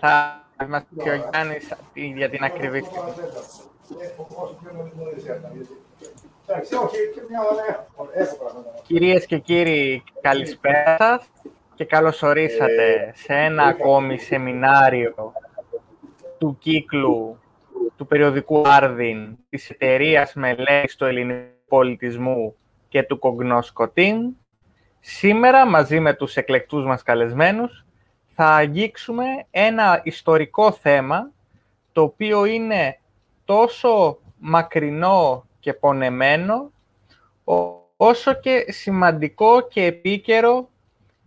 θα μας πει ο Γιάννης για την ακριβή Κυρίες και κύριοι, καλησπέρα σας και καλώς ορίσατε σε ένα ακόμη σεμινάριο του κύκλου του περιοδικού Άρδιν της εταιρείας μελέτης του ελληνικού πολιτισμού και του Κογνώσκοτήν. Σήμερα, μαζί με τους εκλεκτούς μας καλεσμένους, θα αγγίξουμε ένα ιστορικό θέμα, το οποίο είναι τόσο μακρινό και πονεμένο, όσο και σημαντικό και επίκαιρο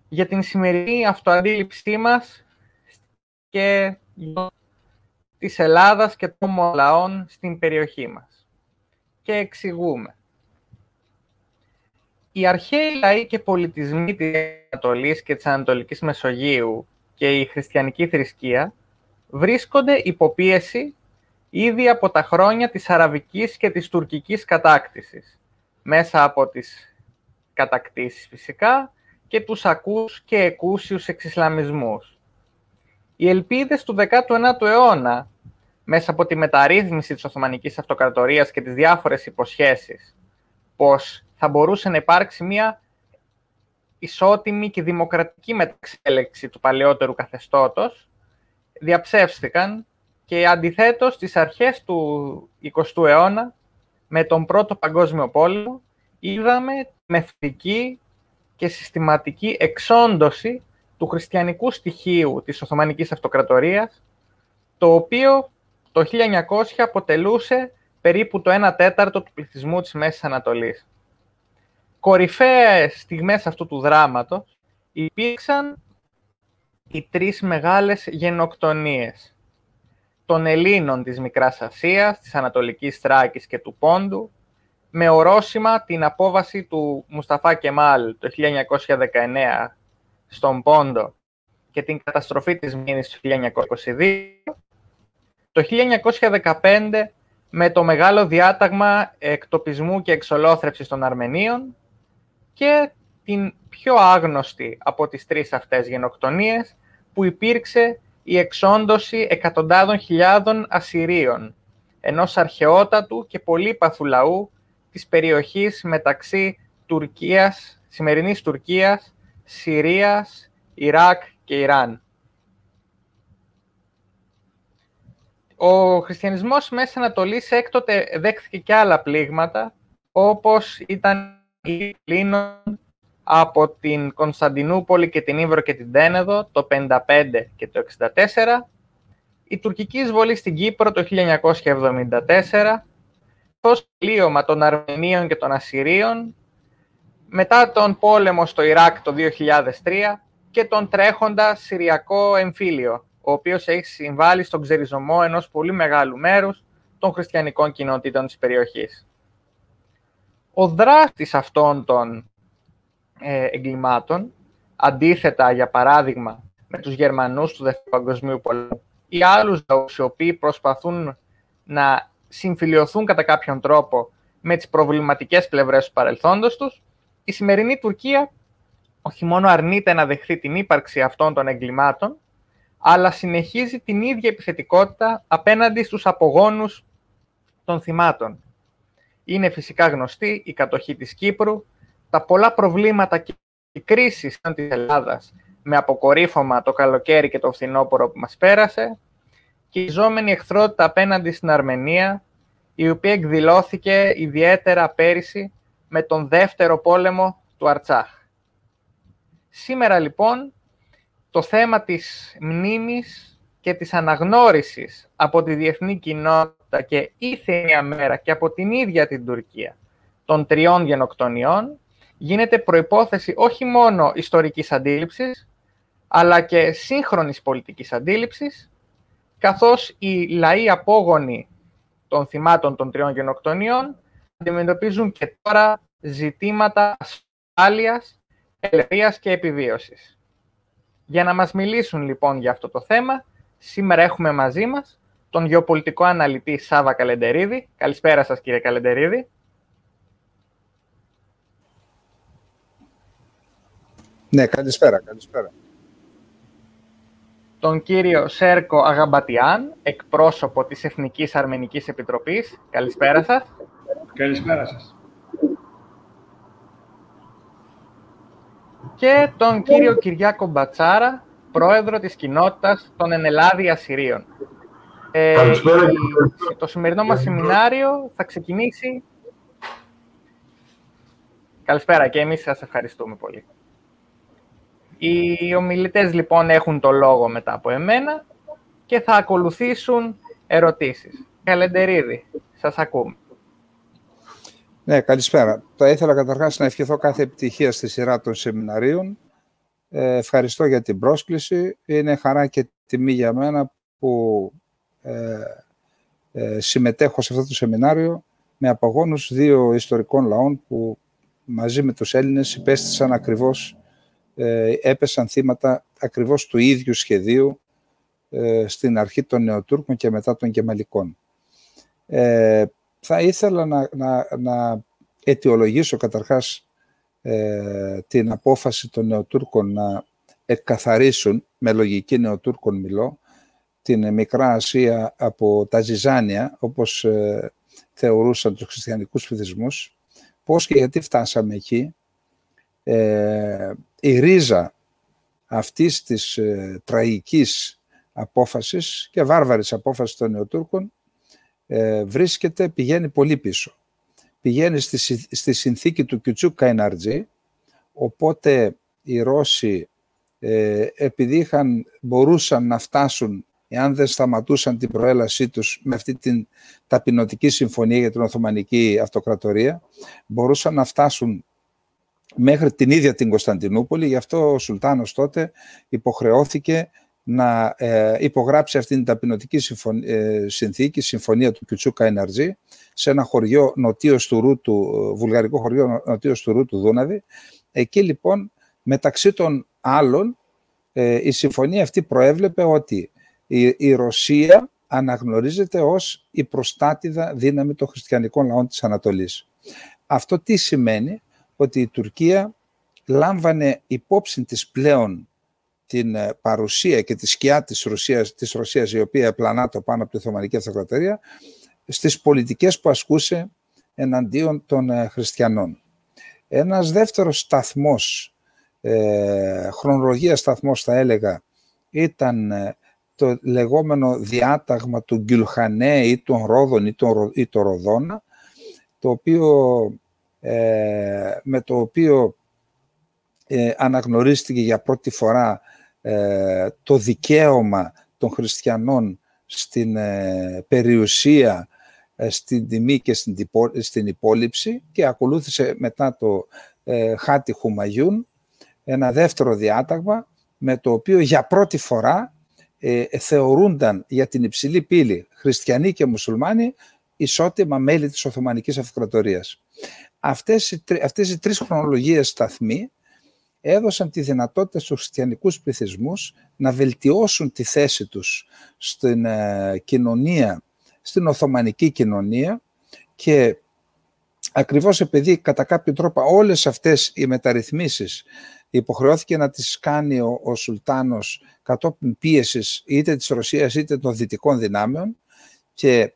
για την σημερινή αυτοαντίληψή μας και της Ελλάδας και των λαών στην περιοχή μας. Και εξηγούμε. Οι αρχαίοι λαοί και πολιτισμοί της Ανατολής και της Ανατολικής Μεσογείου και η χριστιανική θρησκεία βρίσκονται υποπίεση ήδη από τα χρόνια της αραβικής και της τουρκικής κατάκτησης, μέσα από τις κατακτήσεις φυσικά και τους ακούς και εκούσιους εξισλαμισμούς. Οι ελπίδες του 19ου αιώνα, μέσα από τη μεταρρύθμιση της Οθωμανικής Αυτοκρατορίας και τις διάφορες υποσχέσεις, πως θα μπορούσε να υπάρξει μια ισότιμη και δημοκρατική μεταξέλεξη του παλαιότερου καθεστώτος, διαψεύστηκαν και αντιθέτως στις αρχές του 20ου αιώνα, με τον Πρώτο Παγκόσμιο Πόλεμο, είδαμε μεθοδική και συστηματική εξόντωση του χριστιανικού στοιχείου της Οθωμανικής Αυτοκρατορίας, το οποίο το 1900 αποτελούσε περίπου το 1 τέταρτο του πληθυσμού της Μέσης Ανατολής κορυφαίες στιγμές αυτού του δράματος υπήρξαν οι τρεις μεγάλες γενοκτονίες των Ελλήνων της Μικράς Ασίας, της Ανατολικής Θράκης και του Πόντου, με ορόσημα την απόβαση του Μουσταφά Κεμάλ το 1919 στον Πόντο και την καταστροφή της Μήνης το 1922, το 1915 με το μεγάλο διάταγμα εκτοπισμού και εξολόθρευσης των Αρμενίων και την πιο άγνωστη από τις τρεις αυτές γενοκτονίες που υπήρξε η εξόντωση εκατοντάδων χιλιάδων Ασσυρίων, ενός αρχαιότατου και πολύπαθου λαού της περιοχής μεταξύ Τουρκίας, σημερινής Τουρκίας, Συρίας, Ιράκ και Ιράν. Ο χριστιανισμός μέσα Ανατολής έκτοτε δέχθηκε και άλλα πλήγματα, όπως ήταν Ελλήνων από την Κωνσταντινούπολη και την Ήβρο και την Τένεδο το 55 και το 64, η τουρκική εισβολή στην Κύπρο το 1974, το σκλίωμα των Αρμενίων και των Ασσυρίων, μετά τον πόλεμο στο Ιράκ το 2003 και τον τρέχοντα Συριακό εμφύλιο, ο οποίος έχει συμβάλει στον ξεριζωμό ενός πολύ μεγάλου μέρους των χριστιανικών κοινότητων της περιοχής ο δράστης αυτών των ε, εγκλημάτων, αντίθετα για παράδειγμα με τους Γερμανούς του Δεύτερου Παγκοσμίου Πολέμου ή άλλους λαούς οι οποίοι προσπαθούν να συμφιλειωθούν κατά κάποιον τρόπο με τις προβληματικές πλευρές του παρελθόντος τους, η σημερινή Τουρκία όχι μόνο αρνείται να δεχθεί την ύπαρξη αυτών των εγκλημάτων, αλλά συνεχίζει την ίδια επιθετικότητα απέναντι στους απογόνους των θυμάτων είναι φυσικά γνωστή η κατοχή της Κύπρου, τα πολλά προβλήματα και οι κρίσεις της Ελλάδας με αποκορύφωμα το καλοκαίρι και το φθινόπωρο που μας πέρασε και η ζώμενη εχθρότητα απέναντι στην Αρμενία, η οποία εκδηλώθηκε ιδιαίτερα πέρυσι με τον δεύτερο πόλεμο του Αρτσάχ. Σήμερα λοιπόν το θέμα της μνήμης και της αναγνώρισης από τη διεθνή κοινότητα και ήρθε μια μέρα και από την ίδια την Τουρκία των τριών γενοκτονιών γίνεται προϋπόθεση όχι μόνο ιστορικής αντίληψης, αλλά και σύγχρονης πολιτικής αντίληψης, καθώς οι λαοί απόγονοι των θυμάτων των τριών γενοκτονιών αντιμετωπίζουν και τώρα ζητήματα ασφάλειας, ελευθερίας και επιβίωσης. Για να μας μιλήσουν λοιπόν για αυτό το θέμα, σήμερα έχουμε μαζί μας τον γεωπολιτικό αναλυτή Σάβα Καλεντερίδη. Καλησπέρα σας κύριε Καλεντερίδη. Ναι, καλησπέρα, καλησπέρα. τον κύριο Σέρκο Αγαμπατιάν, εκπρόσωπο της Εθνικής Αρμενικής Επιτροπής. Καλησπέρα σας. Καλησπέρα σας. Και τον κύριο Κυριάκο Μπατσάρα, πρόεδρο της κοινότητας των Ενελάδη Ασσυρίων. Ε, το σημερινό μας σεμινάριο θα ξεκινήσει... Καλησπέρα και εμείς σας ευχαριστούμε πολύ. Οι ομιλητές λοιπόν έχουν το λόγο μετά από εμένα και θα ακολουθήσουν ερωτήσεις. Καλεντερίδη, σας ακούμε. Ναι, καλησπέρα. Θα ήθελα καταρχάς να ευχηθώ κάθε επιτυχία στη σειρά των σεμιναρίων. Ε, ευχαριστώ για την πρόσκληση. Είναι χαρά και τιμή για μένα που ε, ε, συμμετέχω σε αυτό το σεμινάριο με απαγόνους δύο ιστορικών λαών που μαζί με τους Έλληνες υπέστησαν ακριβώς ε, έπεσαν θύματα ακριβώς του ίδιου σχεδίου ε, στην αρχή των Νεοτούρκων και μετά των Κεμαλικών. Ε, θα ήθελα να, να, να αιτιολογήσω καταρχάς ε, την απόφαση των Νεοτούρκων να εκκαθαρίσουν, με λογική Νεοτούρκων μιλώ, την Μικρά Ασία από τα Ζιζάνια, όπως θεωρούσαν τους χριστιανικούς πληθυσμούς, πώς και γιατί φτάσαμε εκεί, ε, η ρίζα αυτής της ε, τραγικής απόφασης και βάρβαρης απόφασης των Νεοτούρκων ε, βρίσκεται, πηγαίνει πολύ πίσω. Πηγαίνει στη, στη συνθήκη του Κιουτσούκ Καϊναρτζή, οπότε οι Ρώσοι ε, επειδή είχαν, μπορούσαν να φτάσουν εάν δεν σταματούσαν την προέλασή τους με αυτή την ταπεινωτική συμφωνία για την Οθωμανική Αυτοκρατορία, μπορούσαν να φτάσουν μέχρι την ίδια την Κωνσταντινούπολη. Γι' αυτό ο Σουλτάνος τότε υποχρεώθηκε να ε, υπογράψει αυτήν την ταπεινωτική ε, συνθήκη, συμφωνία του Κιουτσούκα Εναρτζή, σε ένα χωριό νοτίως του Ρούτου, βουλγαρικό χωριό νοτίως του Ρούτου Δούναβη. Εκεί λοιπόν, μεταξύ των άλλων, ε, η συμφωνία αυτή προέβλεπε ότι η, η Ρωσία αναγνωρίζεται ως η προστάτηδα δύναμη των χριστιανικών λαών της Ανατολής. Αυτό τι σημαίνει, ότι η Τουρκία λάμβανε υπόψη της πλέον την ε, παρουσία και τη σκιά της Ρωσίας, της Ρωσίας η οποία το πάνω από τη Οθωμανική Αυτοκρατορία στις πολιτικές που ασκούσε εναντίον των ε, χριστιανών. Ένας δεύτερος σταθμός, ε, χρονολογίας σταθμός θα έλεγα, ήταν ε, το λεγόμενο διάταγμα του Γκυλχανέ ή των Ρόδων ή, των, ή το Ροδόνα, το οποίο ε, με το οποίο ε, αναγνωρίστηκε για πρώτη φορά ε, το δικαίωμα των χριστιανών στην περιουσία, στην τιμή και στην υπόλοιψη και ακολούθησε μετά το χάτι Χουμαγιούν ένα δεύτερο διάταγμα με το οποίο για πρώτη φορά θεωρούνταν για την υψηλή πύλη χριστιανοί και μουσουλμάνοι ισότιμα μέλη της Οθωμανικής Αυτοκρατορίας. Αυτές οι, αυτές οι τρεις χρονολογίες σταθμοί έδωσαν τη δυνατότητα στους χριστιανικούς πληθυσμούς να βελτιώσουν τη θέση τους στην ε, κοινωνία, στην Οθωμανική κοινωνία και ακριβώς επειδή κατά κάποιο τρόπο όλες αυτές οι μεταρρυθμίσεις υποχρεώθηκε να τις κάνει ο, ο Σουλτάνος κατόπιν πίεσης είτε της Ρωσίας είτε των δυτικών δυνάμεων και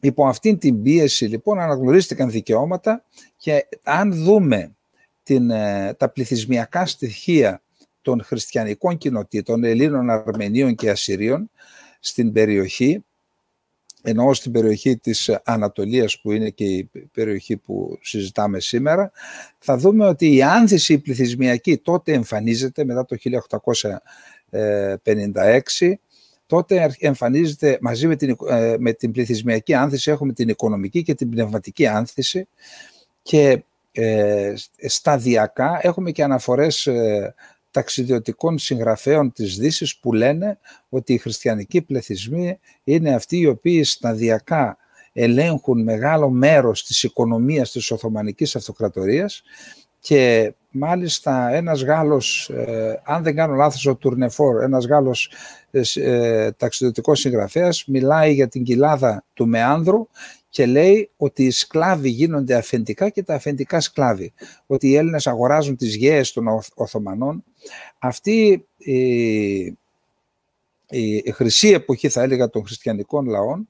Υπό αυτήν την πίεση λοιπόν αναγνωρίστηκαν δικαιώματα και αν δούμε την, ε, τα πληθυσμιακά στοιχεία των χριστιανικών κοινοτήτων, Ελλήνων, Αρμενίων και Ασσυρίων στην περιοχή, ενώ στην περιοχή της Ανατολίας που είναι και η περιοχή που συζητάμε σήμερα, θα δούμε ότι η άνθηση πληθυσμιακή τότε εμφανίζεται μετά το 1856 τότε εμφανίζεται μαζί με την, ε, με την πληθυσμιακή άνθηση, έχουμε την οικονομική και την πνευματική άνθηση και ε, σταδιακά έχουμε και αναφορές ε, ταξιδιωτικών συγγραφέων της Δύσης που λένε ότι οι χριστιανικοί πληθυσμοί είναι αυτοί οι οποίοι σταδιακά ελέγχουν μεγάλο μέρος της οικονομίας της Οθωμανικής Αυτοκρατορίας και μάλιστα ένας Γάλλος, ε, αν δεν κάνω λάθος ο Τουρνεφόρ, ένας Γάλλος ε, ε, ταξιδιωτικός συγγραφέας μιλάει για την κοιλάδα του Μεάνδρου και λέει ότι οι σκλάβοι γίνονται αφεντικά και τα αφεντικά σκλάβοι. Ότι οι Έλληνες αγοράζουν τις γέες των Οθωμανών. Αυτή η, η χρυσή εποχή θα έλεγα των χριστιανικών λαών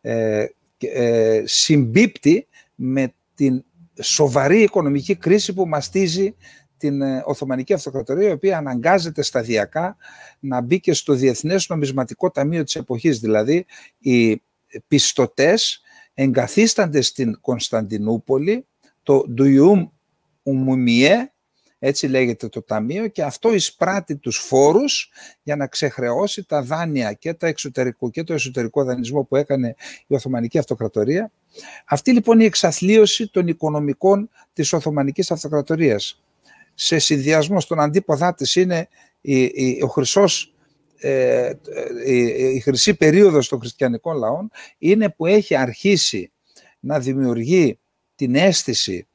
ε, ε, συμπίπτει με την σοβαρή οικονομική κρίση που μαστίζει την ε, Οθωμανική Αυτοκρατορία, η οποία αναγκάζεται σταδιακά να μπει και στο Διεθνές Νομισματικό Ταμείο της εποχής. Δηλαδή, οι πιστωτές εγκαθίστανται στην Κωνσταντινούπολη, το Ντουιούμ Ουμουμιέ, έτσι λέγεται το ταμείο και αυτό εισπράττει τους φόρους για να ξεχρεώσει τα δάνεια και, τα εξωτερικό, και το εσωτερικό δανεισμό που έκανε η Οθωμανική Αυτοκρατορία. Αυτή λοιπόν η εξαθλίωση των οικονομικών της Οθωμανικής Αυτοκρατορίας σε συνδυασμό στον αντίποδά της είναι η, η, ο χρυσός ε, η, η χρυσή περίοδος των χριστιανικών λαών είναι που έχει αρχίσει να δημιουργεί την αίσθηση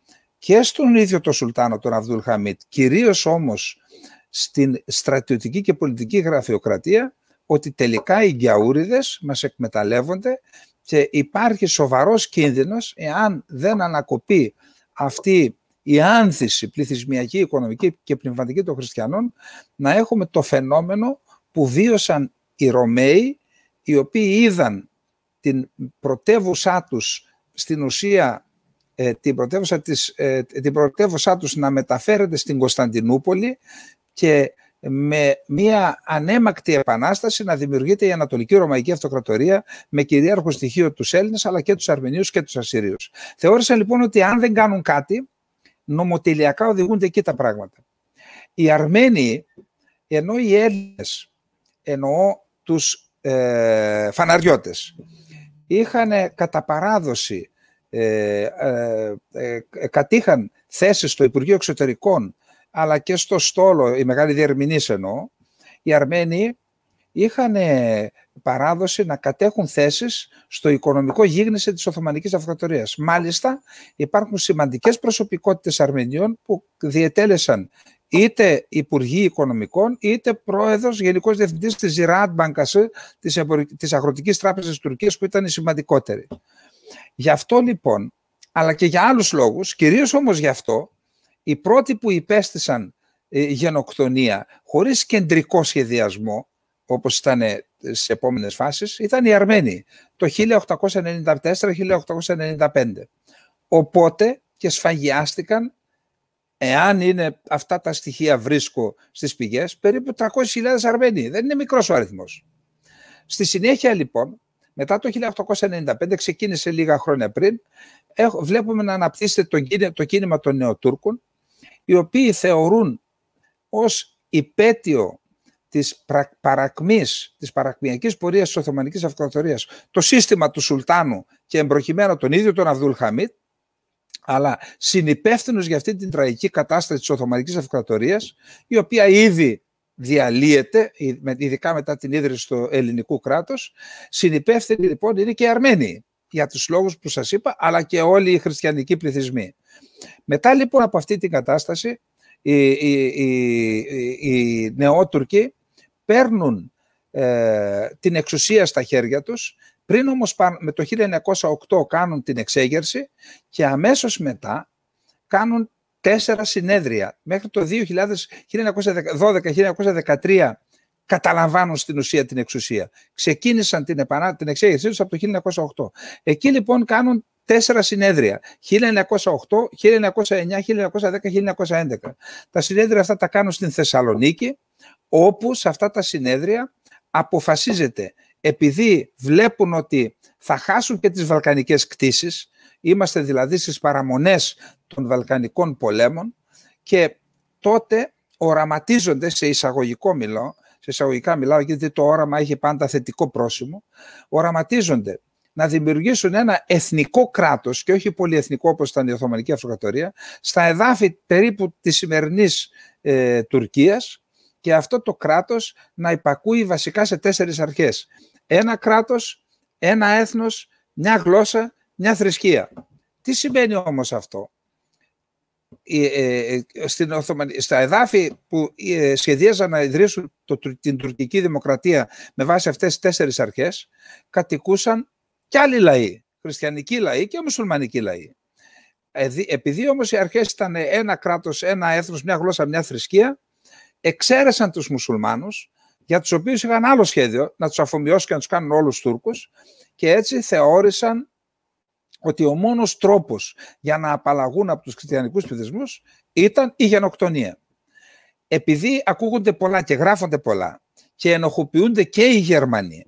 και στον ίδιο το Σουλτάνο τον Αβδούλ Χαμίτ, κυρίως όμως στην στρατιωτική και πολιτική γραφειοκρατία, ότι τελικά οι γκιαούριδες μας εκμεταλλεύονται και υπάρχει σοβαρός κίνδυνος εάν δεν ανακοπεί αυτή η άνθηση πληθυσμιακή, οικονομική και πνευματική των χριστιανών να έχουμε το φαινόμενο που βίωσαν οι Ρωμαίοι οι οποίοι είδαν την πρωτεύουσά τους στην ουσία ε, την, πρωτεύουσα της, ε, την πρωτεύουσά τους να μεταφέρεται στην Κωνσταντινούπολη και με μια ανέμακτη επανάσταση να δημιουργείται η Ανατολική Ρωμαϊκή Αυτοκρατορία με κυρίαρχο στοιχείο τους Έλληνες αλλά και τους Αρμενίους και τους Ασσύριους. Θεώρησαν λοιπόν ότι αν δεν κάνουν κάτι νομοτελειακά οδηγούνται εκεί τα πράγματα. Οι Αρμένοι ενώ οι Έλληνες εννοώ τους ε, φαναριώτες είχαν κατά παράδοση ε, ε, ε, κατήχαν θέσεις στο Υπουργείο Εξωτερικών αλλά και στο στόλο, η μεγάλη διερμηνής εννοώ, οι Αρμένοι είχαν παράδοση να κατέχουν θέσεις στο οικονομικό γίγνεσθε της Οθωμανικής Αυτοκρατορίας. Μάλιστα υπάρχουν σημαντικές προσωπικότητες Αρμενίων που διετέλεσαν είτε Υπουργοί Οικονομικών, είτε Πρόεδρος Γενικός Διευθυντής της Ziraat Bankası, της, της Αγροτικής Τράπεζας της Τουρκίας, που ήταν η σημαντικότερη. Γι' αυτό λοιπόν, αλλά και για άλλους λόγους, κυρίως όμως γι' αυτό, οι πρώτοι που υπέστησαν ε, γενοκτονία χωρίς κεντρικό σχεδιασμό, όπως ήταν ε, σε επόμενες φάσεις, ήταν οι Αρμένοι το 1894-1895. Οπότε και σφαγιάστηκαν, εάν είναι αυτά τα στοιχεία βρίσκω στις πηγές, περίπου 300.000 Αρμένοι. Δεν είναι μικρός ο αριθμός. Στη συνέχεια λοιπόν, μετά το 1895, ξεκίνησε λίγα χρόνια πριν, βλέπουμε να αναπτύσσεται το κίνημα των Νεοτούρκων, οι οποίοι θεωρούν ως υπέτειο της παρακμής, της παρακμιακής πορείας της Οθωμανικής Αυτοκρατορίας, το σύστημα του Σουλτάνου και εμπροκειμένο τον ίδιο τον Αβδούλ Χαμίτ, αλλά συνυπεύθυνος για αυτή την τραγική κατάσταση της Οθωμανικής Αυτοκρατορίας, η οποία ήδη διαλύεται, ειδικά μετά την ίδρυση του ελληνικού κράτους. Συνυπεύθυνοι λοιπόν είναι και οι Αρμένοι, για τους λόγους που σας είπα, αλλά και όλοι οι χριστιανικοί πληθυσμοί. Μετά λοιπόν από αυτή την κατάσταση, οι, οι, οι, οι νεότουρκοι παίρνουν ε, την εξουσία στα χέρια τους, πριν όμως με το 1908 κάνουν την εξέγερση και αμέσως μετά κάνουν τέσσερα συνέδρια. Μέχρι το 1912-1913 καταλαμβάνουν στην ουσία την εξουσία. Ξεκίνησαν την, επανά, την εξέγερσή τους από το 1908. Εκεί λοιπόν κάνουν τέσσερα συνέδρια. 1908, 1909, 1910, 1911. Τα συνέδρια αυτά τα κάνουν στην Θεσσαλονίκη, όπου σε αυτά τα συνέδρια αποφασίζεται, επειδή βλέπουν ότι θα χάσουν και τις βαλκανικές κτίσεις, είμαστε δηλαδή στις παραμονές των Βαλκανικών πολέμων και τότε οραματίζονται σε εισαγωγικό μιλό, σε εισαγωγικά μιλάω γιατί το όραμα έχει πάντα θετικό πρόσημο, οραματίζονται να δημιουργήσουν ένα εθνικό κράτος και όχι πολυεθνικό όπως ήταν η Οθωμανική Αυτοκρατορία στα εδάφη περίπου της σημερινής ε, Τουρκίας και αυτό το κράτος να υπακούει βασικά σε τέσσερις αρχές. Ένα κράτος, ένα έθνος, μια γλώσσα, μια θρησκεία. Τι σημαίνει όμως αυτό; Ε, ε, στην στα εδάφη που ε, σχεδίαζαν να ιδρύσουν το, την τουρκική δημοκρατία με βάση αυτές τις τέσσερις αρχές κατοικούσαν και άλλοι λαοί, χριστιανικοί λαοί και μουσουλμανικοί λαοί. Επειδή όμως οι αρχές ήταν ένα κράτος, ένα έθνος, μια γλώσσα, μια θρησκεία, εξαίρεσαν τους μουσουλμάνους, για τους οποίους είχαν άλλο σχέδιο, να τους αφομοιώσουν και να τους κάνουν όλους Τούρκους και έτσι θεώρησαν ότι ο μόνος τρόπος για να απαλλαγούν από τους χριστιανικούς πληθυσμούς ήταν η γενοκτονία. Επειδή ακούγονται πολλά και γράφονται πολλά και ενοχοποιούνται και οι Γερμανοί,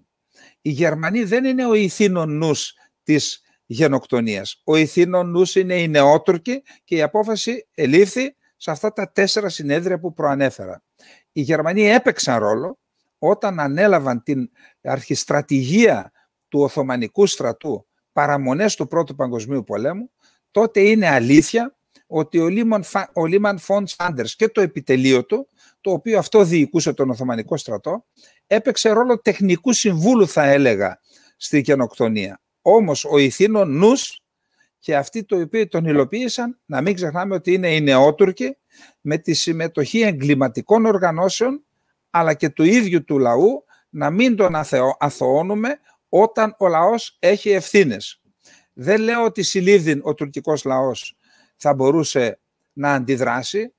οι Γερμανοί δεν είναι ο ηθήνων νους της γενοκτονίας. Ο ηθήνων νους είναι οι νεότουρκοι και η απόφαση ελήφθη σε αυτά τα τέσσερα συνέδρια που προανέφερα. Οι Γερμανοί έπαιξαν ρόλο όταν ανέλαβαν την αρχιστρατηγία του Οθωμανικού στρατού παραμονές του Πρώτου Παγκοσμίου Πολέμου, τότε είναι αλήθεια ότι ο Λίμαν, ο Λίμαν Φον Σάντερς και το επιτελείο του, το οποίο αυτό διοικούσε τον Οθωμανικό στρατό, έπαιξε ρόλο τεχνικού συμβούλου θα έλεγα στη γενοκτονία. Όμως ο Ιθήνων νους και αυτοί το οποίο τον υλοποίησαν, να μην ξεχνάμε ότι είναι οι νεότουρκοι με τη συμμετοχή εγκληματικών οργανώσεων αλλά και του ίδιου του λαού να μην τον αθωώνουμε όταν ο λαός έχει ευθύνες. Δεν λέω ότι συλλήβδην ο τουρκικός λαός θα μπορούσε να αντιδράσει,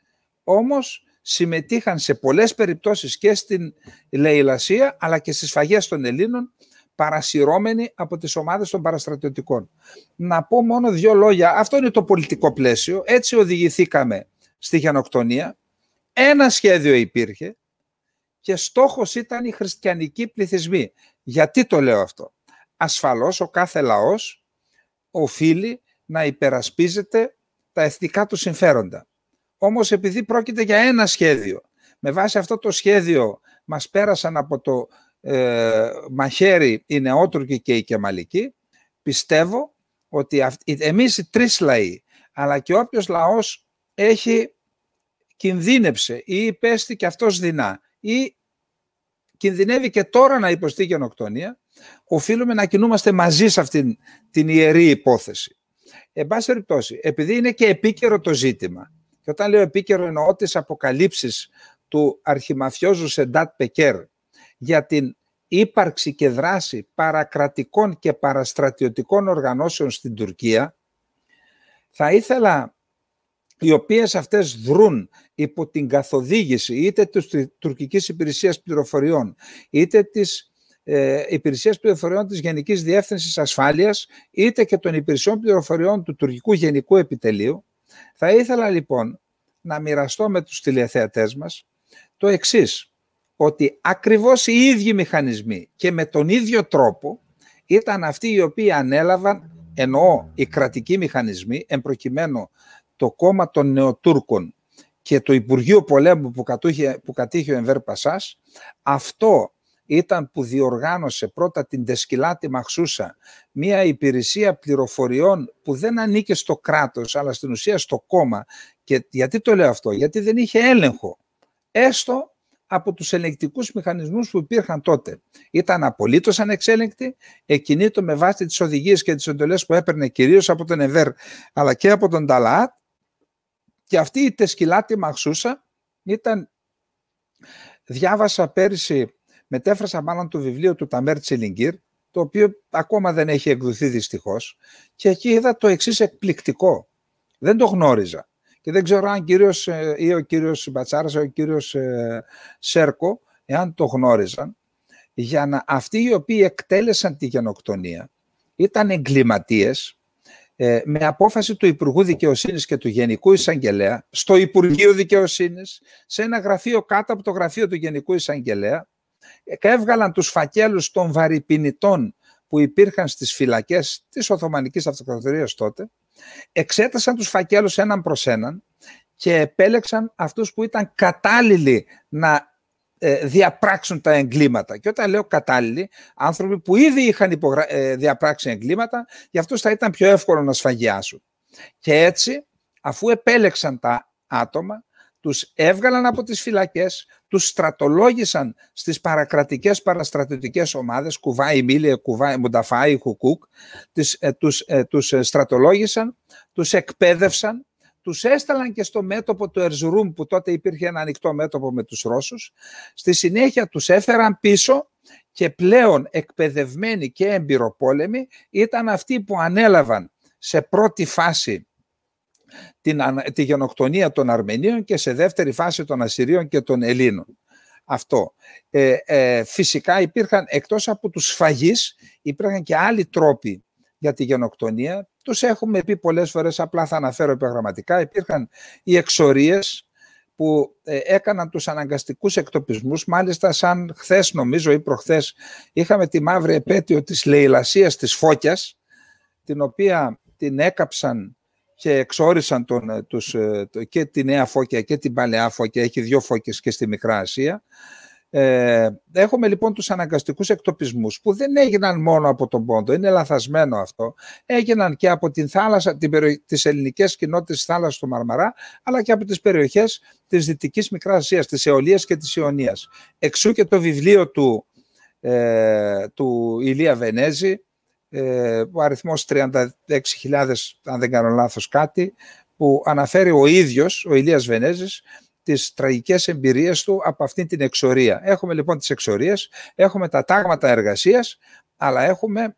όμως συμμετείχαν σε πολλές περιπτώσεις και στην λαιλασία αλλά και στις φαγές των Ελλήνων παρασυρώμενοι από τις ομάδες των παραστρατιωτικών. Να πω μόνο δύο λόγια. Αυτό είναι το πολιτικό πλαίσιο. Έτσι οδηγηθήκαμε στη γενοκτονία. Ένα σχέδιο υπήρχε και στόχος ήταν οι χριστιανικοί πληθυσμοί. Γιατί το λέω αυτό; Ασφαλώς ο κάθε λαός οφείλει να υπερασπίζεται τα εθνικά του συμφέροντα. Όμως επειδή πρόκειται για ένα σχέδιο, με βάση αυτό το σχέδιο μας πέρασαν από το ε, μαχαίρι οι νεότουρκοι και οι κεμαλικοί, πιστεύω ότι εμείς οι τρεις λαοί, αλλά και όποιος λαός έχει κινδύνεψε ή υπέστη και αυτός δεινά ή κινδυνεύει και τώρα να υποστεί γενοκτονία, οφείλουμε να κινούμαστε μαζί σε αυτήν την ιερή υπόθεση. Εν πάση περιπτώσει, επειδή είναι και επίκαιρο το ζήτημα, και όταν λέω επίκαιρο εννοώ τις αποκαλύψεις του αρχιμαφιόζου Σεντάτ Πεκέρ για την ύπαρξη και δράση παρακρατικών και παραστρατιωτικών οργανώσεων στην Τουρκία, θα ήθελα οι οποίες αυτές δρούν υπό την καθοδήγηση είτε της τουρκικής υπηρεσίας πληροφοριών είτε της ε, υπηρεσίας πληροφοριών της Γενικής Διεύθυνσης Ασφάλειας είτε και των υπηρεσιών πληροφοριών του τουρκικού Γενικού Επιτελείου θα ήθελα λοιπόν να μοιραστώ με τους τηλεθεατές μας το εξής ότι ακριβώς οι ίδιοι μηχανισμοί και με τον ίδιο τρόπο ήταν αυτοί οι οποίοι ανέλαβαν εννοώ οι κρατικοί μηχανισμοί εμπροκειμένου το κόμμα των Νεοτούρκων και το Υπουργείο Πολέμου που, κατούχε, που κατήχε ο Ενβέρ Πασάς, αυτό ήταν που διοργάνωσε πρώτα την Τεσκυλάτη Μαχσούσα, μια υπηρεσία πληροφοριών που δεν ανήκε στο κράτος, αλλά στην ουσία στο κόμμα. Και γιατί το λέω αυτό, γιατί δεν είχε έλεγχο. Έστω από τους ελεγκτικούς μηχανισμούς που υπήρχαν τότε. Ήταν απολύτως ανεξέλεγκτη, εκκινήτω με βάση τις οδηγίες και τις εντολές που έπαιρνε κυρίως από τον ΕΒΕΡ αλλά και από τον Ταλαάτ και αυτή η τεσκυλάτη μαχσούσα ήταν, διάβασα πέρυσι, μετέφρασα μάλλον το βιβλίο του Ταμέρ Τσιλιγκύρ, το οποίο ακόμα δεν έχει εκδοθεί δυστυχώς, και εκεί είδα το εξής εκπληκτικό. Δεν το γνώριζα. Και δεν ξέρω αν κύριος, ε, ή ο κύριος Μπατσάρας ή ο κύριος ε, Σέρκο, εάν το γνώριζαν, για να αυτοί οι οποίοι εκτέλεσαν τη γενοκτονία ήταν εγκληματίες ε, με απόφαση του Υπουργού Δικαιοσύνης και του Γενικού Εισαγγελέα στο Υπουργείο Δικαιοσύνης, σε ένα γραφείο κάτω από το γραφείο του Γενικού Εισαγγελέα, έβγαλαν τους φακέλους των βαρυπινητών που υπήρχαν στις φυλακές της Οθωμανικής Αυτοκρατορίας τότε, εξέτασαν τους φακέλους έναν προς έναν και επέλεξαν αυτούς που ήταν κατάλληλοι να ε, διαπράξουν τα εγκλήματα. Και όταν λέω κατάλληλοι, άνθρωποι που ήδη είχαν υπογρα... Ε, διαπράξει εγκλήματα, για αυτούς θα ήταν πιο εύκολο να σφαγιάσουν. Και έτσι, αφού επέλεξαν τα άτομα, τους έβγαλαν από τις φυλακές, τους στρατολόγησαν στις παρακρατικές παραστρατιωτικές ομάδες, Κουβάη, Μίλια, Κουβάη, Μουνταφάη, Χουκούκ, τις, ε, τους, ε, τους στρατολόγησαν, τους εκπαίδευσαν τους έσταλαν και στο μέτωπο του Ερζουρούμ που τότε υπήρχε ένα ανοιχτό μέτωπο με τους Ρώσους. Στη συνέχεια τους έφεραν πίσω και πλέον εκπαιδευμένοι και εμπειροπόλεμοι ήταν αυτοί που ανέλαβαν σε πρώτη φάση την, τη γενοκτονία των Αρμενίων και σε δεύτερη φάση των Ασσυρίων και των Ελλήνων. αυτό. Ε, ε, φυσικά υπήρχαν, εκτός από τους σφαγείς, υπήρχαν και άλλοι τρόποι για τη γενοκτονία. Τους έχουμε πει πολλές φορές, απλά θα αναφέρω επιγραμματικά. Υπήρχαν οι εξορίες που ε, έκαναν τους αναγκαστικούς εκτοπισμούς. Μάλιστα, σαν χθες νομίζω ή προχθές, είχαμε τη μαύρη επέτειο της λαιλασίας της Φώκιας, την οποία την έκαψαν και εξόρισαν τον, ε, τους, ε, και τη Νέα Φώκια και την Παλαιά Φώκια. Έχει δύο φώκες και στη Μικρά Ασία. Ε, έχουμε λοιπόν τους αναγκαστικούς εκτοπισμούς που δεν έγιναν μόνο από τον Πόντο, είναι λαθασμένο αυτό. Έγιναν και από την θάλασσα, την περιο... τις ελληνικές κοινότητες της θάλασσας του Μαρμαρά, αλλά και από τις περιοχές της Δυτικής Μικράς Ασίας, της Αιωλίας και της Ιωνίας. Εξού και το βιβλίο του, ε, του Ηλία Βενέζη, ε, ο αριθμός 36.000, αν δεν κάνω λάθος κάτι, που αναφέρει ο ίδιος, ο Ηλίας Βενέζης, τις τραγικές εμπειρίες του από αυτή την εξορία. Έχουμε λοιπόν τις εξορίες, έχουμε τα τάγματα εργασίας, αλλά έχουμε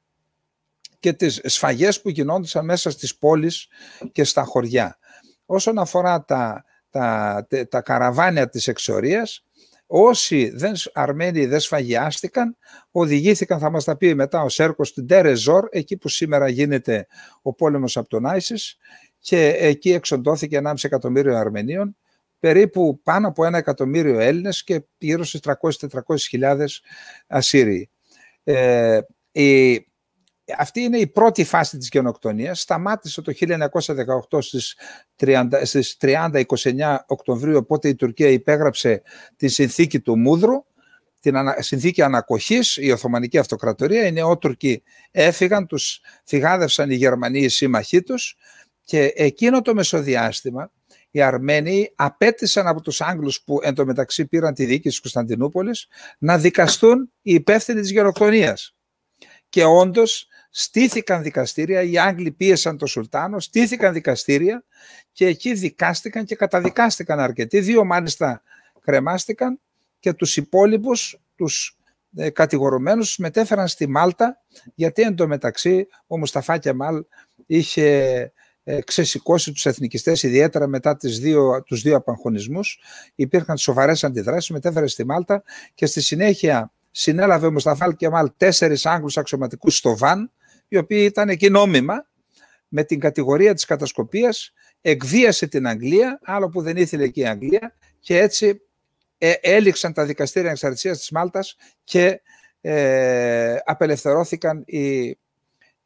και τις σφαγές που γινόντουσαν μέσα στις πόλεις και στα χωριά. Όσον αφορά τα, τα, τα καραβάνια της εξορίας, όσοι δεν, Αρμένοι δεν σφαγιάστηκαν, οδηγήθηκαν, θα μας τα πει μετά ο Σέρκος, στην Τερεζόρ, εκεί που σήμερα γίνεται ο πόλεμος από τον Άισις, και εκεί εξοντώθηκε 1,5 εκατομμύριο Αρμενίων, περίπου πάνω από ένα εκατομμύριο Έλληνες και γύρω στις 300-400 χιλιάδες Ασσύριοι. Ε, η, αυτή είναι η πρώτη φάση της γενοκτονίας. Σταμάτησε το 1918 στις 30-29 Οκτωβρίου, οπότε η Τουρκία υπέγραψε τη συνθήκη του Μούδρου, την συνθήκη ανακοχής, η Οθωμανική Αυτοκρατορία. Οι νεότουρκοι έφυγαν, τους φυγάδευσαν οι Γερμανοί οι σύμμαχοί τους και εκείνο το μεσοδιάστημα οι Αρμένοι απέτησαν από τους Άγγλους που εντωμεταξύ πήραν τη δίκη της Κωνσταντινούπολης να δικαστούν οι υπεύθυνοι της γενοκτονίας. Και όντως στήθηκαν δικαστήρια, οι Άγγλοι πίεσαν τον Σουλτάνο, στήθηκαν δικαστήρια και εκεί δικάστηκαν και καταδικάστηκαν αρκετοί. Δύο μάλιστα κρεμάστηκαν και τους υπόλοιπους, τους ε, κατηγορουμένους, μετέφεραν στη Μάλτα γιατί εντωμεταξύ ο Μουσταφά Κεμάλ είχε ε, ξεσηκώσει τους εθνικιστές ιδιαίτερα μετά τις δύο, τους δύο απαγχωνισμούς. Υπήρχαν σοβαρές αντιδράσεις, μετέφερες στη Μάλτα και στη συνέχεια συνέλαβε ο Μουσταφάλ Κεμάλ τέσσερις Άγγλους αξιωματικούς στο Βαν, οι οποίοι ήταν εκεί νόμιμα, με την κατηγορία της κατασκοπίας, εκβίασε την Αγγλία, άλλο που δεν ήθελε εκεί η Αγγλία, και έτσι ε, έληξαν τα δικαστήρια εξαρτησίας της Μάλτας και ε, απελευθερώθηκαν οι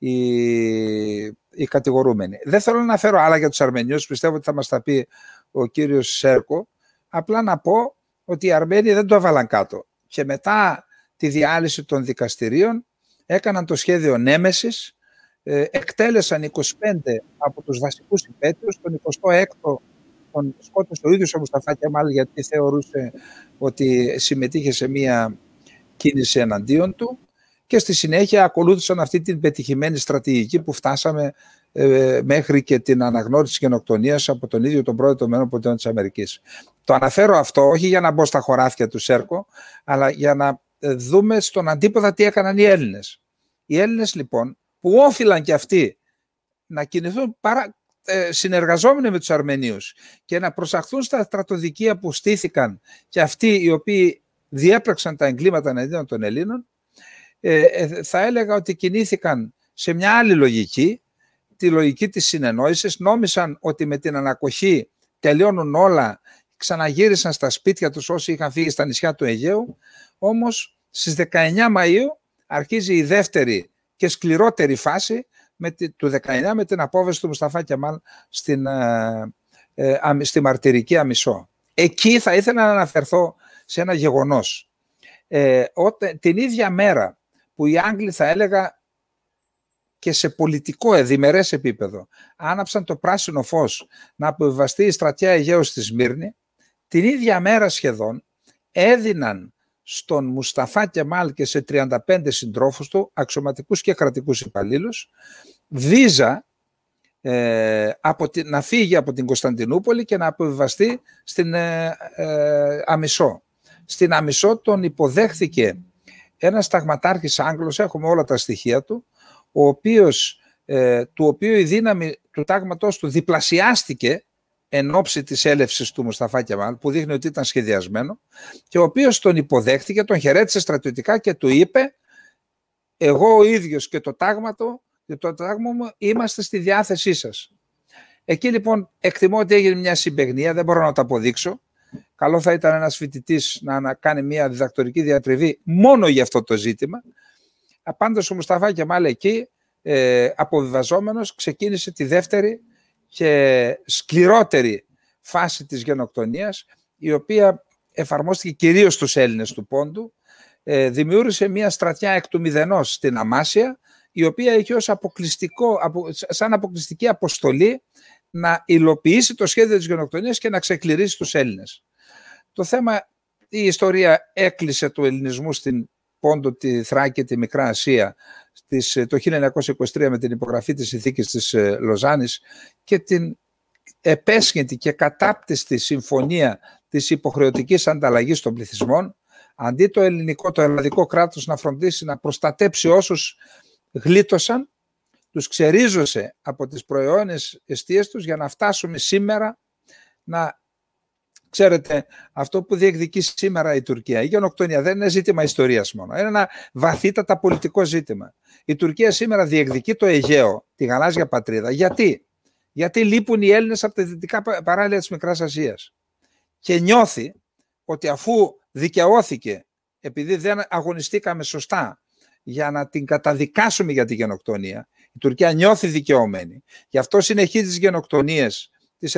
οι, οι κατηγορούμενοι. Δεν θέλω να αναφέρω άλλα για τους Αρμενίους, πιστεύω ότι θα μας τα πει ο κύριος Σέρκο, απλά να πω ότι οι Αρμένοι δεν το έβαλαν κάτω. Και μετά τη διάλυση των δικαστηρίων έκαναν το σχέδιο Νέμεσης, ε, εκτέλεσαν 25 από τους βασικούς υπέτειους, τον 26ο τον σκότωσε ο ίδιος ο Μουσταφά Κεμάλ γιατί θεωρούσε ότι συμμετείχε σε μία κίνηση εναντίον του και στη συνέχεια ακολούθησαν αυτή την πετυχημένη στρατηγική που φτάσαμε ε, μέχρι και την αναγνώριση της γενοκτονίας από τον ίδιο τον πρόεδρο των ΗΠΑ της Αμερικής. Το αναφέρω αυτό όχι για να μπω στα χωράφια του ΣΕΡΚΟ, αλλά για να ε, δούμε στον αντίποδα τι έκαναν οι Έλληνες. Οι Έλληνες λοιπόν που όφυλαν και αυτοί να κινηθούν παρά, ε, συνεργαζόμενοι με τους Αρμενίους και να προσαχθούν στα στρατοδικεία που στήθηκαν και αυτοί οι οποίοι διέπραξαν τα εγκλήματα εναντίον των Ελλήνων, ε, ε, θα έλεγα ότι κινήθηκαν σε μια άλλη λογική, τη λογική της συνεννόησης, νόμισαν ότι με την ανακοχή τελειώνουν όλα, ξαναγύρισαν στα σπίτια τους όσοι είχαν φύγει στα νησιά του Αιγαίου, όμως στις 19 Μαΐου αρχίζει η δεύτερη και σκληρότερη φάση με τη, του 19 με την απόβεση του Μουσταφά Κεμάλ στην, ε, ε στη μαρτυρική Αμισό. Εκεί θα ήθελα να αναφερθώ σε ένα γεγονός. Ε, την ίδια μέρα που οι Άγγλοι θα έλεγα και σε πολιτικό εδημερές επίπεδο άναψαν το πράσινο φως να αποβιβαστεί η στρατιά Αιγαίου στη Σμύρνη, την ίδια μέρα σχεδόν έδιναν στον Μουσταφά Κεμάλ και σε 35 συντρόφους του, αξιωματικούς και κρατικούς υπαλλήλους, βίζα ε, από την, να φύγει από την Κωνσταντινούπολη και να αποβιβαστεί στην ε, ε, Αμισό. Στην Αμισό τον υποδέχθηκε ένας ταγματάρχης Άγγλος, έχουμε όλα τα στοιχεία του, ο οποίος, ε, του οποίου η δύναμη του τάγματός του διπλασιάστηκε εν ώψη της έλευσης του Μουσταφά Κεμάλ, που δείχνει ότι ήταν σχεδιασμένο, και ο οποίος τον υποδέχτηκε, τον χαιρέτησε στρατιωτικά και του είπε «Εγώ ο ίδιος και το τάγμα του, και το τάγμα μου είμαστε στη διάθεσή σας». Εκεί λοιπόν εκτιμώ ότι έγινε μια συμπεγνία, δεν μπορώ να το αποδείξω. Καλό θα ήταν ένας φοιτητής να κάνει μια διδακτορική διατριβή μόνο για αυτό το ζήτημα. Πάντως ο Μουσταφά Κεμάλ εκεί, ε, αποβιβαζόμενος, ξεκίνησε τη δεύτερη και σκληρότερη φάση της γενοκτονίας, η οποία εφαρμόστηκε κυρίως στους Έλληνες του Πόντου, ε, δημιούργησε μια στρατιά εκ του μηδενός στην Αμάσια, η οποία είχε ως αποκλειστικό, σαν αποκλειστική αποστολή να υλοποιήσει το σχέδιο της γενοκτονίας και να ξεκληρίσει τους Έλληνες. Το θέμα, η ιστορία έκλεισε του ελληνισμού στην Πόντο, τη Θράκη και τη Μικρά Ασία το 1923 με την υπογραφή της συνθήκης της ε, Λοζάνης και την επέσχυντη και κατάπτυστη συμφωνία της υποχρεωτικής ανταλλαγής των πληθυσμών, αντί το ελληνικό, το ελλαδικό κράτος να φροντίσει να προστατέψει όσους γλίτωσαν, τους ξερίζωσε από τις προαιώνες αιστείες τους για να φτάσουμε σήμερα να Ξέρετε, αυτό που διεκδικεί σήμερα η Τουρκία, η γενοκτονία δεν είναι ζήτημα ιστορίας μόνο, είναι ένα βαθύτατα πολιτικό ζήτημα. Η Τουρκία σήμερα διεκδικεί το Αιγαίο, τη γαλάζια πατρίδα. Γιατί; Γιατί λείπουν οι Έλληνες από τα δυτικά παράλια της Μικράς Ασίας. Και νιώθει ότι αφού δικαιώθηκε, επειδή δεν αγωνιστήκαμε σωστά για να την καταδικάσουμε για τη γενοκτονία, η Τουρκία νιώθει δικαιωμένη. Γι' αυτό συνεχίζει τις γενοκτονίες της,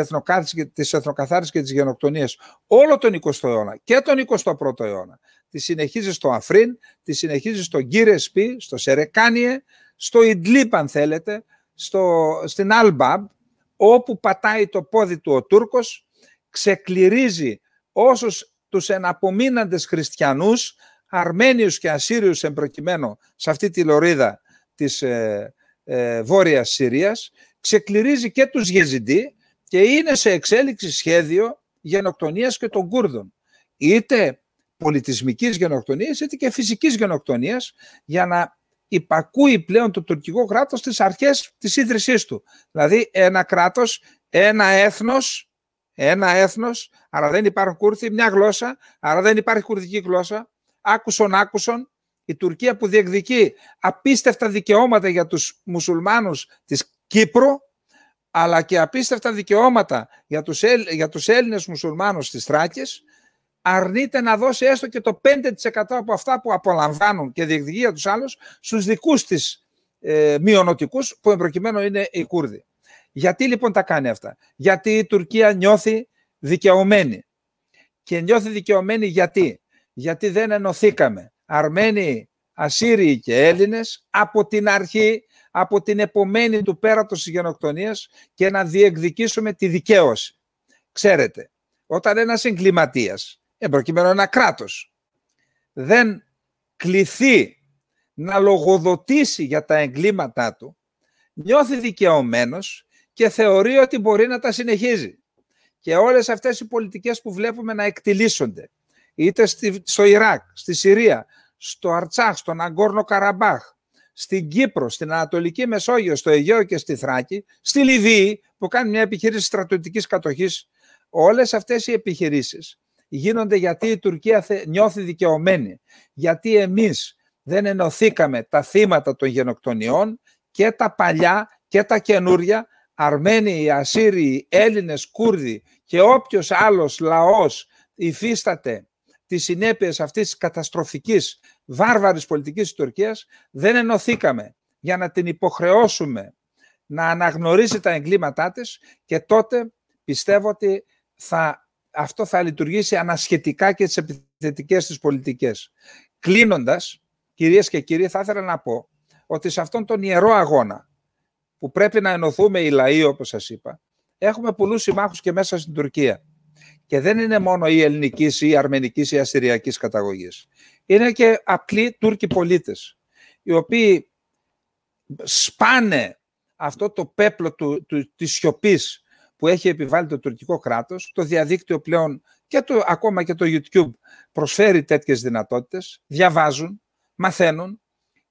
εθνοκαθάρισης και της γενοκτονίας όλο τον 20ο αιώνα και τον 21ο αιώνα. Τη συνεχίζει στο Αφρίν, τη συνεχίζει στο Γκύρεσπι, στο Σερεκάνιε, στο Ιντλίπ αν θέλετε, στο, στην Αλμπαμπ, όπου πατάει το πόδι του ο Τούρκος, ξεκληρίζει όσους τους εναπομείναντες χριστιανούς, Αρμένιους και Ασσύριους εμπροκειμένου σε αυτή τη λωρίδα της ε, ε, Βόρειας Συρίας, ξεκληρίζει και τους Γεζιντή και είναι σε εξέλιξη σχέδιο γενοκτονίας και των Κούρδων. Είτε πολιτισμικής γενοκτονίας είτε και φυσικής γενοκτονίας για να υπακούει πλέον το τουρκικό κράτος στις αρχές της ίδρυσής του. Δηλαδή ένα κράτος, ένα έθνος, ένα έθνος, άρα δεν υπάρχουν Κούρδοι, μια γλώσσα, άρα δεν υπάρχει κουρδική γλώσσα, άκουσον άκουσον, η Τουρκία που διεκδικεί απίστευτα δικαιώματα για τους μουσουλμάνους της Κύπρου, αλλά και απίστευτα δικαιώματα για τους, για τους Έλληνες μουσουλμάνους της Θράκης, αρνείται να δώσει έστω και το 5% από αυτά που απολαμβάνουν και διεκδικεί για τους άλλους στους δικούς της ε, μειονοτικούς που εμπροκειμένου είναι οι Κούρδοι. Γιατί λοιπόν τα κάνει αυτά; Γιατί η Τουρκία νιώθει δικαιωμένη. Και νιώθει δικαιωμένη γιατί; Γιατί δεν ενωθήκαμε. Αρμένοι, Ασσύριοι και Έλληνες από την αρχή από την επομένη του πέρατος της γενοκτονίας και να διεκδικήσουμε τη δικαίωση. Ξέρετε, όταν ένας εγκληματίας, εμπροκειμένου ένα κράτος, δεν κληθεί να λογοδοτήσει για τα εγκλήματά του, νιώθει δικαιωμένος και θεωρεί ότι μπορεί να τα συνεχίζει. Και όλες αυτές οι πολιτικές που βλέπουμε να εκτιλήσονται, είτε στο Ιράκ, στη Συρία, στο Αρτσάχ, στον Αγκόρνο Καραμπάχ, στην Κύπρο, στην Ανατολική Μεσόγειο, στο Αιγαίο και στη Θράκη, στη Λιβύη που κάνει μια επιχείρηση στρατιωτικής κατοχής. Όλες αυτές οι επιχειρήσεις γίνονται γιατί η Τουρκία νιώθει δικαιωμένη. Γιατί εμείς δεν ενωθήκαμε τα θύματα των γενοκτονιών και τα παλιά και τα καινούρια, Αρμένοι, Ασσύριοι, Έλληνες, Κούρδοι και όποιος άλλος λαός υφίσταται τις συνέπειες αυτής της καταστροφικής βάρβαρης πολιτικής της Τουρκίας, δεν ενωθήκαμε για να την υποχρεώσουμε να αναγνωρίσει τα εγκλήματά της και τότε πιστεύω ότι θα, αυτό θα λειτουργήσει ανασχετικά και τις επιθετικές της πολιτικές. Κλείνοντας, κυρίες και κύριοι, θα ήθελα να πω ότι σε αυτόν τον ιερό αγώνα που πρέπει να ενωθούμε οι λαοί, όπως σας είπα, έχουμε πολλούς συμμάχους και μέσα στην Τουρκία. Και δεν είναι μόνο η ελληνικής ή η αρμενικής ή η ασυριακής καταγωγής. Είναι και απλοί Τούρκοι πολίτες, οι οποίοι σπάνε αυτό το πέπλο του, του, της σιωπής που έχει επιβάλει το τουρκικό κράτος, το διαδίκτυο πλέον και το, ακόμα και το YouTube προσφέρει τέτοιες δυνατότητες, διαβάζουν, μαθαίνουν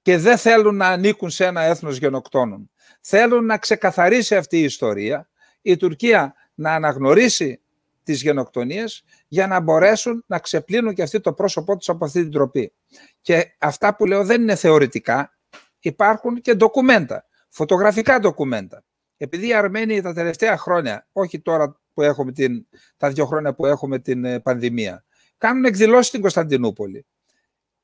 και δεν θέλουν να ανήκουν σε ένα έθνος γενοκτώνων. Θέλουν να ξεκαθαρίσει αυτή η ιστορία. Η Τουρκία να αναγνωρίσει τις γενοκτονίες για να μπορέσουν να ξεπλύνουν και αυτοί το πρόσωπό τους από αυτή την τροπή. Και αυτά που λέω δεν είναι θεωρητικά, υπάρχουν και ντοκουμέντα, φωτογραφικά ντοκουμέντα. Επειδή οι Αρμένοι τα τελευταία χρόνια, όχι τώρα που έχουμε την, τα δύο χρόνια που έχουμε την ε, πανδημία, κάνουν εκδηλώσεις στην Κωνσταντινούπολη.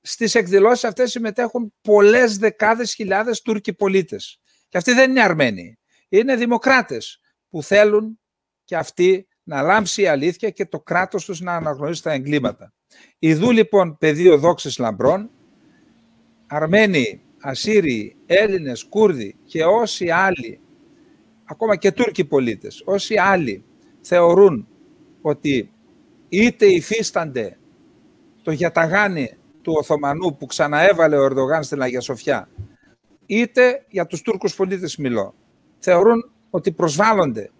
Στις εκδηλώσεις αυτές συμμετέχουν πολλές δεκάδες χιλιάδες Τούρκοι πολίτες. Και αυτοί δεν είναι Αρμένοι. Είναι δημοκράτες που θέλουν και αυτοί να λάμψει η αλήθεια και το κράτος τους να αναγνωρίσει τα εγκλήματα. Ιδού λοιπόν πεδίο δόξης λαμπρών, Αρμένοι, Ασσύριοι, Έλληνες, Κούρδοι και όσοι άλλοι, ακόμα και Τούρκοι πολίτες, όσοι άλλοι θεωρούν ότι είτε υφίστανται το γιαταγάνι του Οθωμανού που ξαναέβαλε ο Ερντογάν στην Αγία Σοφιά, είτε για τους Τούρκους πολίτες μιλώ, θεωρούν ότι προσβάλλονται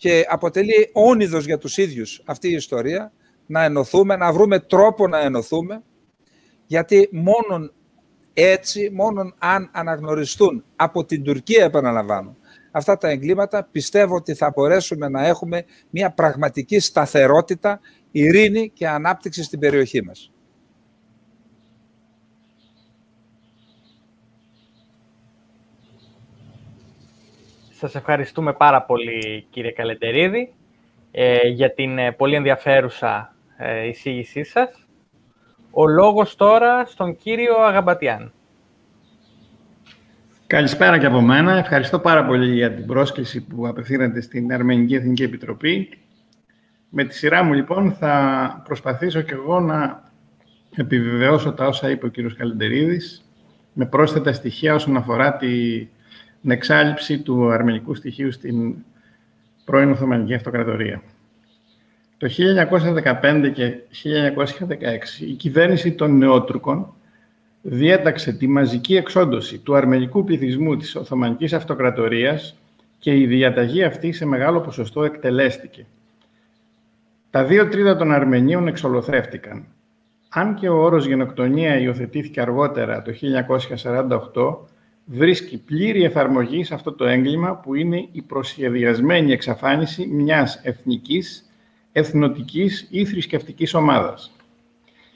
και αποτελεί όνειδος για τους ίδιους αυτή η ιστορία, να ενωθούμε, να βρούμε τρόπο να ενωθούμε, γιατί μόνον έτσι, μόνον αν αναγνωριστούν από την Τουρκία, επαναλαμβάνω, αυτά τα εγκλήματα, πιστεύω ότι θα μπορέσουμε να έχουμε μια πραγματική σταθερότητα, ειρήνη και ανάπτυξη στην περιοχή μας. Σας ευχαριστούμε πάρα πολύ κύριε Καλεντερίδη ε, για την ε, πολύ ενδιαφέρουσα ε, εισήγησή σας. Ο λόγος τώρα στον κύριο Αγαμπατιάν. Καλησπέρα και από μένα. Ευχαριστώ πάρα πολύ για την πρόσκληση που απευθύνεται στην Αρμενική Εθνική Επιτροπή. Με τη σειρά μου, λοιπόν, θα προσπαθήσω και εγώ να επιβεβαιώσω τα όσα είπε ο κύριος Καλεντερίδης με πρόσθετα στοιχεία όσον αφορά τη την εξάλληψη του αρμενικού στοιχείου στην πρώην Οθωμανική Αυτοκρατορία. Το 1915 και 1916 η κυβέρνηση των Νεότουρκων διέταξε τη μαζική εξόντωση του αρμενικού πληθυσμού της Οθωμανικής Αυτοκρατορίας και η διαταγή αυτή σε μεγάλο ποσοστό εκτελέστηκε. Τα δύο τρίτα των Αρμενίων εξολοθρεύτηκαν. Αν και ο όρος γενοκτονία υιοθετήθηκε αργότερα το 1948, βρίσκει πλήρη εφαρμογή σε αυτό το έγκλημα που είναι η προσχεδιασμένη εξαφάνιση μιας εθνικής, εθνοτικής ή θρησκευτικής ομάδας.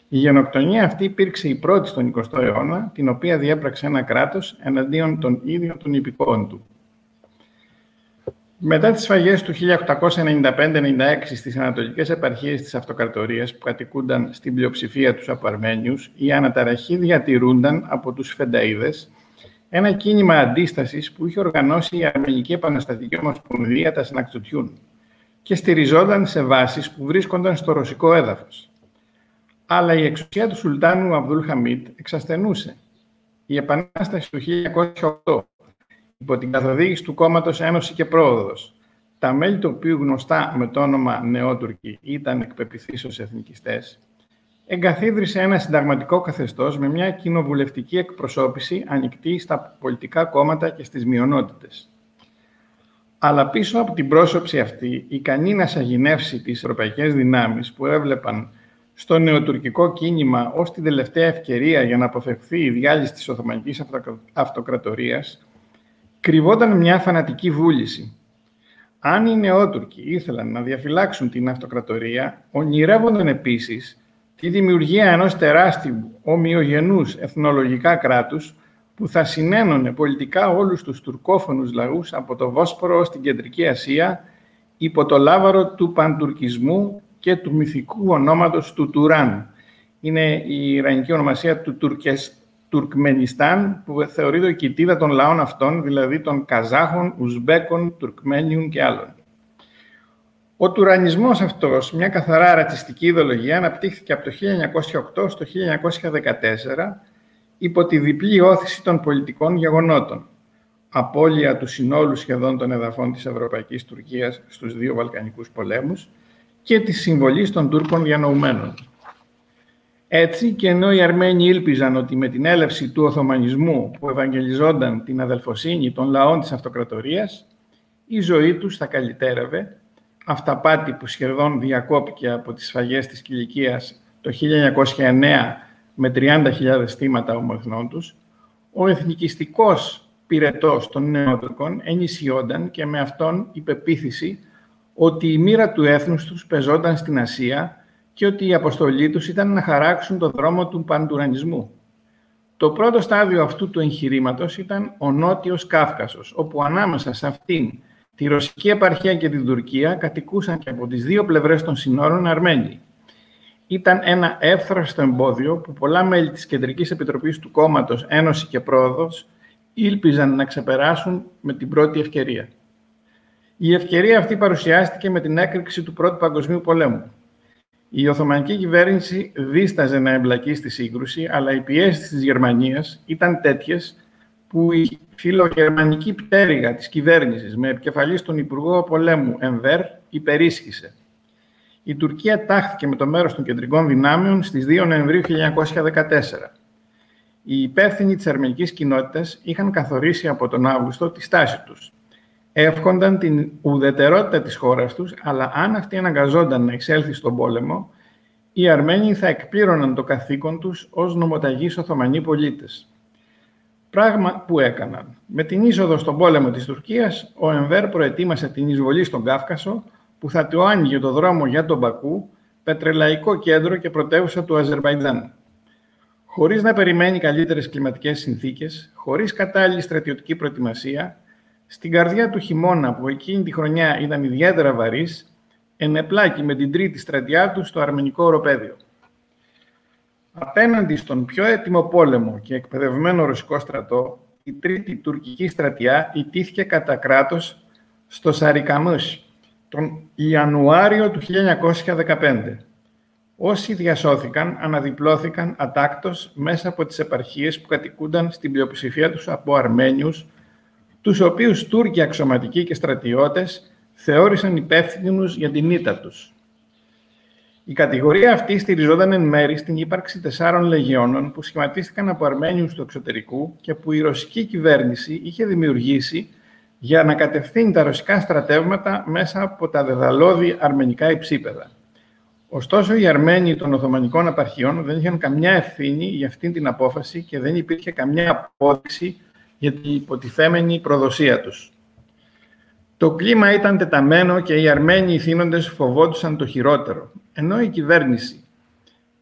Η γενοκτονία αυτή υπήρξε η πρώτη στον 20ο αιώνα, την οποία διέπραξε ένα κράτος εναντίον των ίδιων των υπηκόων του. Μετά τις σφαγές του 1895-96 στις ανατολικές επαρχίες της αυτοκρατορίας που κατοικούνταν στην πλειοψηφία τους από Αρμένιους, η αναταραχή διατηρούνταν από τους Φενταίδες, ένα κίνημα αντίστασης που είχε οργανώσει η Αρμενική Επαναστατική Ομοσπονδία τα Συνακτουτιούν και στηριζόταν σε βάσεις που βρίσκονταν στο ρωσικό έδαφος. Αλλά η εξουσία του Σουλτάνου Αβδούλ Χαμίτ εξασθενούσε. Η Επανάσταση του 1908, υπό την καθοδήγηση του κόμματος Ένωση και Πρόοδος, τα μέλη του οποίου γνωστά με το όνομα Νεότουρκοι ήταν εκπεπιθήσεως εθνικιστές, εγκαθίδρυσε ένα συνταγματικό καθεστώς με μια κοινοβουλευτική εκπροσώπηση ανοιχτή στα πολιτικά κόμματα και στις μειονότητες. Αλλά πίσω από την πρόσωψη αυτή, ικανή να σαγηνεύσει τις ευρωπαϊκές δυνάμεις που έβλεπαν στο νεοτουρκικό κίνημα ως την τελευταία ευκαιρία για να αποφευχθεί η διάλυση της Οθωμανικής Αυτοκρατορίας, κρυβόταν μια φανατική βούληση. Αν οι νεότουρκοι ήθελαν να διαφυλάξουν την αυτοκρατορία, ονειρεύονταν επίσης τη δημιουργία ενός τεράστιου ομοιογενούς εθνολογικά κράτους που θα συνένωνε πολιτικά όλους τους τουρκόφωνους λαούς από το Βόσπορο ως την Κεντρική Ασία υπό το λάβαρο του παντουρκισμού και του μυθικού ονόματος του Τουράν. Είναι η ιρανική ονομασία του Τουρκες, Τουρκμενιστάν που θεωρείται η κοιτίδα των λαών αυτών, δηλαδή των Καζάχων, Ουσμπέκων, Τουρκμένιων και άλλων. Ο τουρανισμός αυτός, μια καθαρά ρατσιστική ιδεολογία, αναπτύχθηκε από το 1908 στο 1914 υπό τη διπλή όθηση των πολιτικών γεγονότων. Απόλυα του συνόλου σχεδόν των εδαφών της Ευρωπαϊκής Τουρκίας στους δύο Βαλκανικούς πολέμους και τη συμβολή των Τούρκων διανοουμένων. Έτσι, και ενώ οι Αρμένοι ήλπιζαν ότι με την έλευση του Οθωμανισμού που ευαγγελιζόταν την αδελφοσύνη των λαών της αυτοκρατορίας, η ζωή τους θα καλυτέρευε αυταπάτη που σχεδόν διακόπηκε από τις σφαγές της Κιλικίας το 1909 με 30.000 θύματα ομοεθνών τους, ο εθνικιστικός πυρετός των νεότουρκων ενισχυόταν και με αυτόν η πεποίθηση ότι η μοίρα του έθνους τους πεζόταν στην Ασία και ότι η αποστολή τους ήταν να χαράξουν το δρόμο του παντουρανισμού. Το πρώτο στάδιο αυτού του εγχειρήματος ήταν ο Νότιος Κάφκασος, όπου ανάμεσα σε αυτήν τη Ρωσική επαρχία και την Τουρκία κατοικούσαν και από τις δύο πλευρές των συνόρων Αρμένοι. Ήταν ένα εύθραστο εμπόδιο που πολλά μέλη της Κεντρικής Επιτροπής του Κόμματος Ένωση και Πρόοδος ήλπιζαν να ξεπεράσουν με την πρώτη ευκαιρία. Η ευκαιρία αυτή παρουσιάστηκε με την έκρηξη του Πρώτου Παγκοσμίου Πολέμου. Η Οθωμανική κυβέρνηση δίσταζε να εμπλακεί στη σύγκρουση, αλλά οι πιέσεις της Γερμανίας ήταν τέτοιες που η φιλογερμανική πτέρυγα της κυβέρνησης με επικεφαλής τον Υπουργό Πολέμου Εμβέρ υπερίσχυσε. Η Τουρκία τάχθηκε με το μέρος των κεντρικών δυνάμεων στις 2 Νοεμβρίου 1914. Οι υπεύθυνοι της αρμενικής κοινότητας είχαν καθορίσει από τον Αύγουστο τη στάση τους. Εύχονταν την ουδετερότητα της χώρας τους, αλλά αν αυτοί αναγκαζόνταν να εισέλθει στον πόλεμο, οι Αρμένοι θα εκπλήρωναν το καθήκον τους ως νομοταγείς Οθωμανοί πολίτες. Πράγμα που έκαναν. Με την είσοδο στον πόλεμο της Τουρκίας, ο Εμβέρ προετοίμασε την εισβολή στον Κάφκασο, που θα του άνοιγε το δρόμο για τον Μπακού, πετρελαϊκό κέντρο και πρωτεύουσα του Αζερβαϊτζάν. Χωρίς να περιμένει καλύτερες κλιματικές συνθήκες, χωρίς κατάλληλη στρατιωτική προετοιμασία, στην καρδιά του χειμώνα που εκείνη τη χρονιά ήταν ιδιαίτερα βαρύς, ενεπλάκη με την τρίτη στρατιά του στο αρμενικό οροπέδιο. Απέναντι στον πιο έτοιμο πόλεμο και εκπαιδευμένο ρωσικό στρατό, η τρίτη τουρκική στρατιά ιτήθηκε κατά κράτος στο Σαρικαμούς τον Ιανουάριο του 1915. Όσοι διασώθηκαν αναδιπλώθηκαν ατάκτως μέσα από τις επαρχίες που κατοικούνταν στην πλειοψηφία τους από Αρμένιους, τους οποίους Τούρκοι αξιωματικοί και στρατιώτες θεώρησαν υπεύθυνους για την ήττα τους. Η κατηγορία αυτή στηριζόταν εν μέρη στην ύπαρξη τεσσάρων λεγιώνων που σχηματίστηκαν από Αρμένιους του εξωτερικού και που η ρωσική κυβέρνηση είχε δημιουργήσει για να κατευθύνει τα ρωσικά στρατεύματα μέσα από τα δεδαλώδη αρμενικά υψίπεδα. Ωστόσο, οι Αρμένοι των Οθωμανικών απαρχιών δεν είχαν καμιά ευθύνη για αυτήν την απόφαση και δεν υπήρχε καμιά απόδειξη για την υποτιθέμενη προδοσία τους. Το κλίμα ήταν τεταμένο και οι Αρμένοι ηθήνοντες φοβόντουσαν το χειρότερο, ενώ η κυβέρνηση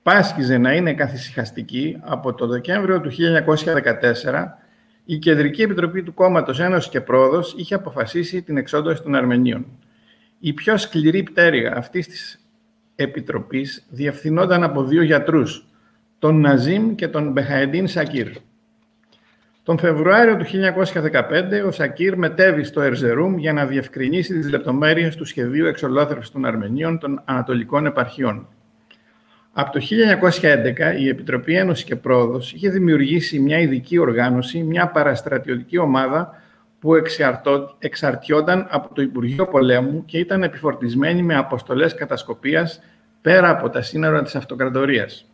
πάσχιζε να είναι καθησυχαστική από το Δεκέμβριο του 1914 η Κεντρική Επιτροπή του Κόμματος Ένωσης και Πρόοδος είχε αποφασίσει την εξόντωση των Αρμενίων. Η πιο σκληρή πτέρυγα αυτής της Επιτροπής διευθυνόταν από δύο γιατρούς, τον Ναζίμ και τον Μπεχαεντίν Σακύρ. Τον Φεβρουάριο του 1915, ο Σακύρ μετέβη στο Ερζερούμ για να διευκρινίσει τις λεπτομέρειες του σχεδίου εξολόθρευσης των Αρμενίων των Ανατολικών Επαρχιών. Από το 1911 η Επιτροπή Ένωσης και Πρόοδος είχε δημιουργήσει μια ειδική οργάνωση, μια παραστρατιωτική ομάδα που εξαρτιόταν από το Υπουργείο Πολέμου και ήταν επιφορτισμένη με αποστολές κατασκοπίας πέρα από τα σύνορα της αυτοκρατορίας.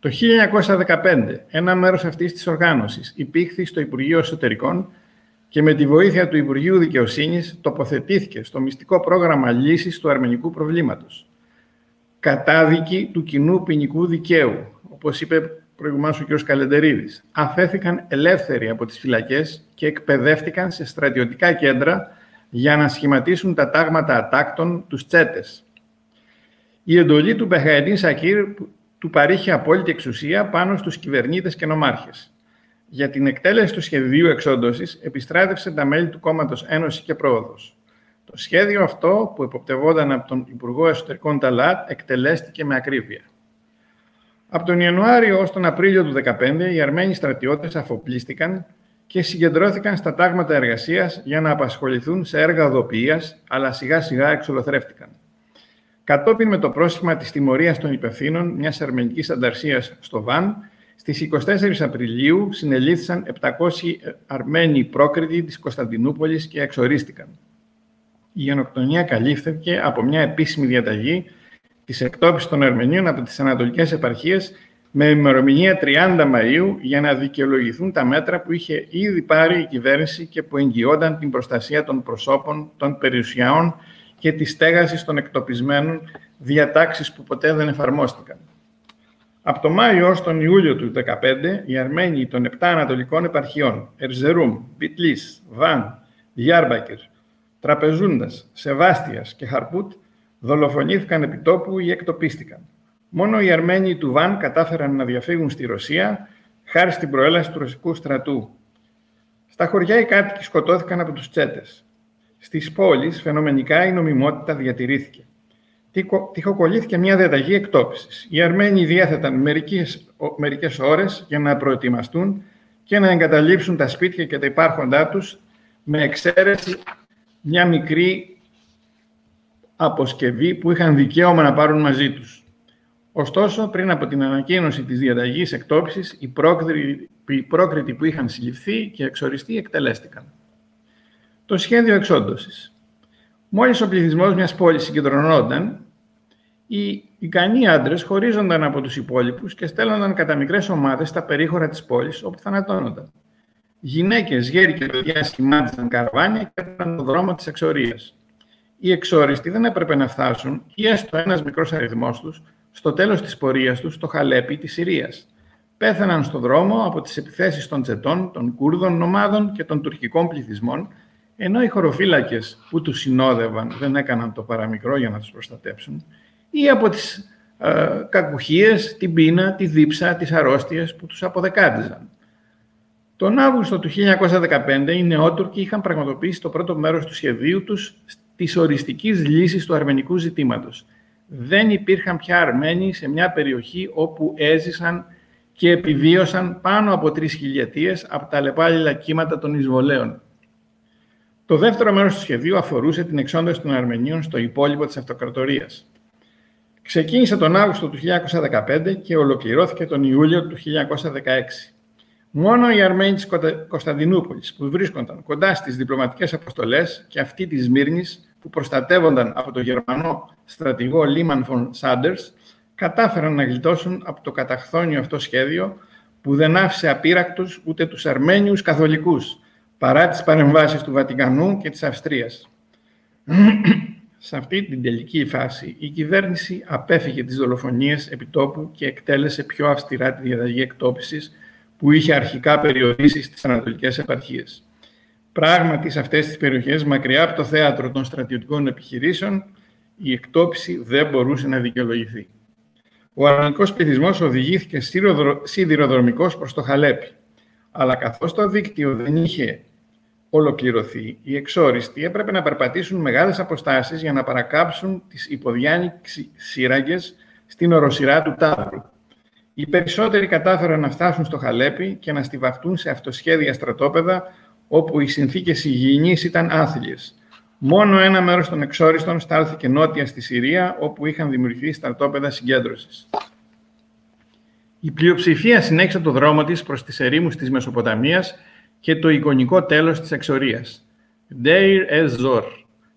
Το 1915, ένα μέρος αυτής της οργάνωσης υπήρχε στο Υπουργείο Εσωτερικών και με τη βοήθεια του Υπουργείου Δικαιοσύνης τοποθετήθηκε στο μυστικό πρόγραμμα λύσης του αρμενικού προβλήματος κατάδικοι του κοινού ποινικού δικαίου, όπως είπε προηγουμένως ο κ. Καλεντερίδης, αφέθηκαν ελεύθεροι από τις φυλακές και εκπαιδεύτηκαν σε στρατιωτικά κέντρα για να σχηματίσουν τα τάγματα ατάκτων, τους τσέτες. Η εντολή του Μπεχαεντίν Σακύρ του παρήχε απόλυτη εξουσία πάνω στους κυβερνήτες και νομάρχες. Για την εκτέλεση του σχεδίου εξόντωσης επιστράτευσε τα μέλη του κόμματος Ένωση και Πρόοδος. Το σχέδιο αυτό, που εποπτευόταν από τον Υπουργό Εσωτερικών Ταλάτ, εκτελέστηκε με ακρίβεια. Από τον Ιανουάριο ως τον Απρίλιο του 2015, οι Αρμένοι στρατιώτες αφοπλίστηκαν και συγκεντρώθηκαν στα τάγματα εργασίας για να απασχοληθούν σε έργα οδοποιίας, αλλά σιγά σιγά εξολοθρεύτηκαν. Κατόπιν με το πρόσχημα της τιμωρίας των υπευθύνων μιας αρμενικής ανταρσίας στο ΒΑΝ, στις 24 Απριλίου συνελήφθησαν 700 Αρμένοι πρόκριτοι της Κωνσταντινούπολης και εξορίστηκαν. Η γενοκτονία καλύφθηκε από μια επίσημη διαταγή της εκτόπισης των Αρμενίων από τις ανατολικές επαρχίες με ημερομηνία 30 Μαΐου για να δικαιολογηθούν τα μέτρα που είχε ήδη πάρει η κυβέρνηση και που εγγυόνταν την προστασία των προσώπων, των περιουσιών και τη στέγαση των εκτοπισμένων διατάξεις που ποτέ δεν εφαρμόστηκαν. Από το Μάιο ως τον Ιούλιο του 2015, οι Αρμένοι των 7 ανατολικών επαρχιών, Ερζερούμ, Μπιτλής, Βαν, Διάρμπακερ, Τραπεζούντας, Σεβάστιας και Χαρπούτ δολοφονήθηκαν επί τόπου ή εκτοπίστηκαν. Μόνο οι Αρμένοι του Βαν κατάφεραν να διαφύγουν στη Ρωσία χάρη στην προέλαση του ρωσικού στρατού. Στα χωριά οι κάτοικοι σκοτώθηκαν από τους τσέτες. Στις πόλεις, φαινομενικά, η νομιμότητα διατηρήθηκε. Τυχοκολλήθηκε μια διαταγή εκτόπισης. Οι Αρμένοι διέθεταν μερικές, μερικές ώρες για να προετοιμαστούν και να εγκαταλείψουν τα σπίτια και τα υπάρχοντά τους με εξαίρεση μια μικρή αποσκευή που είχαν δικαίωμα να πάρουν μαζί τους. Ωστόσο, πριν από την ανακοίνωση της διαταγής εκτόπισης, οι πρόκριτοι που είχαν συλληφθεί και εξοριστεί εκτελέστηκαν. Το σχέδιο εξόντωσης. Μόλις ο πληθυσμός μιας πόλης συγκεντρωνόταν, οι ικανοί άντρες χωρίζονταν από τους υπόλοιπους και στέλνονταν κατά μικρές ομάδες στα περίχωρα της πόλης όπου θανατώνονταν. Γυναίκες, γέροι και παιδιά σχημάτισαν καρβάνια και έπαιρναν τον δρόμο της εξορίας. Οι εξόριστοι δεν έπρεπε να φτάσουν, ή έστω ένας μικρός αριθμός τους, στο τέλος της πορείας τους στο Χαλέπι της Συρίας. Πέθαναν στον δρόμο από τις επιθέσεις των Τσετών, των Κούρδων ομάδων και των τουρκικών πληθυσμών, ενώ οι χωροφύλακες που τους συνόδευαν δεν έκαναν το παραμικρό για να τους προστατέψουν, ή από τις ε, κακουχίες, την πείνα, τη δίψα, τις αρρώστιες που τους αποδεκάτιζαν. Τον Αύγουστο του 1915 οι νεότουρκοι είχαν πραγματοποιήσει το πρώτο μέρος του σχεδίου τους της οριστικής λύσης του αρμενικού ζητήματος. Δεν υπήρχαν πια Αρμένοι σε μια περιοχή όπου έζησαν και επιβίωσαν πάνω από τρεις χιλιετίες από τα λεπάλληλα κύματα των εισβολέων. Το δεύτερο μέρος του σχεδίου αφορούσε την εξόντωση των Αρμενίων στο υπόλοιπο της αυτοκρατορίας. Ξεκίνησε τον Αύγουστο του 1915 και ολοκληρώθηκε τον Ιούλιο του 1916. Μόνο οι Αρμένοι της Κωνσταντινούπολης που βρίσκονταν κοντά στις διπλωματικές αποστολές και αυτή της Μύρνης που προστατεύονταν από τον Γερμανό στρατηγό Λίμαν Φον Σάντερς κατάφεραν να γλιτώσουν από το καταχθόνιο αυτό σχέδιο που δεν άφησε απείρακτους ούτε τους Αρμένιους καθολικούς παρά τις παρεμβάσεις του Βατικανού και της Αυστρίας. Σε αυτή την τελική φάση, η κυβέρνηση απέφυγε τις δολοφονίες επιτόπου και εκτέλεσε πιο αυστηρά τη διαταγή εκτόπισης που είχε αρχικά περιορίσει στις ανατολικές επαρχίες. Πράγματι, σε αυτές τις περιοχές, μακριά από το θέατρο των στρατιωτικών επιχειρήσεων, η εκτόπιση δεν μπορούσε να δικαιολογηθεί. Ο αρμενικός πληθυσμός οδηγήθηκε σιδηροδρομικός προς το Χαλέπι. Αλλά καθώς το δίκτυο δεν είχε ολοκληρωθεί, οι εξόριστοι έπρεπε να περπατήσουν μεγάλες αποστάσεις για να παρακάψουν τις υποδιάνοιξοι σύραγγες στην οροσυρά του Ταύρου. Οι περισσότεροι κατάφεραν να φτάσουν στο Χαλέπι και να στιβαχτούν σε αυτοσχέδια στρατόπεδα όπου οι συνθήκες υγιεινής ήταν άθλιες. Μόνο ένα μέρος των εξόριστων στάλθηκε νότια στη Συρία, όπου είχαν δημιουργηθεί στρατόπεδα συγκέντρωσης. Η πλειοψηφία συνέχισε το δρόμο της προς τις ερήμους της Μεσοποταμίας και το εικονικό τέλος της εξορίας. Deir ez-Zor,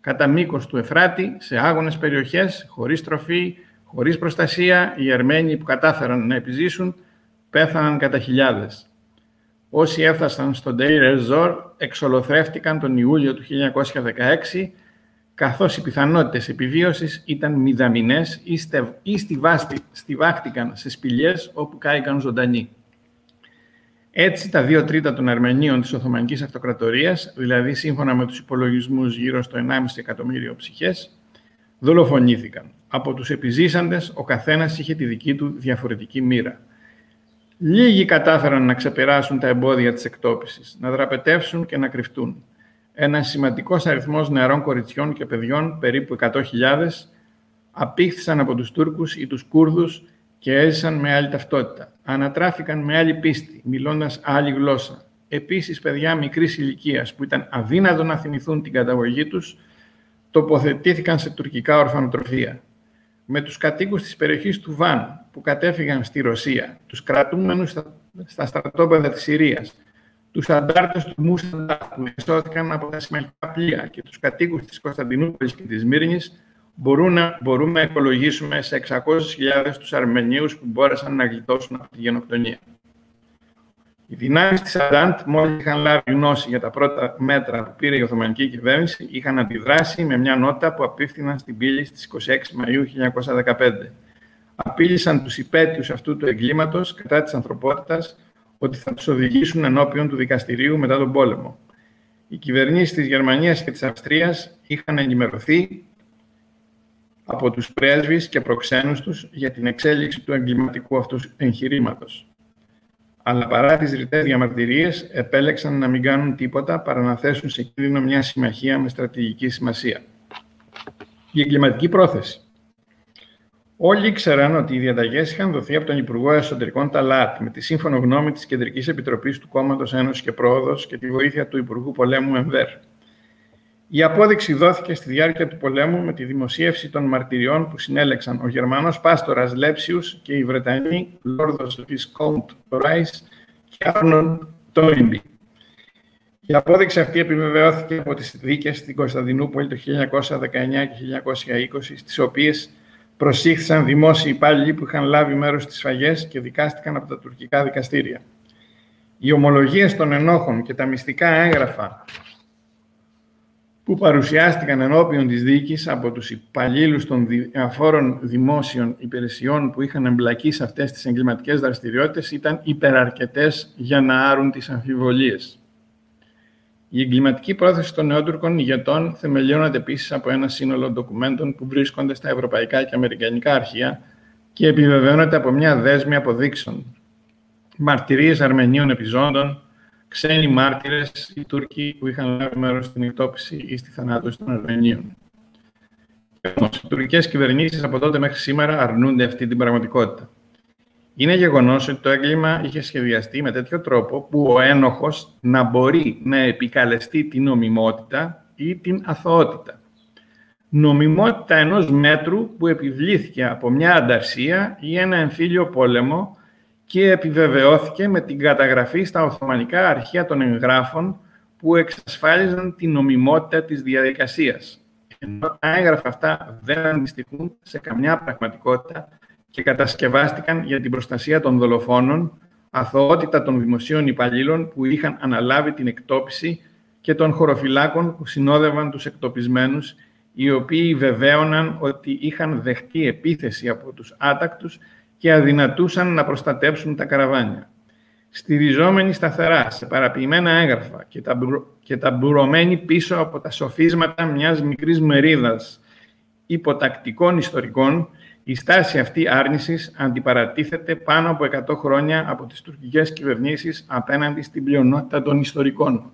κατά μήκος του Εφράτη, σε άγονες περιοχές, χωρίς τροφή, χωρίς προστασία, οι Αρμένοι που κατάφεραν να επιζήσουν πέθαναν κατά χιλιάδες. Όσοι έφτασαν στο Deir ez-Zor εξολοθρεύτηκαν τον Ιούλιο του 1916, καθώς οι πιθανότητες επιβίωσης ήταν μηδαμινές ή στιβάχτηκαν σε σπηλιές όπου κάηκαν ζωντανοί. Έτσι, τα δύο τρίτα των Αρμενίων της Οθωμανικής Αυτοκρατορίας, δηλαδή σύμφωνα με τους υπολογισμούς γύρω στο 1,5 εκατομμύριο ψυχές, δολοφονήθηκαν. Από τους επιζήσαντες, ο καθένας είχε τη δική του διαφορετική μοίρα. Λίγοι κατάφεραν να ξεπεράσουν τα εμπόδια της εκτόπισης, να δραπετεύσουν και να κρυφτούν. Ένας σημαντικός αριθμός νεαρών κοριτσιών και παιδιών, περίπου 100.000, απήχθησαν από τους Τούρκους ή τους Κούρδους και έζησαν με άλλη ταυτότητα. Ανατράφηκαν με άλλη πίστη, μιλώντας άλλη γλώσσα. Επίσης, παιδιά μικρής ηλικίας που ήταν αδύνατο να θυμηθούν την καταγωγή τους, τοποθετήθηκαν σε τουρκικά ορφανοτροφία. Με τους κατοίκους της περιοχής του Βαν, που κατέφυγαν στη Ρωσία, τους κρατούμενους στα, στα στρατόπεδα της Συρίας, τους αντάρτες του Μούσαντα που εξώθηκαν από τα συμμαχικά πλοία και τους κατοίκους της Κωνσταντινούπολης και της Μύρνης, μπορούμε, μπορούμε να υπολογίσουμε σε 600.000 τους Αρμενίους που μπόρεσαν να γλιτώσουν από τη γενοκτονία. Οι δυνάμεις της Αντάντ, μόλις είχαν λάβει γνώση για τα πρώτα μέτρα που πήρε η Οθωμανική κυβέρνηση, είχαν αντιδράσει με μια νότα που απίφθηναν στην πύλη στις 26 Μαου 1915. Απείλησαν τους υπέτειους αυτού του εγκλήματος κατά της ανθρωπότητας ότι θα τους οδηγήσουν ενώπιον του δικαστηρίου μετά τον πόλεμο. Οι κυβερνήσεις της Γερμανίας και της Αυστρίας είχαν ενημερωθεί από τους πρέσβεις και προξένους τους για την εξέλιξη του εγκληματικού αυτού εγχειρήματος. Αλλά παρά τις ρητές διαμαρτυρίες, επέλεξαν να μην κάνουν τίποτα παρά να θέσουν σε κίνδυνο μια συμμαχία με στρατηγική σημασία. Η εγκληματική πρόθεση. Όλοι ήξεραν ότι οι διαταγές είχαν δοθεί από τον Υπουργό Εσωτερικών Ταλάτ με τη σύμφωνο γνώμη της Κεντρικής Επιτροπής του Κόμματος Ένωσης και Πρόοδος και τη βοήθεια του Υπουργού Πολέμου Εμβέρ. Η απόδειξη δόθηκε στη διάρκεια του πολέμου με τη δημοσίευση των μαρτυριών που συνέλεξαν ο Γερμανός πάστορας Λέψιους και οι Βρετανοί Λόρδος Βισκόντ Ράις και Άρνον Τόιμπι. Η απόδειξη αυτή επιβεβαιώθηκε από τις δίκες στην Κωνσταντινούπολη το 1919 και 1920, στις οποίες προσήχθησαν δημόσιοι υπάλληλοι που είχαν λάβει μέρος στις φαγές και δικάστηκαν από τα τουρκικά δικαστήρια. Οι ομολογίες των ενόχων και τα μυστικά έγγραφα που παρουσιάστηκαν ενώπιον της δίκης από τους υπαλλήλους των διαφόρων δημόσιων υπηρεσιών που είχαν εμπλακεί σε αυτές τις εγκληματικές δραστηριότητες ήταν υπεραρκετές για να άρουν τις αμφιβολίες. Η εγκληματική πρόθεση των νεότουρκων ηγετών θεμελιώνεται επίσης από ένα σύνολο ντοκουμέντων που βρίσκονται στα ευρωπαϊκά και αμερικανικά αρχεία και επιβεβαιώνεται από μια δέσμη αποδείξεων. Μαρτυρίες Αρμενίων επιζώντων, ξένοι μάρτυρες, οι Τούρκοι που είχαν λάβει μέρος στην εκτόπιση ή στη θανάτωση των Αρμενίων. Όμως, οι τουρκικές κυβερνήσεις από τότε μέχρι σήμερα αρνούνται αυτή την πραγματικότητα. Είναι γεγονός ότι το έγκλημα είχε σχεδιαστεί με τέτοιο τρόπο που ο ένοχος να μπορεί να επικαλεστεί την νομιμότητα ή την αθωότητα. Νομιμότητα ενός μέτρου που επιβλήθηκε από μια ανταρσία ή ένα εμφύλιο πόλεμο και επιβεβαιώθηκε με την καταγραφή στα Οθωμανικά αρχεία των εγγράφων που εξασφάλιζαν την νομιμότητα της διαδικασίας. Ενώ τα έγγραφα αυτά δεν αντιστοιχούν σε καμιά πραγματικότητα και κατασκευάστηκαν για την προστασία των δολοφόνων, αθωότητα των δημοσίων υπαλλήλων που είχαν αναλάβει την εκτόπιση και των χωροφυλάκων που συνόδευαν τους εκτοπισμένους, οι οποίοι βεβαίωναν ότι είχαν δεχτεί επίθεση από τους άτακτους και αδυνατούσαν να προστατέψουν τα καραβάνια. Στηριζόμενοι σταθερά σε παραποιημένα έγγραφα και, και ταμπουρωμένοι πίσω από τα σοφίσματα μιας μικρής μερίδας υποτακτικών ιστορικών, η στάση αυτή άρνησης αντιπαρατίθεται πάνω από 100 χρόνια από τις τουρκικές κυβερνήσεις απέναντι στην πλειονότητα των ιστορικών.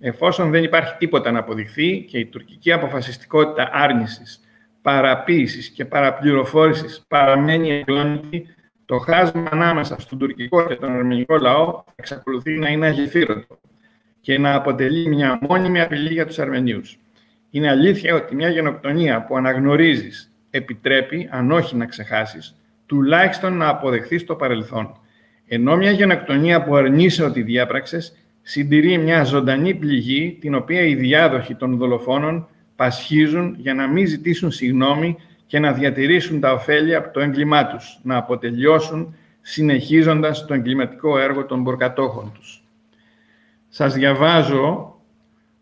Εφόσον δεν υπάρχει τίποτα να αποδειχθεί και η τουρκική αποφασιστικότητα άρνησης παραποίησης και παραπληροφόρησης παραμένει εγκλόνητη, το χάσμα ανάμεσα στον τουρκικό και τον αρμενικό λαό εξακολουθεί να είναι αγεφύρωτο και να αποτελεί μια μόνιμη απειλή για τους Αρμενίους. Είναι αλήθεια ότι μια γενοκτονία που αναγνωρίζεις επιτρέπει, αν όχι να ξεχάσεις, τουλάχιστον να αποδεχθείς το παρελθόν. Ενώ μια γενοκτονία που αρνείσαι ότι διάπραξες, συντηρεί μια ζωντανή πληγή, την οποία οι διάδοχοι των δολοφόνων πασχίζουν για να μην ζητήσουν συγνώμη και να διατηρήσουν τα ωφέλη από το έγκλημά τους, να αποτελειώσουν συνεχίζοντας το εγκληματικό έργο των μπορκατόχων τους. Σας διαβάζω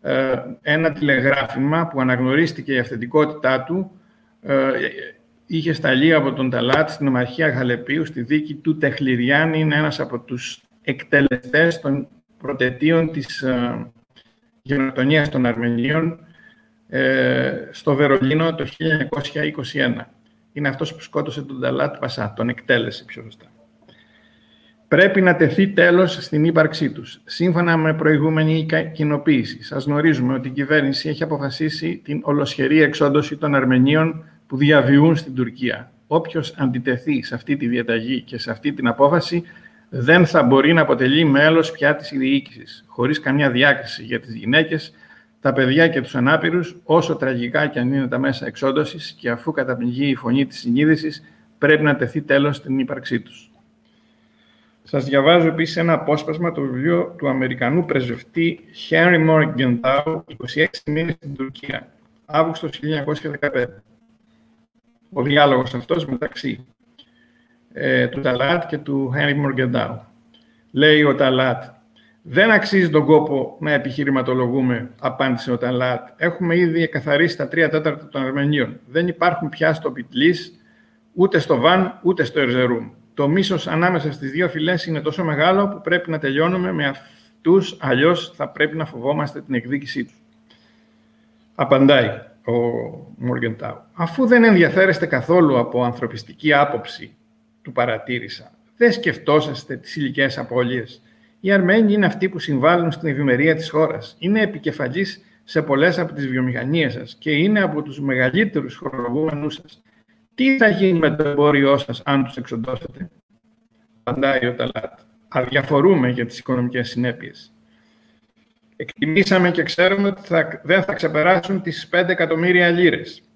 ε, ένα τηλεγράφημα που αναγνωρίστηκε η αυθεντικότητά του ε, είχε σταλεί από τον Ταλάτ στην Ομαρχία Γαλεπίου στη δίκη του Τεχληριάννη. Είναι ένας από τους εκτελεστές των προτετίων της ε, γενοκτονίας των Αρμενίων ε, στο Βερολίνο το 1921. Είναι αυτός που σκότωσε τον Ταλάτ Πασά, τον εκτέλεσε πιο σωστά. Πρέπει να τεθεί τέλος στην ύπαρξή τους. Σύμφωνα με προηγούμενη κοινοποίηση, σας γνωρίζουμε ότι η κυβέρνηση έχει αποφασίσει την ολοσχερή εξόντωση των Αρμενίων που διαβιούν στην Τουρκία. Όποιος αντιτεθεί σε αυτή τη διαταγή και σε αυτή την απόφαση δεν θα μπορεί να αποτελεί μέλος πια της διοίκησης, χωρίς καμιά διάκριση για τις γυναίκες, τα παιδιά και τους ανάπηρους, όσο τραγικά και αν είναι τα μέσα εξόντωσης και αφού καταπληγεί η φωνή της συνείδησης, πρέπει να τεθεί τέλος στην ύπαρξή τους. Σας διαβάζω επίσης ένα απόσπασμα το βιβλίο του Αμερικανού πρεσβευτή Henry Morgenthau, 26 μήνες στην Τουρκία, Αύγουστος 1915. Ο διάλογος αυτός μεταξύ ε, του Ταλάτ και του Henry Morgenthau. Λέει ο Ταλάτ, δεν αξίζει τον κόπο να επιχειρηματολογούμε, απάντησε ο Ταλάτ. Έχουμε ήδη εκαθαρίσει τα τρία τέταρτα των Αρμενίων. Δεν υπάρχουν πια στο Πιτλής, ούτε στο Βαν, ούτε στο Ερζερούμ. Το μίσος ανάμεσα στις δύο φυλές είναι τόσο μεγάλο που πρέπει να τελειώνουμε με αυτό τους, αλλιώς θα πρέπει να φοβόμαστε την εκδίκησή τους. Απαντάει ο Μόργεντάου. Αφού δεν ενδιαφέρεστε καθόλου από ανθρωπιστική άποψη, του παρατήρησα, δεν σκεφτόσαστε τις ηλικέ απώλειες. Οι Αρμένοι είναι αυτοί που συμβάλλουν στην ευημερία της χώρας. Είναι επικεφαλής σε πολλές από τις βιομηχανίες σας και είναι από τους μεγαλύτερους χορηγούμενους σας. Τι θα γίνει με το εμπόριό σας αν τους εξοντώσετε; Απαντάει ο Ταλάτ. Αδιαφορούμε για τις οικονομικές συνέπειες. Εκτιμήσαμε και ξέρουμε ότι θα, δεν θα ξεπεράσουν τις 5 εκατομμύρια λίρες.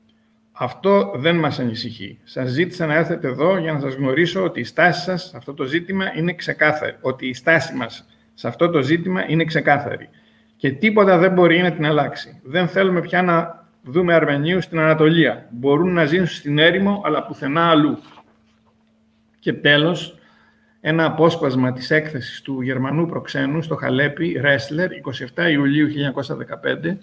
Αυτό δεν μας ανησυχεί. Σας ζήτησα να έρθετε εδώ για να σας γνωρίσω ότι η στάση σας σε αυτό το ζήτημα είναι ξεκάθαρη. Ότι η στάση μας σε αυτό το ζήτημα είναι ξεκάθαρη. Και τίποτα δεν μπορεί να την αλλάξει. Δεν θέλουμε πια να δούμε Αρμενίους στην Ανατολία. Μπορούν να ζήσουν στην έρημο, αλλά πουθενά αλλού. Και τέλος, ένα απόσπασμα της έκθεσης του Γερμανού προξένου στο Χαλέπι, Ρέσλερ, 27 Ιουλίου 1915,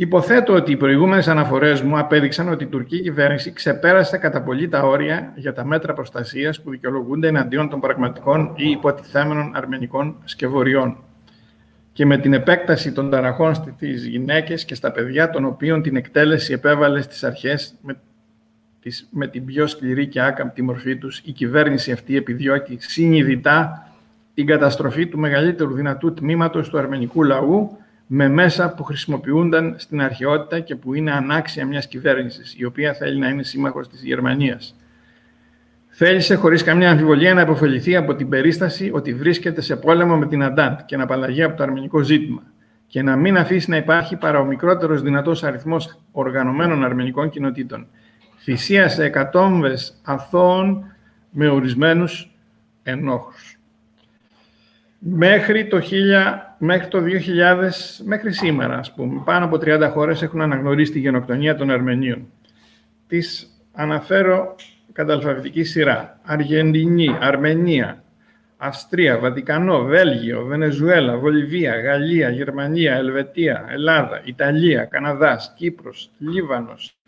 Υποθέτω ότι οι προηγούμενες αναφορές μου απέδειξαν ότι η τουρκική κυβέρνηση ξεπέρασε κατά πολύ τα όρια για τα μέτρα προστασίας που δικαιολογούνται εναντίον των πραγματικών ή υποτιθέμενων αρμενικών σκευωριών. Και με την επέκταση των ταραχών στις γυναίκες και στα παιδιά, των οποίων την εκτέλεση επέβαλε στις αρχές με, με την πιο σκληρή και άκαμπτη μορφή τους, η κυβέρνηση αυτή επιδιώκει συνειδητά την καταστροφή του μεγαλύτερου δυνατού τμήματος του αρμενικού λαού με μέσα που χρησιμοποιούνταν στην αρχαιότητα και που είναι ανάξια μιας κυβέρνησης, η οποία θέλει να είναι σύμμαχος της Γερμανίας. Θέλησε χωρίς καμιά αμφιβολία να υποφεληθεί από την περίσταση ότι βρίσκεται σε πόλεμο με την Αντάντ και να απαλλαγεί από το αρμενικό ζήτημα και να μην αφήσει να υπάρχει παρά ο μικρότερος δυνατός αριθμός οργανωμένων αρμενικών κοινοτήτων. Θυσίασε εκατόμβες αθώων με ορισμένους ενόχους μέχρι το, 1000, μέχρι το 2000, μέχρι σήμερα, ας πούμε, πάνω από 30 χώρες έχουν αναγνωρίσει τη γενοκτονία των Αρμενίων. Τις αναφέρω κατά αλφαβητική σειρά. Αργεντινή, Αρμενία, Αυστρία, Βατικανό, Βέλγιο, Βενεζουέλα, Βολιβία, Γαλλία, Γερμανία, Ελβετία, Ελλάδα, Ιταλία, Καναδάς, Κύπρος, Λίβανος,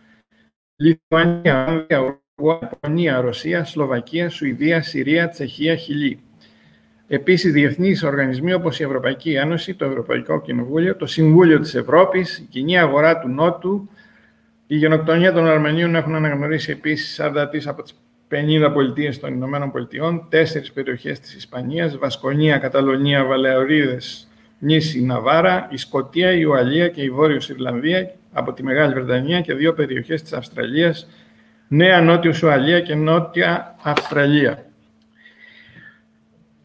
Λιθουανία, Ουρουγουά, Ρωσία, Σλοβακία, Σουηδία, Συρία, Τσεχία, Χιλή. Επίσης, διεθνείς οργανισμοί όπως η Ευρωπαϊκή Ένωση, το Ευρωπαϊκό Κοινοβούλιο, το Συμβούλιο της Ευρώπης, η Κοινή Αγορά του Νότου, η γενοκτονία των Αρμενίων έχουν αναγνωρίσει επίσης 43 από τις 50 πολιτείες των Ηνωμένων Πολιτειών, τέσσερις περιοχές της Ισπανίας, Βασκονία, Καταλωνία, Βαλεωρίδε, νήσι Ναβάρα, η Σκοτία, η Ουαλία και η Βόρειος Ιρλανδία από τη Μεγάλη Βρετανία και δύο περιοχές της Αυστραλίας, Νέα Νότιο Ουαλία και Νότια Αυστραλία.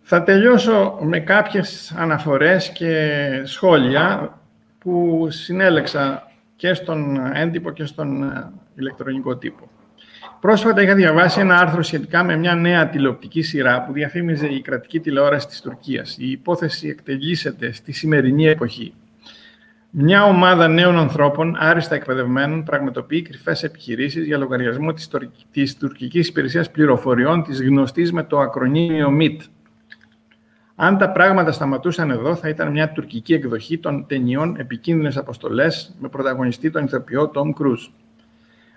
Θα τελειώσω με κάποιες αναφορές και σχόλια που συνέλεξα και στον έντυπο και στον ε, ηλεκτρονικό τύπο. Πρόσφατα είχα διαβάσει ένα άρθρο σχετικά με μια νέα τηλεοπτική σειρά που διαφήμιζε η κρατική τηλεόραση της Τουρκίας. Η υπόθεση εκτελήσεται στη σημερινή εποχή. Μια ομάδα νέων ανθρώπων, άριστα εκπαιδευμένων, πραγματοποιεί κρυφές επιχειρήσεις για λογαριασμό της τουρκικής υπηρεσίας πληροφοριών, της γνωστής με το ακρονίμιο MIT, αν τα πράγματα σταματούσαν εδώ, θα ήταν μια τουρκική εκδοχή των ταινιών Επικίνδυνες Αποστολές με πρωταγωνιστή τον ηθοποιό Τόμ Κρούζ.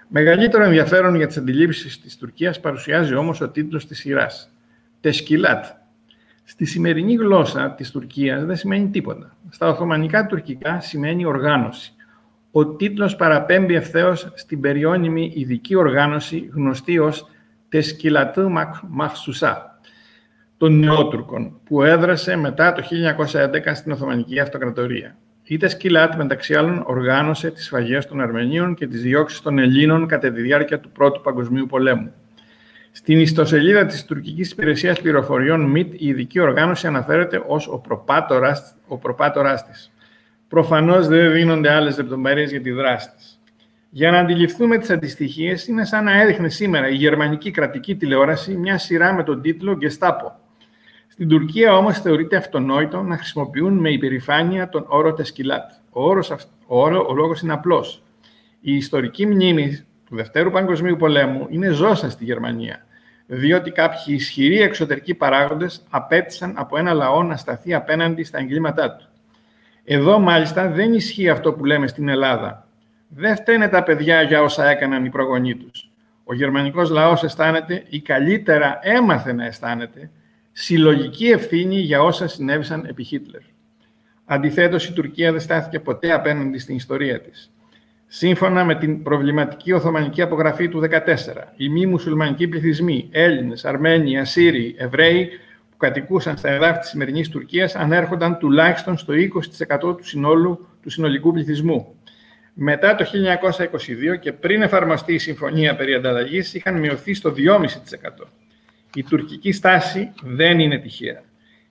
Μεγαλύτερο ενδιαφέρον για τις αντιλήψεις της Τουρκίας παρουσιάζει όμως ο τίτλος της σειράς. Τεσκυλάτ. Στη σημερινή γλώσσα της Τουρκίας δεν σημαίνει τίποτα. Στα Οθωμανικά τουρκικά σημαίνει οργάνωση. Ο τίτλος παραπέμπει ευθέως στην περιώνυμη ειδική οργάνωση γνωστή ως Τεσκυλατού Μαχσουσά, των Νεότουρκων, που έδρασε μετά το 1911 στην Οθωμανική Αυτοκρατορία. Η Τεσκυλάτ, μεταξύ άλλων, οργάνωσε τις σφαγές των Αρμενίων και τις διώξεις των Ελλήνων κατά τη διάρκεια του Πρώτου Παγκοσμίου Πολέμου. Στην ιστοσελίδα της τουρκικής υπηρεσίας πληροφοριών ΜΙΤ, η ειδική οργάνωση αναφέρεται ως ο προπάτορας, ο προπάτορας της. Προφανώς δεν δίνονται άλλες λεπτομέρειες για τη δράση της. Για να αντιληφθούμε τις αντιστοιχίες, είναι σαν να έδειχνε σήμερα η γερμανική κρατική τηλεόραση μια σειρά με τον τίτλο «Gestapo», στην Τουρκία όμως θεωρείται αυτονόητο να χρησιμοποιούν με υπερηφάνεια τον όρο τεσκυλάτ. Ο, όρος, ο, όρο, ο λόγος είναι απλός. Η ιστορική μνήμη του Δευτέρου Παγκοσμίου Πολέμου είναι ζώσα στη Γερμανία, διότι κάποιοι ισχυροί εξωτερικοί παράγοντες απέτησαν από ένα λαό να σταθεί απέναντι στα εγκλήματά του. Εδώ μάλιστα δεν ισχύει αυτό που λέμε στην Ελλάδα. Δεν φταίνε τα παιδιά για όσα έκαναν οι προγονείς τους. Ο γερμανικός λαός αισθάνεται ή καλύτερα έμαθε να αισθάνεται συλλογική ευθύνη για όσα συνέβησαν επί Χίτλερ. Αντιθέτως, η Τουρκία δεν στάθηκε ποτέ απέναντι στην ιστορία της. Σύμφωνα με την προβληματική Οθωμανική απογραφή του 2014, οι μη μουσουλμανικοί πληθυσμοί, Έλληνες, Αρμένοι, Ασσύριοι, Εβραίοι, που κατοικούσαν στα εδάφη της σημερινής Τουρκίας, ανέρχονταν τουλάχιστον στο 20% του, συνόλου, του συνολικού πληθυσμού. Μετά το 1922 και πριν εφαρμοστεί η Συμφωνία περί ανταλλαγής, είχαν μειωθεί στο 2,5%. Η τουρκική στάση δεν είναι τυχαία.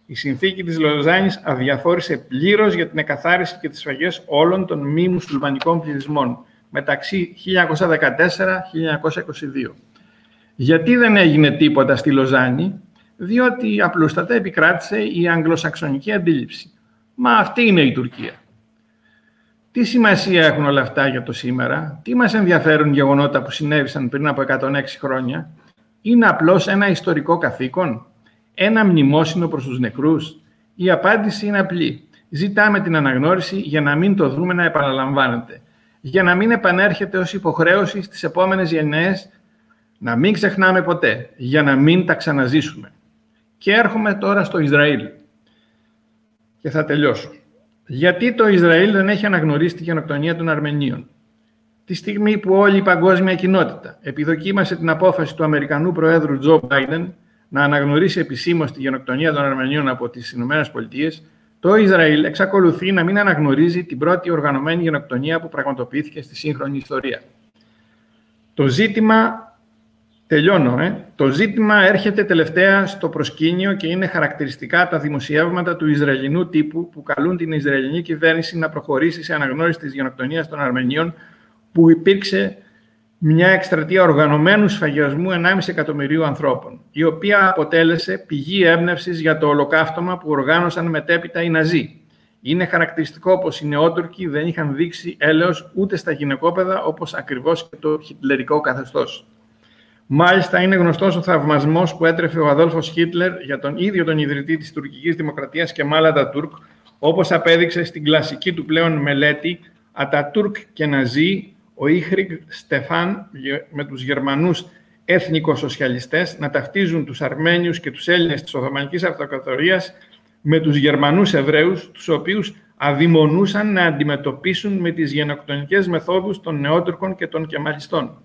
Η συνθήκη της Λοζάνης αδιαφόρησε πλήρως για την εκαθάριση και τις σφαγές όλων των μη μουσουλμανικών πληθυσμών μεταξύ 1914-1922. Γιατί δεν έγινε τίποτα στη Λοζάνη, διότι απλούστατα επικράτησε η αγγλοσαξονική αντίληψη. Μα αυτή είναι η Τουρκία. Τι σημασία έχουν όλα αυτά για το σήμερα, τι μας ενδιαφέρουν γεγονότα που συνέβησαν πριν από 106 χρόνια, είναι απλώς ένα ιστορικό καθήκον, ένα μνημόσυνο προς τους νεκρούς; Η απάντηση είναι απλή. Ζητάμε την αναγνώριση για να μην το δούμε να επαναλαμβάνεται, για να μην επανέρχεται ως υποχρέωση στις επόμενες γενναίες, να μην ξεχνάμε ποτέ, για να μην τα ξαναζήσουμε. Και έρχομαι τώρα στο Ισραήλ. Και θα τελειώσω. Γιατί το Ισραήλ δεν έχει αναγνωρίσει τη γενοκτονία των Αρμενίων; Τη στιγμή που όλη η παγκόσμια κοινότητα επιδοκίμασε την απόφαση του Αμερικανού Προέδρου Τζο Μπάιντεν να αναγνωρίσει επισήμως τη γενοκτονία των Αρμενίων από τις ΗΠΑ, το Ισραήλ εξακολουθεί να μην αναγνωρίζει την πρώτη οργανωμένη γενοκτονία που πραγματοποιήθηκε στη σύγχρονη ιστορία. Το ζήτημα Τελειώνω. Ε. Το ζήτημα έρχεται τελευταία στο προσκήνιο και είναι χαρακτηριστικά τα δημοσιεύματα του Ισραηλινού τύπου που καλούν την Ισραηλινή κυβέρνηση να προχωρήσει σε αναγνώριση της γενοκτονίας των Αρμενίων που υπήρξε μια εκστρατεία οργανωμένου σφαγιασμού 1,5 εκατομμυρίου ανθρώπων, η οποία αποτέλεσε πηγή έμπνευσης για το ολοκαύτωμα που οργάνωσαν μετέπειτα οι Ναζί. Είναι χαρακτηριστικό πως οι νεότουρκοι δεν είχαν δείξει έλεος ούτε στα γυναικόπαιδα όπως ακριβώς και το χιτλερικό καθεστώς. Μάλιστα, είναι γνωστός ο θαυμασμός που έτρεφε ο Αδόλφος Χίτλερ για τον ίδιο τον ιδρυτή της τουρκικής δημοκρατίας και μάλατα Τούρκ, όπως απέδειξε στην κλασική του πλέον μελέτη Ατατούρκ και Ναζί, ο Ήχριγκ Στεφάν με τους Γερμανούς έθνικο-σοσιαλιστές να ταυτίζουν τους Αρμένιους και τους Έλληνες της Οθωμανικής Αυτοκρατορίας με τους Γερμανούς Εβραίους, τους οποίους αδειμονούσαν να αντιμετωπίσουν με τις γενοκτονικές μεθόδους των Νεότουρκων και των Κεμαλιστών.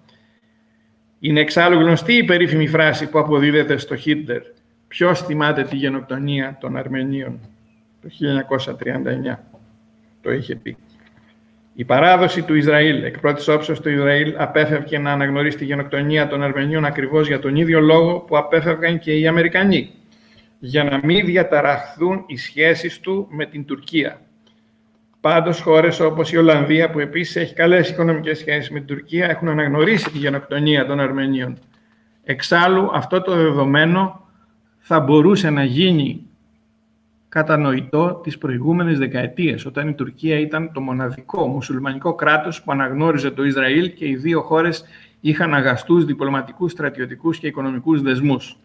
Είναι εξάλλου γνωστή η περίφημη φράση που αποδίδεται στο Χίτλερ. Ποιος θυμάται τη γενοκτονία των Αρμενίων το 1939. Το είχε πει. Η παράδοση του Ισραήλ, εκ πρώτης όψεως του Ισραήλ, απέφευγε να αναγνωρίσει τη γενοκτονία των Αρμενίων ακριβώς για τον ίδιο λόγο που απέφευγαν και οι Αμερικανοί, για να μην διαταραχθούν οι σχέσεις του με την Τουρκία, Πάντως, χώρες όπως η Ολλανδία, που επίσης έχει καλές οικονομικές σχέσεις με την Τουρκία, έχουν αναγνωρίσει τη γενοκτονία των Αρμενίων. Εξάλλου, αυτό το δεδομένο θα μπορούσε να γίνει κατανοητό τις προηγούμενες δεκαετίες, όταν η Τουρκία ήταν το μοναδικό μουσουλμανικό κράτος που αναγνώριζε το Ισραήλ και οι δύο χώρες είχαν αγαστούς διπλωματικούς, στρατιωτικούς και οικονομικούς δεσμούς.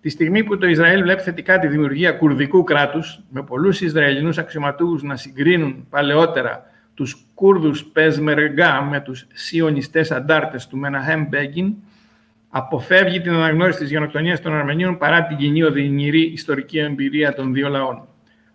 Τη στιγμή που το Ισραήλ βλέπει θετικά τη δημιουργία κουρδικού κράτους, με πολλούς Ισραηλινούς αξιωματούχους να συγκρίνουν παλαιότερα τους Κούρδους Πεσμεργά με τους σιωνιστές αντάρτες του Μεναχέμ Μπέγκιν, αποφεύγει την αναγνώριση της γενοκτονίας των Αρμενίων παρά την κοινή οδυνηρή ιστορική εμπειρία των δύο λαών.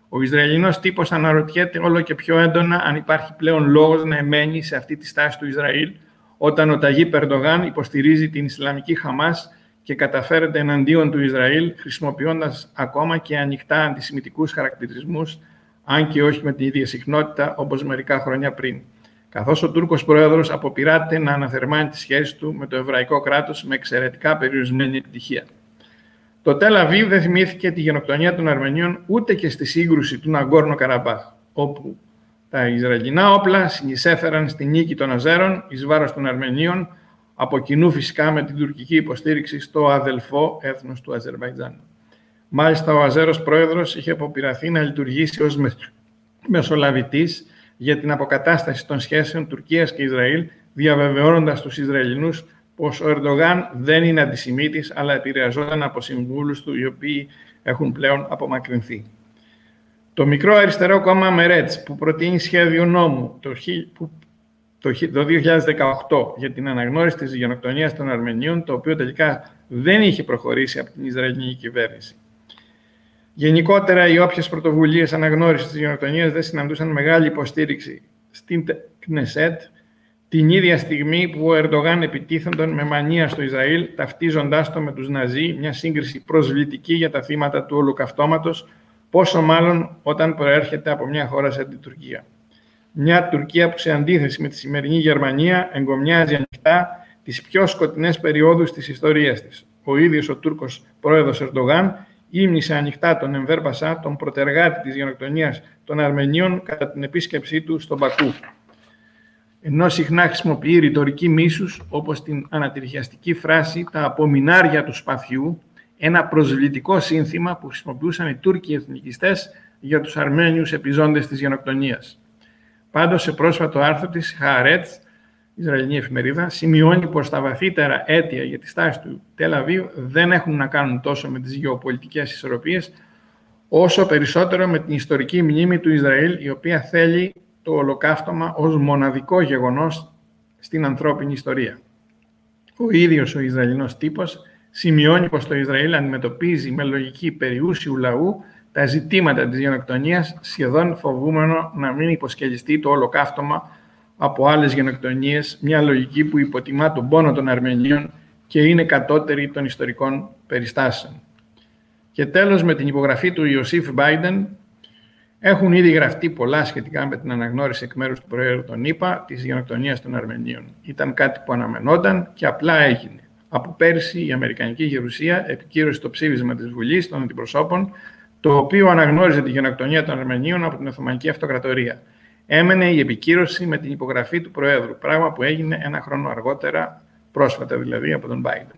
Ο Ισραηλινός τύπος αναρωτιέται όλο και πιο έντονα αν υπάρχει πλέον λόγος να εμένει σε αυτή τη στάση του Ισραήλ, όταν ο Ταγί Περντογάν υποστηρίζει την Ισλαμική Χαμάς και καταφέρεται εναντίον του Ισραήλ, χρησιμοποιώντας ακόμα και ανοιχτά αντισημιτικούς χαρακτηρισμούς, αν και όχι με την ίδια συχνότητα όπως μερικά χρόνια πριν. Καθώς ο Τούρκος Πρόεδρος αποπειράται να αναθερμάνει τις σχέσεις του με το εβραϊκό κράτος με εξαιρετικά περιορισμένη επιτυχία. Το Τελαβή δεν θυμήθηκε τη γενοκτονία των Αρμενίων ούτε και στη σύγκρουση του Ναγκόρνο Καραμπάχ, όπου τα Ισραηλινά όπλα συνεισέφεραν στη νίκη των Αζέρων εις βάρος των Αρμενίων, από κοινού φυσικά με την τουρκική υποστήριξη στο αδελφό έθνος του Αζερβαϊτζάν. Μάλιστα, ο Αζέρος πρόεδρος είχε αποπειραθεί να λειτουργήσει ως μεσολαβητής για την αποκατάσταση των σχέσεων Τουρκίας και Ισραήλ, διαβεβαιώνοντας τους Ισραηλινούς πως ο Ερντογάν δεν είναι αντισημίτης, αλλά επηρεαζόταν από συμβούλους του, οι οποίοι έχουν πλέον απομακρυνθεί. Το μικρό αριστερό κόμμα Μερέτς, που προτείνει σχέδιο νόμου, το, που το 2018 για την αναγνώριση της γενοκτονίας των Αρμενίων, το οποίο τελικά δεν είχε προχωρήσει από την Ισραηλινή κυβέρνηση. Γενικότερα, οι όποιες πρωτοβουλίες αναγνώρισης της γενοκτονίας δεν συναντούσαν μεγάλη υποστήριξη στην Κνεσέτ, την ίδια στιγμή που ο Ερντογάν επιτίθενταν με μανία στο Ισραήλ, ταυτίζοντάς το με τους Ναζί, μια σύγκριση προσβλητική για τα θύματα του ολοκαυτώματος, πόσο μάλλον όταν προέρχεται από μια χώρα σαν την Τουρκία. Μια Τουρκία που σε αντίθεση με τη σημερινή Γερμανία εγκομιάζει ανοιχτά τις πιο σκοτεινές περιόδους της ιστορίας της. Ο ίδιος ο Τούρκος πρόεδρος Ερντογάν ύμνησε ανοιχτά τον Εμβέρ Πασά, τον προτεργάτη της γενοκτονίας των Αρμενίων, κατά την επίσκεψή του στον Πακού. Ενώ συχνά χρησιμοποιεί ρητορική μίσους, όπως την ανατριχιαστική φράση «τα απομεινάρια του σπαθιού», ένα προσβλητικό σύνθημα που χρησιμοποιούσαν οι Τούρκοι εθνικιστές για τους Αρμένιους επιζώντες της γενοκτονίας. Πάντως, σε πρόσφατο άρθρο της Χαρέτς, Ισραηλινή εφημερίδα, σημειώνει πως τα βαθύτερα αίτια για τη στάση του Τελαβίου δεν έχουν να κάνουν τόσο με τις γεωπολιτικές ισορροπίες, όσο περισσότερο με την ιστορική μνήμη του Ισραήλ, η οποία θέλει το ολοκαύτωμα ως μοναδικό γεγονός στην ανθρώπινη ιστορία. Ο ίδιος ο Ισραηλινός τύπος σημειώνει πως το Ισραήλ αντιμετωπίζει με λογική περιούσιου λαού τα ζητήματα της γενοκτονίας, σχεδόν φοβούμενο να μην υποσκελιστεί το ολοκαύτωμα από άλλες γενοκτονίες, μια λογική που υποτιμά τον πόνο των Αρμενίων και είναι κατώτερη των ιστορικών περιστάσεων. Και τέλος, με την υπογραφή του Ιωσήφ Μπάιντεν, έχουν ήδη γραφτεί πολλά σχετικά με την αναγνώριση εκ μέρους του Προέδρου των ΗΠΑ της γενοκτονίας των Αρμενίων. Ήταν κάτι που αναμενόταν και απλά έγινε. Από πέρσι η Αμερικανική Γερουσία επικύρωσε το ψήφισμα της Βουλής των Αντιπροσώπων, το οποίο αναγνώριζε τη γενοκτονία των Αρμενίων από την Οθωμανική Αυτοκρατορία έμενε η επικύρωση με την υπογραφή του Προέδρου, πράγμα που έγινε ένα χρόνο αργότερα, πρόσφατα δηλαδή, από τον Biden.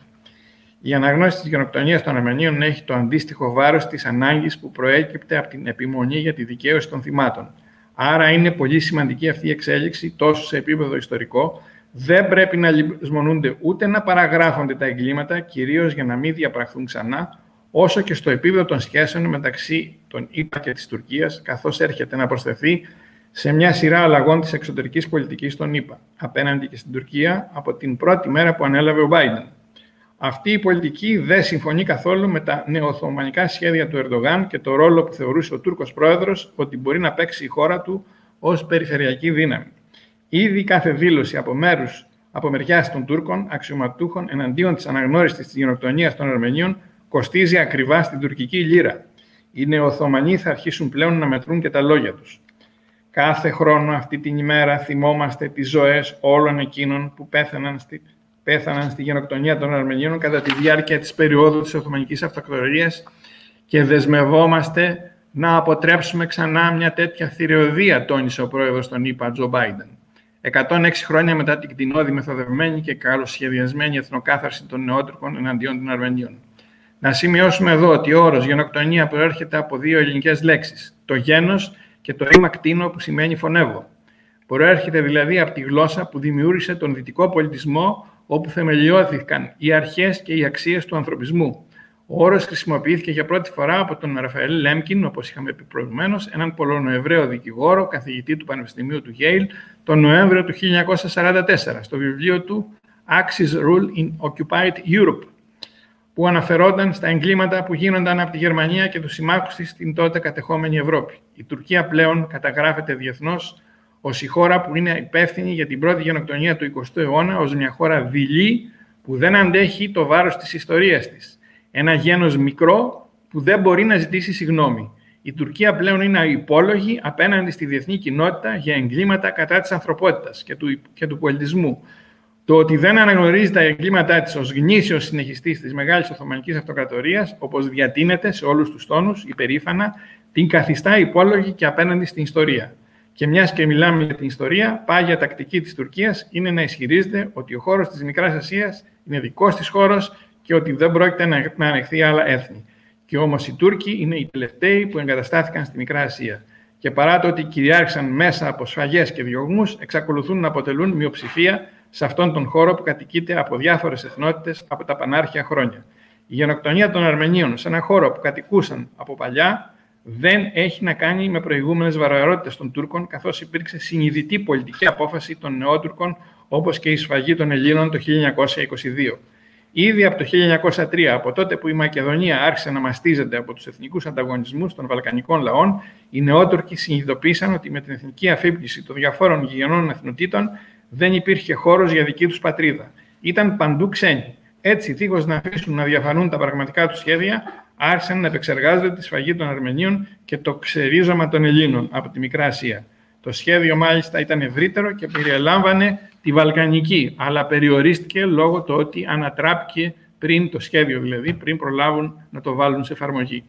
Η αναγνώριση της γενοκτονίας των Αρμενίων έχει το αντίστοιχο βάρος της ανάγκης που προέκυπτε από την επιμονή για τη δικαίωση των θυμάτων. Άρα είναι πολύ σημαντική αυτή η εξέλιξη τόσο σε επίπεδο ιστορικό. Δεν πρέπει να λησμονούνται ούτε να παραγράφονται τα εγκλήματα, κυρίως για να μην διαπραχθούν ξανά, όσο και στο επίπεδο των σχέσεων μεταξύ των ΗΠΑ και της Τουρκίας, καθώς έρχεται να προσθεθεί σε μια σειρά αλλαγών της εξωτερικής πολιτικής των ΗΠΑ, απέναντι και στην Τουρκία, από την πρώτη μέρα που ανέλαβε ο Biden. Αυτή η πολιτική δεν συμφωνεί καθόλου με τα νεοοθωμανικά σχέδια του Ερντογάν και το ρόλο που θεωρούσε ο Τούρκος πρόεδρος ότι μπορεί να παίξει η χώρα του ως περιφερειακή δύναμη. Ήδη κάθε δήλωση από μέρους από μεριά των Τούρκων αξιωματούχων εναντίον της αναγνώρισης της γενοκτονίας των Αρμενίων κοστίζει ακριβά στην τουρκική λίρα. Οι νεοοθωμανοί θα αρχίσουν πλέον να μετρούν και τα λόγια τους. Κάθε χρόνο αυτή την ημέρα θυμόμαστε τις ζωές όλων εκείνων που πέθαναν στη, πέθαναν στη γενοκτονία των Αρμενίων κατά τη διάρκεια της περίοδου της Οθωμανικής Αυτοκρατορίας και δεσμευόμαστε να αποτρέψουμε ξανά μια τέτοια θηριωδία, τόνισε ο πρόεδρος των ΗΠΑ, Τζο Μπάιντεν. 106 χρόνια μετά την κτηνόδη μεθοδευμένη και καλοσχεδιασμένη εθνοκάθαρση των νεότροπων εναντίον των Αρμενίων. Να σημειώσουμε εδώ ότι ο όρος γενοκτονία προέρχεται από δύο ελληνικές λέξεις. Το γένος και το ρήμα κτίνο που σημαίνει φωνεύω. Προέρχεται δηλαδή από τη γλώσσα που δημιούργησε τον δυτικό πολιτισμό όπου θεμελιώθηκαν οι αρχές και οι αξίες του ανθρωπισμού. Ο όρος χρησιμοποιήθηκε για πρώτη φορά από τον Ραφαέλ Λέμκιν, όπως είχαμε πει προηγουμένως, έναν Πολωνοεβραίο δικηγόρο, καθηγητή του Πανεπιστημίου του Yale, τον Νοέμβριο του 1944, στο βιβλίο του Axis Rule in Occupied Europe, που αναφερόταν στα εγκλήματα που γίνονταν από τη Γερμανία και τους συμμάχους της στην τότε κατεχόμενη Ευρώπη. Η Τουρκία πλέον καταγράφεται διεθνώς ως η χώρα που είναι υπεύθυνη για την πρώτη γενοκτονία του 20ου αιώνα, ως μια χώρα δειλή που δεν αντέχει το βάρος της ιστορίας της. Ένα γένος μικρό που δεν μπορεί να ζητήσει συγγνώμη. Η Τουρκία πλέον είναι υπόλογη απέναντι στη διεθνή κοινότητα για εγκλήματα κατά της ανθρωπότητας και του, και του πολιτισμού, το ότι δεν αναγνωρίζει τα εγκλήματά της ως γνήσιος συνεχιστής της Μεγάλης Οθωμανικής Αυτοκρατορίας, όπως διατείνεται σε όλους τους τόνους, υπερήφανα, την καθιστά υπόλογη και απέναντι στην ιστορία. Και μιας και μιλάμε για την ιστορία, πάγια τακτική της Τουρκίας είναι να ισχυρίζεται ότι ο χώρος της Μικράς Ασίας είναι δικός της χώρος και ότι δεν πρόκειται να ανεχθεί άλλα έθνη. Και όμως οι Τούρκοι είναι οι τελευταίοι που εγκαταστάθηκαν στη Μικρά Ασία. Και παρά το ότι κυριάρχησαν μέσα από σφαγές και διωγμούς, εξακολουθούν να αποτελούν μειοψηφία σε αυτόν τον χώρο που κατοικείται από διάφορες εθνότητες από τα πανάρχια χρόνια. Η γενοκτονία των Αρμενίων σε ένα χώρο που κατοικούσαν από παλιά δεν έχει να κάνει με προηγούμενες βαρβαρότητες των Τούρκων, καθώς υπήρξε συνειδητή πολιτική απόφαση των Νεότουρκων, όπως και η σφαγή των Ελλήνων το 1922. Ήδη από το 1903, από τότε που η Μακεδονία άρχισε να μαστίζεται από τους εθνικούς ανταγωνισμούς των Βαλκανικών λαών, οι νεότουρκοι συνειδητοποίησαν ότι με την εθνική αφύπνιση των διαφόρων γηγενών εθνοτήτων δεν υπήρχε χώρος για δική τους πατρίδα. Ήταν παντού ξένοι. Έτσι, δίχως να αφήσουν να διαφανούν τα πραγματικά τους σχέδια, άρχισαν να επεξεργάζονται τη σφαγή των Αρμενίων και το ξερίζωμα των Ελλήνων από τη Μικρά Ασία. Το σχέδιο μάλιστα ήταν ευρύτερο και περιελάμβανε τη Βαλκανική, αλλά περιορίστηκε λόγω του ότι ανατράπηκε πριν το σχέδιο, δηλαδή πριν προλάβουν να το βάλουν σε εφαρμογή.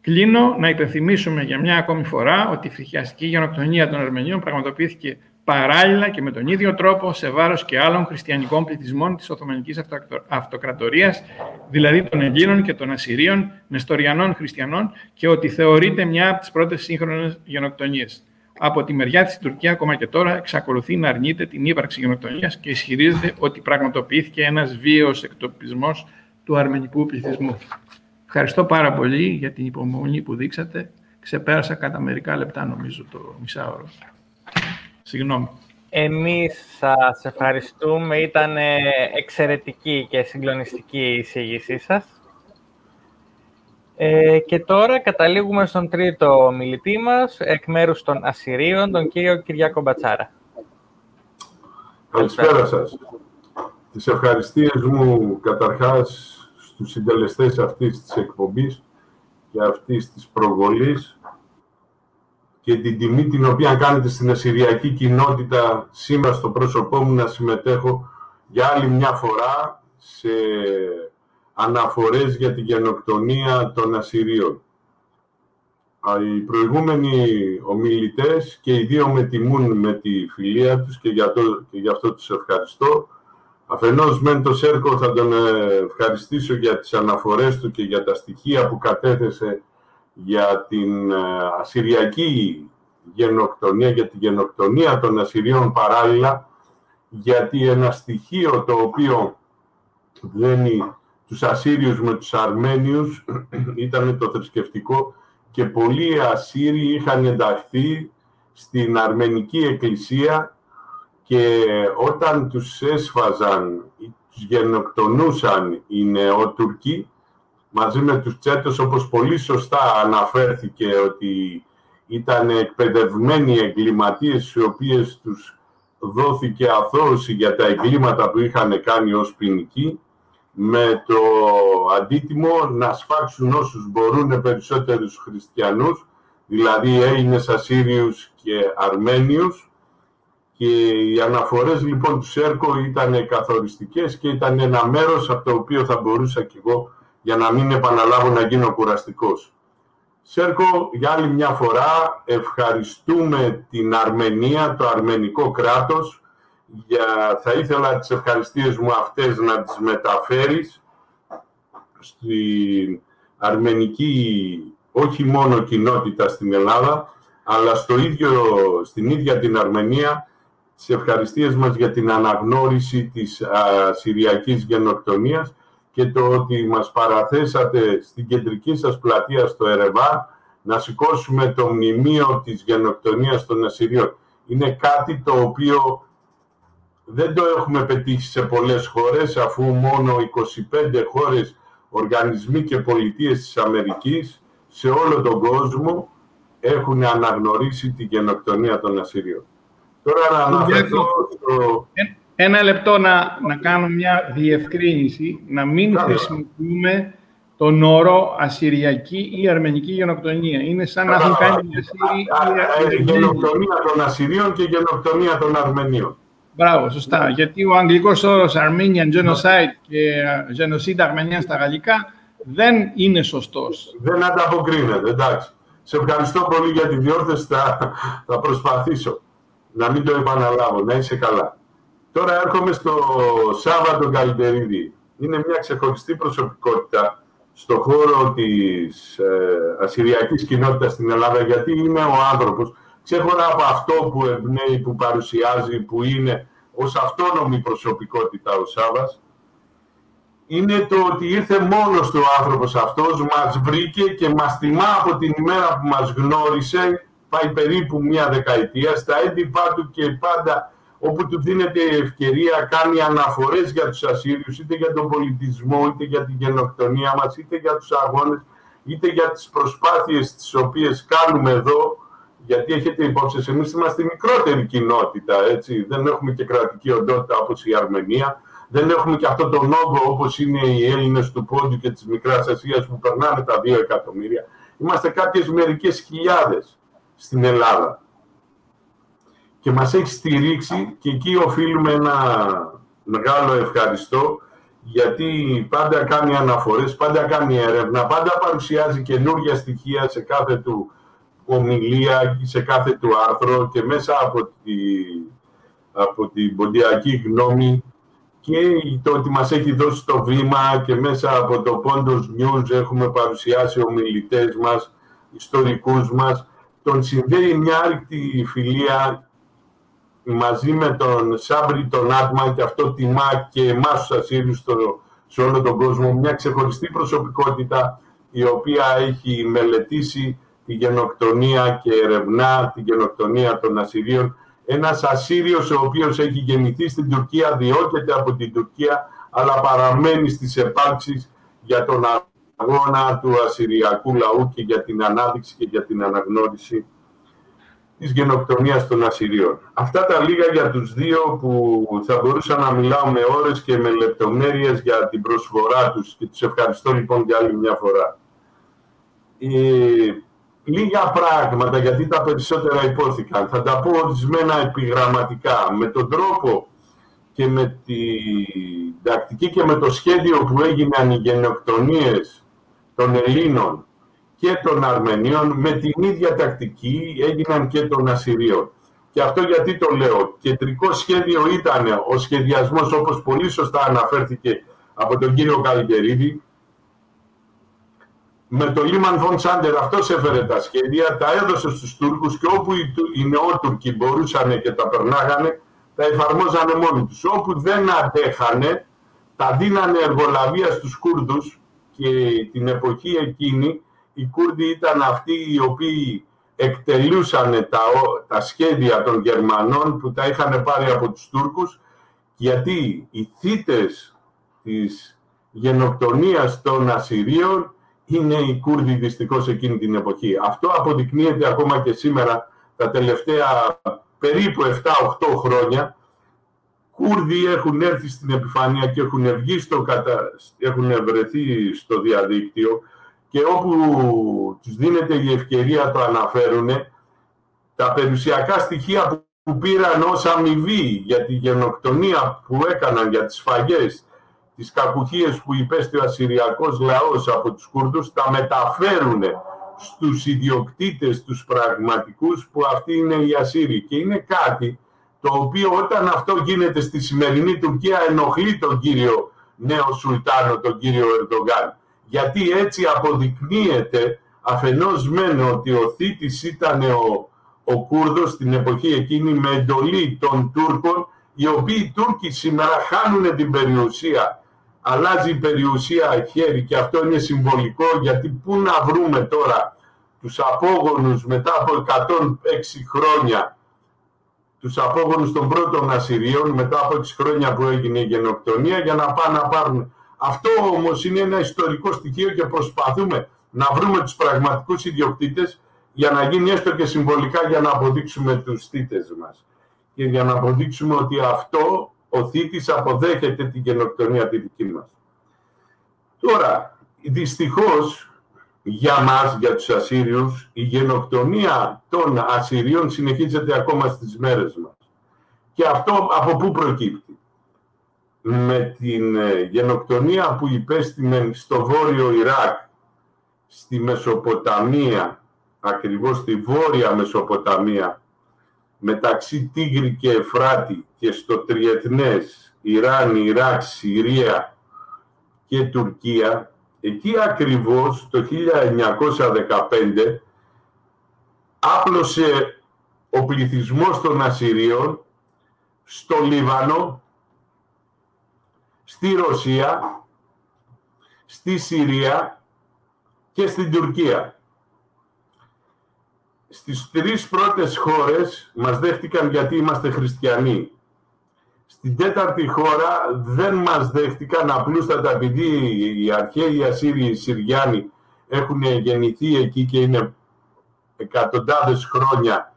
Κλείνω να υπενθυμίσουμε για μια ακόμη φορά ότι η φρικιαστική γενοκτονία των Αρμενίων πραγματοποιήθηκε παράλληλα και με τον ίδιο τρόπο σε βάρος και άλλων χριστιανικών πληθυσμών της Οθωμανικής Αυτοκρατορίας, δηλαδή των Ελλήνων και των Ασσυρίων, Νεστοριανών χριστιανών και ότι θεωρείται μια από τις πρώτες σύγχρονες γενοκτονίες. Από τη μεριά της Τουρκία ακόμα και τώρα εξακολουθεί να αρνείται την ύπαρξη γενοκτονίας και ισχυρίζεται ότι πραγματοποιήθηκε ένας βίαιος εκτοπισμός του αρμενικού πληθυσμού. Ευχαριστώ πάρα πολύ για την υπομονή που δείξατε. Ξεπέρασα κατά μερικά λεπτά νομίζω το μισάωρο. Συγγνώμη. Εμείς σας ευχαριστούμε. Ήταν εξαιρετική και συγκλονιστική η εισήγησή σας. Ε, και τώρα καταλήγουμε στον τρίτο μιλητή μας, εκ μέρους των Ασσυρίων, τον κύριο Κυριάκο Μπατσάρα. Καλησπέρα σας. Τις ευχαριστίες μου καταρχάς στους συντελεστές αυτής της εκπομπής και αυτής της προβολής και την τιμή την οποία κάνετε στην ασυριακή κοινότητα σήμερα στο πρόσωπό μου να συμμετέχω για άλλη μια φορά σε αναφορές για την γενοκτονία των Ασσυρίων. Οι προηγούμενοι ομιλητές και οι δύο με τιμούν με τη φιλία τους και, για το, και γι' αυτό τους ευχαριστώ. Αφενός μεν το Σέρκο θα τον ευχαριστήσω για τις αναφορές του και για τα στοιχεία που κατέθεσε για την ε, ασυριακή γενοκτονία, για την γενοκτονία των Ασσυρίων παράλληλα, γιατί ένα στοιχείο το οποίο βγαίνει τους Ασσύριους με τους Αρμένιους ήταν το θρησκευτικό και πολλοί Ασσύριοι είχαν ενταχθεί στην Αρμενική Εκκλησία και όταν τους έσφαζαν, τους γενοκτονούσαν οι νεότουρκοι μαζί με τους Τσέτος όπως πολύ σωστά αναφέρθηκε ότι ήταν εκπαιδευμένοι εγκληματίες οι οποίες τους δόθηκε αθώωση για τα εγκλήματα που είχαν κάνει ως ποινικοί με το αντίτιμο να σφάξουν όσους μπορούν περισσότερους χριστιανούς, δηλαδή Έλληνες, Ασσύριους και Αρμένιους. Και οι αναφορές λοιπόν του ΣΕΡΚΟ ήταν καθοριστικές και ήταν ένα μέρος από το οποίο θα μπορούσα κι εγώ για να μην επαναλάβω να γίνω κουραστικός. Σέρκο, για άλλη μια φορά ευχαριστούμε την Αρμενία, το αρμενικό κράτος, για, θα ήθελα τις ευχαριστίες μου αυτές να τις μεταφέρεις στην αρμενική, όχι μόνο κοινότητα στην Ελλάδα, αλλά στο ίδιο, στην ίδια την Αρμενία, τις ευχαριστίες μας για την αναγνώριση της α, Συριακής γενοκτονίας και το ότι μας παραθέσατε στην κεντρική σας πλατεία στο Ερεβά να σηκώσουμε το μνημείο της γενοκτονίας των Ασσυρίων. Είναι κάτι το οποίο δεν το έχουμε πετύχει σε πολλές χώρες, αφού μόνο 25 χώρες, οργανισμοί και πολιτείες της Αμερικής σε όλο τον κόσμο έχουν αναγνωρίσει τη γενοκτονία των Ασσυρίων. Τώρα να αναφερθώ στο... Ένα λεπτό να, να κάνω μια διευκρίνηση, να μην χρησιμοποιούμε τον όρο Ασυριακή ή Αρμενική γενοκτονία. Είναι σαν να έχουν κάνει μια Ασσύριοι... Γενοκτονία των Ασσυρίων και γενοκτονία των Αρμενίων. Μπράβο, σωστά. Γιατί ο αγγλικός όρος Armenian Genocide και Genocide Αρμενία στα γαλλικά δεν είναι σωστός. Δεν ανταποκρίνεται, εντάξει. Σε ευχαριστώ πολύ για τη διόρθωση, θα, θα προσπαθήσω να μην το επαναλάβω, να είσαι καλά. Τώρα έρχομαι στο Σάββατο Καλυτερίδη. Είναι μια ξεχωριστή προσωπικότητα στο χώρο της ε, ασυριακής κοινότητας στην Ελλάδα, γιατί είναι ο άνθρωπος, ξέχωρα από αυτό που εμπνέει, που παρουσιάζει, που είναι ως αυτόνομη προσωπικότητα ο Σάββας, είναι το ότι ήρθε μόνος του ο άνθρωπος αυτός, μας βρήκε και μας τιμά από την ημέρα που μας γνώρισε, πάει περίπου μια δεκαετία, στα έντυπά του και πάντα όπου του δίνεται η ευκαιρία, κάνει αναφορές για τους Ασσύριους, είτε για τον πολιτισμό, είτε για την γενοκτονία μας, είτε για τους αγώνες, είτε για τις προσπάθειες τις οποίες κάνουμε εδώ, γιατί έχετε υπόψη, εμείς είμαστε μικρότερη κοινότητα, έτσι. δεν έχουμε και κρατική οντότητα όπως η Αρμενία, δεν έχουμε και αυτό τον όγκο όπως είναι οι Έλληνες του Πόντου και της Μικράς Ασίας που περνάνε τα 2 εκατομμύρια. Είμαστε κάποιες μερικές χιλιάδες στην Ελλάδα. Και μας έχει στηρίξει και εκεί οφείλουμε ένα μεγάλο ευχαριστώ γιατί πάντα κάνει αναφορές, πάντα κάνει έρευνα, πάντα παρουσιάζει καινούργια στοιχεία σε κάθε του ομιλία, σε κάθε του άρθρο και μέσα από, τη, από την ποντιακή γνώμη και το ότι μας έχει δώσει το βήμα και μέσα από το Pondos News έχουμε παρουσιάσει ομιλητές μας, ιστορικούς μας. Τον συνδέει μια άρρηκτη φιλία μαζί με τον Σάμπρι τον Άτμαν και αυτό τιμά και εμάς τους Ασσύριους σε όλο τον κόσμο. Μια ξεχωριστή προσωπικότητα η οποία έχει μελετήσει τη γενοκτονία και ερευνά τη γενοκτονία των Ασσυρίων ένας Ασσύριος ο οποίος έχει γεννηθεί στην Τουρκία, διώκεται από την Τουρκία, αλλά παραμένει στις επάρξεις για τον αγώνα του Ασσυριακού λαού και για την ανάδειξη και για την αναγνώριση της γενοκτονίας των Ασσυρίων. Αυτά τα λίγα για τους δύο που θα μπορούσα να μιλάω με ώρες και με λεπτομέρειες για την προσφορά τους και τους ευχαριστώ λοιπόν για άλλη μια φορά. Ε, λίγα πράγματα, γιατί τα περισσότερα υπόθηκαν. Θα τα πω ορισμένα επιγραμματικά. Με τον τρόπο και με την τακτική και με το σχέδιο που έγιναν οι γενοκτονίες των Ελλήνων και των Αρμενίων, με την ίδια τακτική έγιναν και των Ασσυρίων. Και αυτό γιατί το λέω. Κεντρικό σχέδιο ήταν ο σχεδιασμός, όπως πολύ σωστά αναφέρθηκε από τον κύριο Καλυτερίδη, με το Λίμαν Φον Σάντερ αυτός έφερε τα σχέδια, τα έδωσε στους Τούρκους και όπου οι νεότουρκοι μπορούσαν και τα περνάγανε, τα εφαρμόζανε μόνοι τους. Όπου δεν αντέχανε, τα δίνανε εργολαβία στους Κούρδους και την εποχή εκείνη οι Κούρδοι ήταν αυτοί οι οποίοι εκτελούσαν τα, τα σχέδια των Γερμανών που τα είχαν πάρει από τους Τούρκους γιατί οι θύτες της γενοκτονίας των Ασσυρίων είναι οι Κούρδοι δυστυχώς εκείνη την εποχή. Αυτό αποδεικνύεται ακόμα και σήμερα τα τελευταία περίπου 7-8 χρόνια. Κούρδοι έχουν έρθει στην επιφάνεια και έχουν, βγει στο κατα... έχουν βρεθεί στο διαδίκτυο και όπου τους δίνεται η ευκαιρία το αναφέρουν τα περιουσιακά στοιχεία που πήραν ως αμοιβή για τη γενοκτονία που έκαναν για τις φαγές τις κακουχίες που υπέστη ο Ασσυριακός λαός από τους Κούρδους τα μεταφέρουν στους ιδιοκτήτες, τους πραγματικούς που αυτοί είναι οι Ασσύριοι. Και είναι κάτι το οποίο όταν αυτό γίνεται στη σημερινή Τουρκία ενοχλεί τον κύριο νέο Σουλτάνο, τον κύριο Ερντογκάν. Γιατί έτσι αποδεικνύεται αφενός μεν ότι ο θήτης ήταν ο, ο Κούρδος στην εποχή εκείνη με εντολή των Τούρκων οι οποίοι Τούρκοι σήμερα χάνουν την περιουσία αλλάζει η περιουσία χέρι και αυτό είναι συμβολικό γιατί πού να βρούμε τώρα τους απόγονους μετά από 106 χρόνια τους απόγονους των πρώτων Ασσυρίων μετά από 6 χρόνια που έγινε η γενοκτονία για να πάνε να πάρουν. Αυτό όμως είναι ένα ιστορικό στοιχείο και προσπαθούμε να βρούμε τους πραγματικούς ιδιοκτήτες για να γίνει έστω και συμβολικά για να αποδείξουμε τους θύτες μας και για να αποδείξουμε ότι αυτό ο θήτης αποδέχεται την γενοκτονία τη δική μας. Τώρα, δυστυχώς για μας, για τους Ασσύριους, η γενοκτονία των Ασσυρίων συνεχίζεται ακόμα στις μέρες μας. Και αυτό από πού προκύπτει; Με την ε, γενοκτονία που υπέστημεν στο βόρειο Ιράκ, στη Μεσοποταμία, ακριβώς στη βόρεια Μεσοποταμία, μεταξύ Τίγρη και Εφράτη και στο Τριεθνές, Ιράν, Ιράκ, Συρία και Τουρκία, εκεί ακριβώς το 1915 άπλωσε ο πληθυσμός των Ασσυρίων στο Λίβανο, στη Ρωσία, στη Συρία και στην Τουρκία στις τρεις πρώτες χώρες μας δέχτηκαν γιατί είμαστε χριστιανοί. Στην τέταρτη χώρα δεν μας δέχτηκαν απλούστατα επειδή οι αρχαίοι Ασσύριοι, οι Συριάνοι έχουν γεννηθεί εκεί και είναι εκατοντάδες χρόνια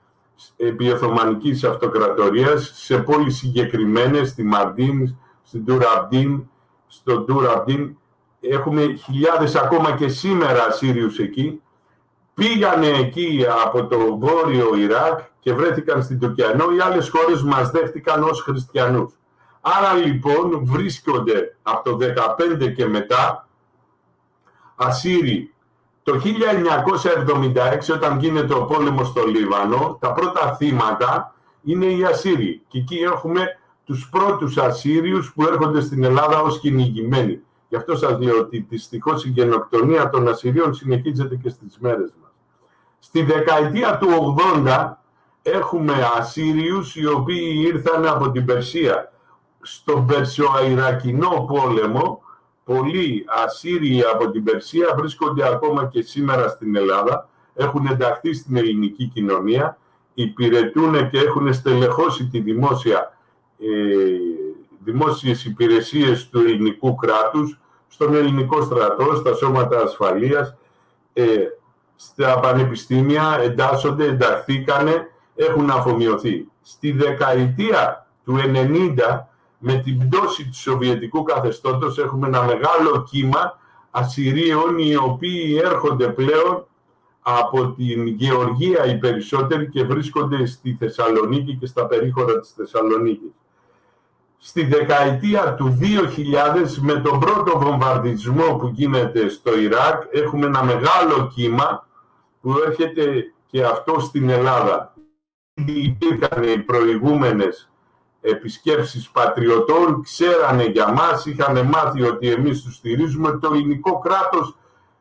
επί Οθωμανικής Αυτοκρατορίας σε πόλεις συγκεκριμένες, στη Μαρντίν, στην Τουραμπτίν, στο Τουραμπτίν. Έχουμε χιλιάδες ακόμα και σήμερα Ασσύριους εκεί. Πήγανε εκεί από το βόρειο Ιράκ και βρέθηκαν στην Τουρκία, ενώ οι άλλες χώρες μας δέχτηκαν ως χριστιανούς. Άρα λοιπόν βρίσκονται από το 15 και μετά Ασσύριοι το 1976 όταν γίνεται ο πόλεμος στο Λίβανο, τα πρώτα θύματα είναι οι Ασσύριοι. Και εκεί έχουμε τους πρώτους Ασσύριους που έρχονται στην Ελλάδα ως κυνηγημένοι. Γι' αυτό σας λέω ότι δυστυχώς η γενοκτονία των Ασσυρίων συνεχίζεται και στις μέρες μας. Στη δεκαετία του 80 έχουμε Ασσύριους οι οποίοι ήρθαν από την Περσία. Στον Περσοαϊρακινό πόλεμο πολλοί Ασσύριοι από την Περσία βρίσκονται ακόμα και σήμερα στην Ελλάδα, έχουν ενταχθεί στην ελληνική κοινωνία, υπηρετούν και έχουν στελεχώσει τη δημόσια, ε, δημόσιες υπηρεσίες του ελληνικού κράτους, στον ελληνικό στρατό, στα σώματα ασφαλείας, ε, στα πανεπιστήμια, εντάσσονται, ενταχθήκανε, έχουν αφομοιωθεί. Στη δεκαετία του 90 με την πτώση του Σοβιετικού καθεστώτος έχουμε ένα μεγάλο κύμα Ασσυρίων οι οποίοι έρχονται πλέον από την Γεωργία οι περισσότεροι και βρίσκονται στη Θεσσαλονίκη και στα περίχωρα της Θεσσαλονίκης. Στη δεκαετία του 2000 με τον πρώτο βομβαρδισμό που γίνεται στο Ιράκ έχουμε ένα μεγάλο κύμα που έρχεται και αυτό στην Ελλάδα. Υπήρχαν οι προηγούμενες επισκέψεις πατριωτών, ξέρανε για μας, είχαν μάθει ότι εμείς τους στηρίζουμε, το ελληνικό κράτος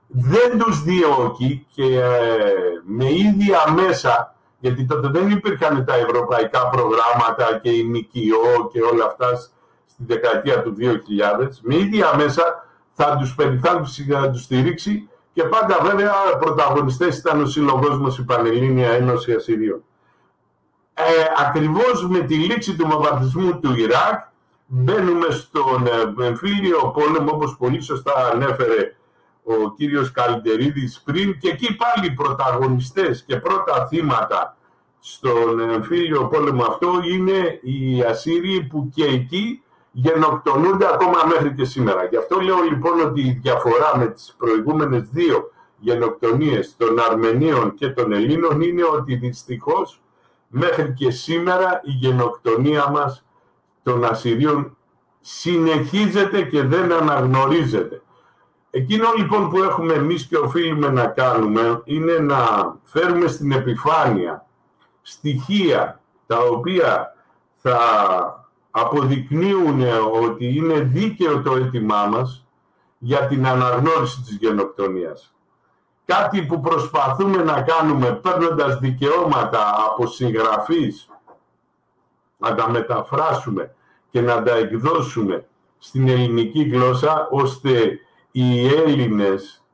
δεν τους διώκει και ε, με ίδια μέσα, γιατί τότε δεν υπήρχαν τα ευρωπαϊκά προγράμματα και η ΜΚΟ και όλα αυτά στη δεκαετία του 2000, με ίδια μέσα θα τους περιθάλψει για να τους στηρίξει και πάντα βέβαια πρωταγωνιστές ήταν ο σύλλογός μας η Πανελλήνια Ένωση Ασυρίων ε, ακριβώς με τη λήξη του βομβαρδισμού του Ιράκ μπαίνουμε στον ε, εμφύλιο πόλεμο όπως πολύ σωστά ανέφερε ο κύριος Καλυτερίδης πριν και εκεί πάλι πρωταγωνιστές και πρώτα θύματα στον εμφύλιο πόλεμο αυτό είναι οι Ασσύριοι που και εκεί γενοκτονούνται ακόμα μέχρι και σήμερα. Γι' αυτό λέω λοιπόν ότι η διαφορά με τις προηγούμενες δύο γενοκτονίες των Αρμενίων και των Ελλήνων είναι ότι δυστυχώς μέχρι και σήμερα η γενοκτονία μας των Ασσυρίων συνεχίζεται και δεν αναγνωρίζεται. Εκείνο λοιπόν που έχουμε εμείς και οφείλουμε να κάνουμε είναι να φέρουμε στην επιφάνεια στοιχεία τα οποία θα αποδεικνύουν ότι είναι δίκαιο το αίτημά μας για την αναγνώριση της γενοκτονίας. Κάτι που προσπαθούμε να κάνουμε παίρνοντας δικαιώματα από συγγραφείς, να τα μεταφράσουμε και να τα εκδώσουμε στην ελληνική γλώσσα, ώστε οι Έλληνες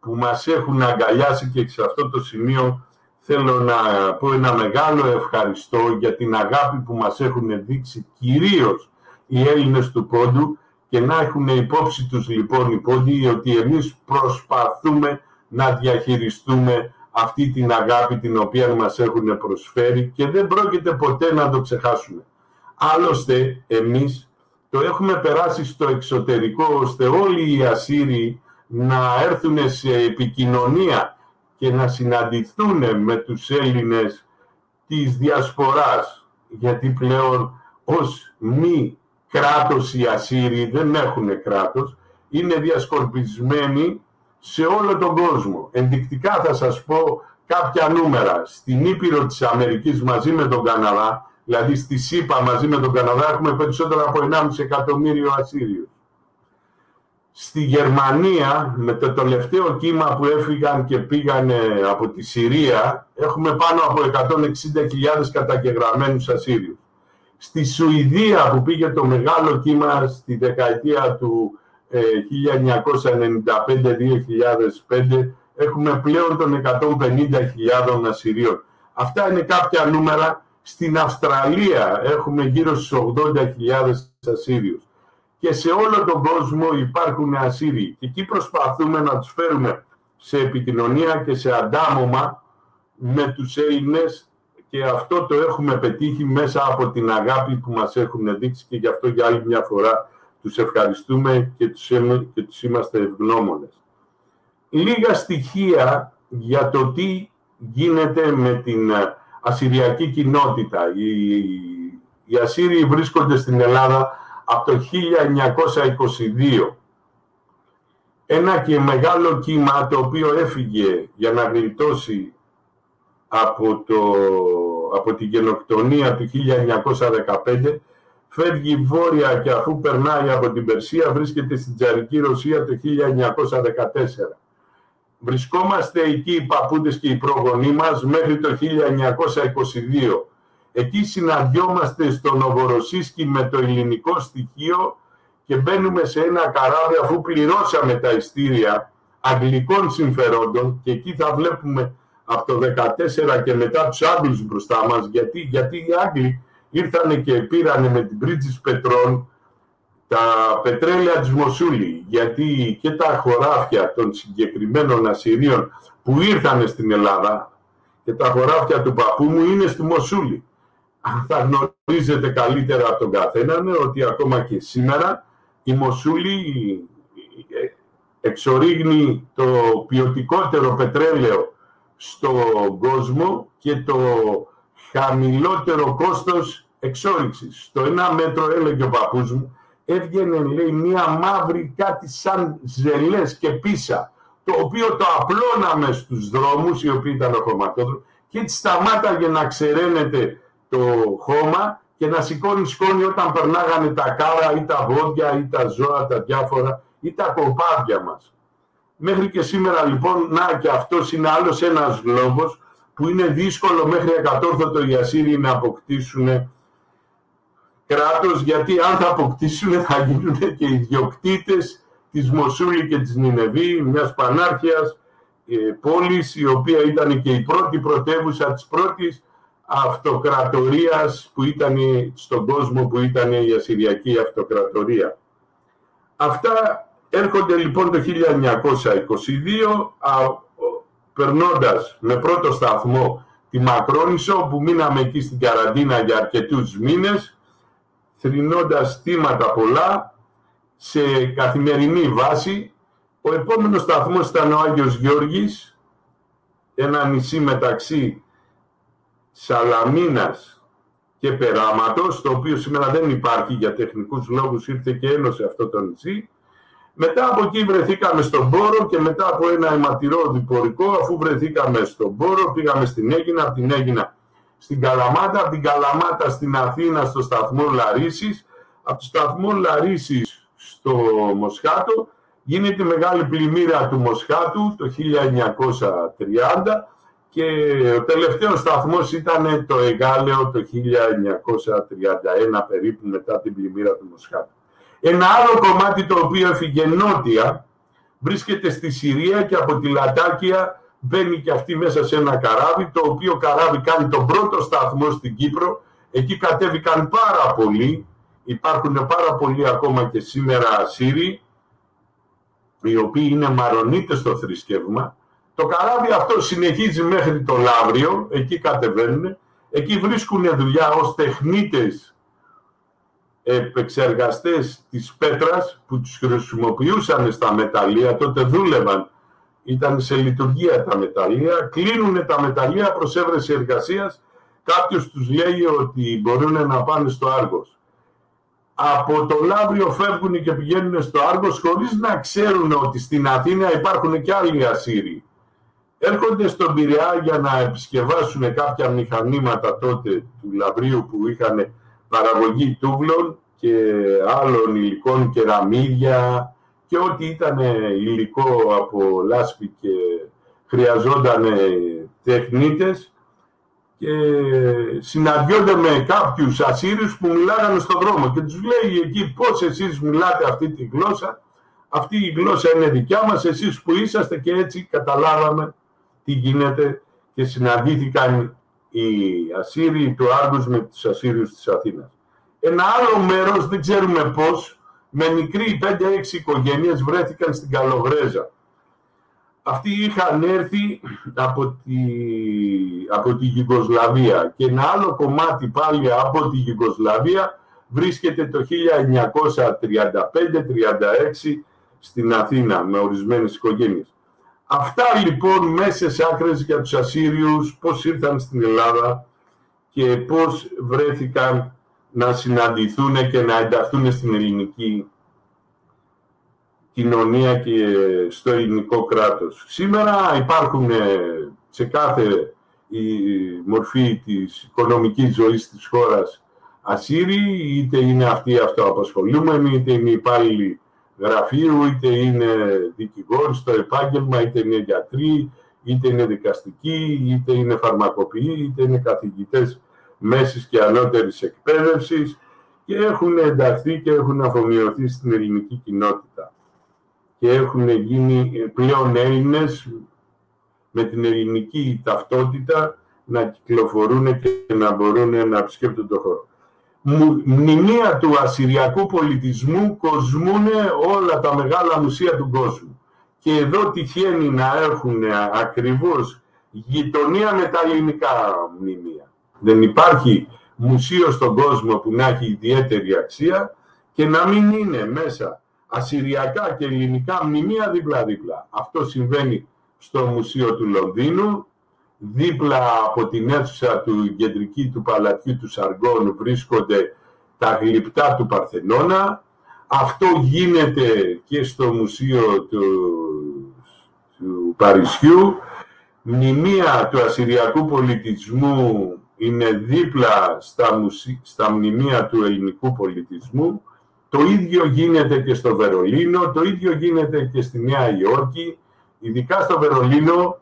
που μας έχουν αγκαλιάσει και σε αυτό το σημείο θέλω να πω ένα μεγάλο ευχαριστώ για την αγάπη που μας έχουν δείξει κυρίως οι Έλληνες του Πόντου και να έχουν υπόψη τους λοιπόν οι Πόντιοι ότι εμείς προσπαθούμε να διαχειριστούμε αυτή την αγάπη την οποία μας έχουν προσφέρει και δεν πρόκειται ποτέ να το ξεχάσουμε. Άλλωστε, εμείς το έχουμε περάσει στο εξωτερικό ώστε όλοι οι Ασσύριοι να έρθουν σε επικοινωνία και να συναντηθούν με τους Έλληνες της Διασποράς γιατί πλέον ως μη κράτος οι Ασσύριοι δεν έχουν κράτος είναι διασκορπισμένοι σε όλο τον κόσμο. Ενδεικτικά θα σας πω κάποια νούμερα. Στην Ήπειρο της Αμερικής μαζί με τον Καναδά, δηλαδή στη ΣΥΠΑ μαζί με τον Καναδά, έχουμε περισσότερο από 1,5 εκατομμύριο Ασσύριους. Στη Γερμανία, με το τελευταίο κύμα που έφυγαν και πήγαν από τη Συρία, έχουμε πάνω από 160.000 καταγεγραμμένους Ασσύριους. Στη Σουηδία που πήγε το μεγάλο κύμα στη δεκαετία του 1995-2005 έχουμε πλέον των 150.000 Ασσυρίων. Αυτά είναι κάποια νούμερα Στην Αυστραλία έχουμε γύρω στους 80.000 Ασσύριους. Και σε όλο τον κόσμο υπάρχουν Ασσύριοι. Και εκεί προσπαθούμε να τους φέρουμε σε επικοινωνία και σε αντάμωμα με τους Έλληνες και αυτό το έχουμε πετύχει μέσα από την αγάπη που μας έχουν δείξει και γι' αυτό για άλλη μια φορά τους ευχαριστούμε και τους, και τους είμαστε ευγνώμονες. Λίγα στοιχεία για το τι γίνεται με την ε, ασυριακή κοινότητα. Οι, οι Ασσύριοι βρίσκονται στην Ελλάδα από το 1922. Ένα και μεγάλο κύμα το οποίο έφυγε για να γλιτώσει από, το, από την γενοκτονία του 1915 φεύγει βόρεια και αφού περνάει από την Περσία βρίσκεται στην Τζαρική Ρωσία το 1914. Βρισκόμαστε εκεί οι παππούδες και οι πρόγονοί μας μέχρι το 1922. Εκεί συναντιόμαστε στο Νοβοροσίσκι με το ελληνικό στοιχείο και μπαίνουμε σε ένα καράβι αφού πληρώσαμε τα ειστήρια αγγλικών συμφερόντων και εκεί θα βλέπουμε από το 14 και μετά τους Άγγλους μπροστά μας γιατί, γιατί οι Άγγλοι ήρθαν και πήραν με την πρίτση Πετρών τα πετρέλαια της Μοσούλη, γιατί και τα χωράφια των συγκεκριμένων Ασσυρίων που ήρθαν στην Ελλάδα και τα χωράφια του παππού μου είναι στη Μοσούλη. Θα γνωρίζετε καλύτερα από τον καθέναν ότι ακόμα και σήμερα η Μοσούλη ε, εξορίγνει το ποιοτικότερο πετρέλαιο στον κόσμο και το χαμηλότερο κόστος εξόριξης. Στο ένα μέτρο έλεγε ο παππούς μου, έβγαινε λέει μία μαύρη κάτι σαν ζελές και πίσα, το οποίο το απλώναμε στους δρόμους, οι οποίοι ήταν ο χωματόδρομος, και έτσι σταμάταγε να ξεραίνεται το χώμα και να σηκώνει σκόνη όταν περνάγανε τα κάρα ή τα βόδια ή τα ζώα, τα διάφορα ή τα κοπάδια μας. Μέχρι και σήμερα λοιπόν, να και αυτός είναι άλλος ένας λόγος που είναι δύσκολο μέχρι εκατόρθωτο οι Ασσύριοι να αποκτήσουν κράτος, γιατί αν θα αποκτήσουν θα γίνουν και ιδιοκτήτες της Μοσούλη και της Νινεβή, μιας πανάρχιας ε, πόλης, η οποία ήταν και η πρώτη πρωτεύουσα της πρώτης αυτοκρατορίας που ήταν στον κόσμο που ήταν η Ασσυριακή Αυτοκρατορία. Αυτά έρχονται λοιπόν το 1922 περνώντας με πρώτο σταθμό τη Μακρόνισο που μείναμε εκεί στην καραντίνα για αρκετούς μήνες θρηνώντας θύματα πολλά σε καθημερινή βάση. Ο επόμενος σταθμός ήταν ο Άγιος Γιώργης, ένα νησί μεταξύ Σαλαμίνας και Περάματος, το οποίο σήμερα δεν υπάρχει για τεχνικούς λόγους, ήρθε και ένωσε αυτό το νησί. Μετά από εκεί βρεθήκαμε στον Πόρο και μετά από ένα αιματηρό διπορικό, αφού βρεθήκαμε στον Πόρο, πήγαμε στην Έγινα, από την Έγινα στην Καλαμάτα, από την Καλαμάτα στην Αθήνα στο σταθμό Λαρίσης, από το σταθμό Λαρίσης στο Μοσχάτο, γίνεται η μεγάλη πλημμύρα του Μοσχάτου το 1930 και ο τελευταίος σταθμός ήταν το Εγάλεο το 1931 περίπου μετά την πλημμύρα του Μοσχάτου. Ένα άλλο κομμάτι το οποίο έφυγε νότια βρίσκεται στη Συρία και από τη Λατάκια μπαίνει και αυτή μέσα σε ένα καράβι, το οποίο καράβι κάνει τον πρώτο σταθμό στην Κύπρο. Εκεί κατέβηκαν πάρα πολλοί, υπάρχουν πάρα πολλοί ακόμα και σήμερα Σύριοι, οι οποίοι είναι μαρονίτες στο θρησκεύμα. Το καράβι αυτό συνεχίζει μέχρι το Λαύριο, εκεί κατεβαίνουν, εκεί βρίσκουν δουλειά ως τεχνίτες επεξεργαστές της πέτρας που τους χρησιμοποιούσαν στα μεταλλεία, τότε δούλευαν, ήταν σε λειτουργία τα μεταλλεία, κλείνουν τα μεταλλεία προς έβρεση εργασίας, κάποιος τους λέει ότι μπορούν να πάνε στο Άργος. Από το Λάβριο φεύγουν και πηγαίνουν στο Άργος χωρίς να ξέρουν ότι στην Αθήνα υπάρχουν και άλλοι Ασσύριοι. Έρχονται στον Πειραιά για να επισκευάσουν κάποια μηχανήματα τότε του Λαβρίου που είχαν παραγωγή τούβλων και άλλων υλικών κεραμίδια και ό,τι ήταν υλικό από λάσπη και χρειαζόταν τεχνίτες και συναντιόνται με κάποιους Ασσύριους που μιλάγανε στον δρόμο και τους λέει εκεί πώς εσείς μιλάτε αυτή τη γλώσσα; Αυτή η γλώσσα είναι δικιά μας, εσείς που είσαστε και έτσι καταλάβαμε τι γίνεται και συναντήθηκαν οι Ασσύριοι του Άργους με τους Ασσύριους της Αθήνας. Ένα άλλο μέρος, δεν ξέρουμε πώς, με μικρή 5-6 οικογένειες βρέθηκαν στην Καλογρέζα. Αυτοί είχαν έρθει από τη, από τη Γιουγκοσλαβία και ένα άλλο κομμάτι πάλι από τη Γιουγκοσλαβία βρίσκεται το 1935-36 στην Αθήνα με ορισμένες οικογένειες. Αυτά λοιπόν μέσα σε άκρες για τους Ασσύριους, πώς ήρθαν στην Ελλάδα και πώς βρέθηκαν να συναντηθούν και να ενταχθούν στην ελληνική κοινωνία και στο ελληνικό κράτος. Σήμερα υπάρχουν ε, σε κάθε η μορφή της οικονομικής ζωής της χώρας Ασσύριοι, είτε είναι αυτοί αυτοαπασχολούμενοι, είτε είναι υπάλληλοι γραφείου, είτε είναι δικηγόροι στο επάγγελμα, είτε είναι γιατροί, είτε είναι δικαστικοί, είτε είναι φαρμακοποιοί, είτε είναι καθηγητές μέσης και ανώτερης εκπαίδευσης και έχουν ενταχθεί και έχουν αφομοιωθεί στην ελληνική κοινότητα και έχουν γίνει πλέον Έλληνες με την ελληνική ταυτότητα να κυκλοφορούν και να μπορούν να επισκέπτουν τον χώρο μνημεία του ασυριακού πολιτισμού κοσμούν όλα τα μεγάλα μουσεία του κόσμου. Και εδώ τυχαίνει να έχουν ακριβώς γειτονία με τα ελληνικά μνημεία. Δεν υπάρχει μουσείο στον κόσμο που να έχει ιδιαίτερη αξία και να μην είναι μέσα ασυριακά και ελληνικά μνημεία δίπλα-δίπλα. Αυτό συμβαίνει στο Μουσείο του Λονδίνου, δίπλα από την αίθουσα του κεντρική του παλατιού του Σαργών βρίσκονται τα γλυπτά του Παρθενώνα. Αυτό γίνεται και στο Μουσείο του, του Παρισιού. Μνημεία του Ασυριακού πολιτισμού είναι δίπλα στα, μουσι... στα μνημεία του ελληνικού πολιτισμού. Το ίδιο γίνεται και στο Βερολίνο, το ίδιο γίνεται και στη Νέα Υόρκη. Ειδικά στο Βερολίνο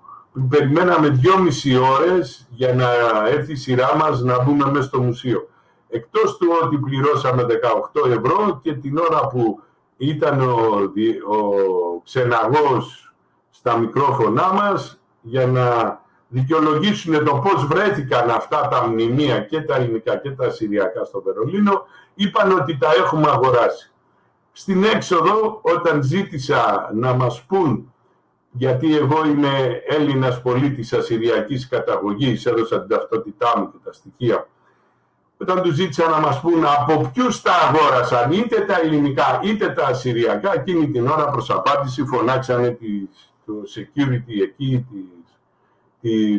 περιμέναμε δυόμιση ώρες για να έρθει η σειρά μας να μπούμε μέσα στο μουσείο. Εκτός του ότι πληρώσαμε 18 ευρώ και την ώρα που ήταν ο, ο ξεναγός στα μικρόφωνά μας για να δικαιολογήσουν το πώς βρέθηκαν αυτά τα μνημεία και τα ελληνικά και τα συριακά στο Βερολίνο, είπαν ότι τα έχουμε αγοράσει. Στην έξοδο, όταν ζήτησα να μας πούν γιατί εγώ είμαι Έλληνας πολίτης ασυριακής καταγωγής, έδωσα την ταυτότητά μου και τα στοιχεία. Όταν τους ζήτησα να μας πούν από ποιους τα αγόρασαν, είτε τα ελληνικά είτε τα ασυριακά, εκείνη την ώρα προς απάντηση φωνάξανε το security εκεί της,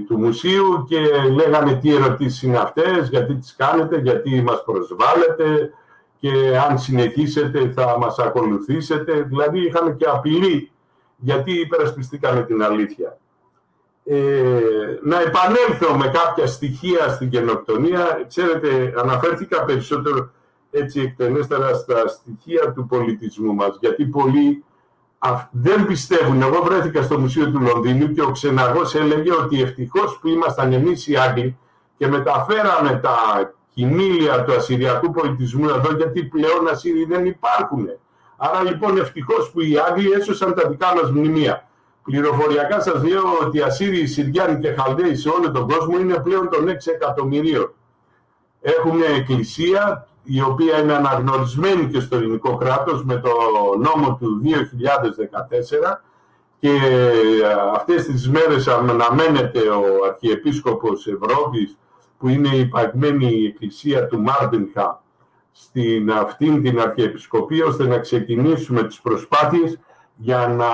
του μουσείου και λέγανε τι ερωτήσεις είναι αυτές, γιατί τις κάνετε, γιατί μας προσβάλλετε και αν συνεχίσετε θα μας ακολουθήσετε. Δηλαδή είχαν και απειλή γιατί υπερασπιστήκαμε την αλήθεια. Ε, να επανέλθω με κάποια στοιχεία στην γενοκτονία. Ξέρετε, αναφέρθηκα περισσότερο έτσι εκτενέστερα στα στοιχεία του πολιτισμού μας, γιατί πολλοί δεν πιστεύουν. Εγώ βρέθηκα στο Μουσείο του Λονδίνου και ο ξεναγός έλεγε ότι ευτυχώς που ήμασταν εμείς οι Άγγλοι και μεταφέραμε τα κοιμήλια του ασυριακού πολιτισμού εδώ, γιατί πλέον Ασύριοι δεν υπάρχουν. Άρα λοιπόν ευτυχώς που οι Άγγλοι έσωσαν τα δικά μας μνημεία. Πληροφοριακά σας λέω ότι οι Ασσύριοι, Συριάνοι και Χαλδαίοι σε όλο τον κόσμο είναι πλέον των 6 εκατομμυρίων. Έχουν μια εκκλησία η οποία είναι αναγνωρισμένη και στο ελληνικό κράτος με το νόμο του 2014 και αυτές τις μέρες αναμένεται ο Αρχιεπίσκοπος Ευρώπης που είναι η παγμένη εκκλησία του Μάρτινχα στην αυτήν την Αρχιεπισκοπή ώστε να ξεκινήσουμε τις προσπάθειες για να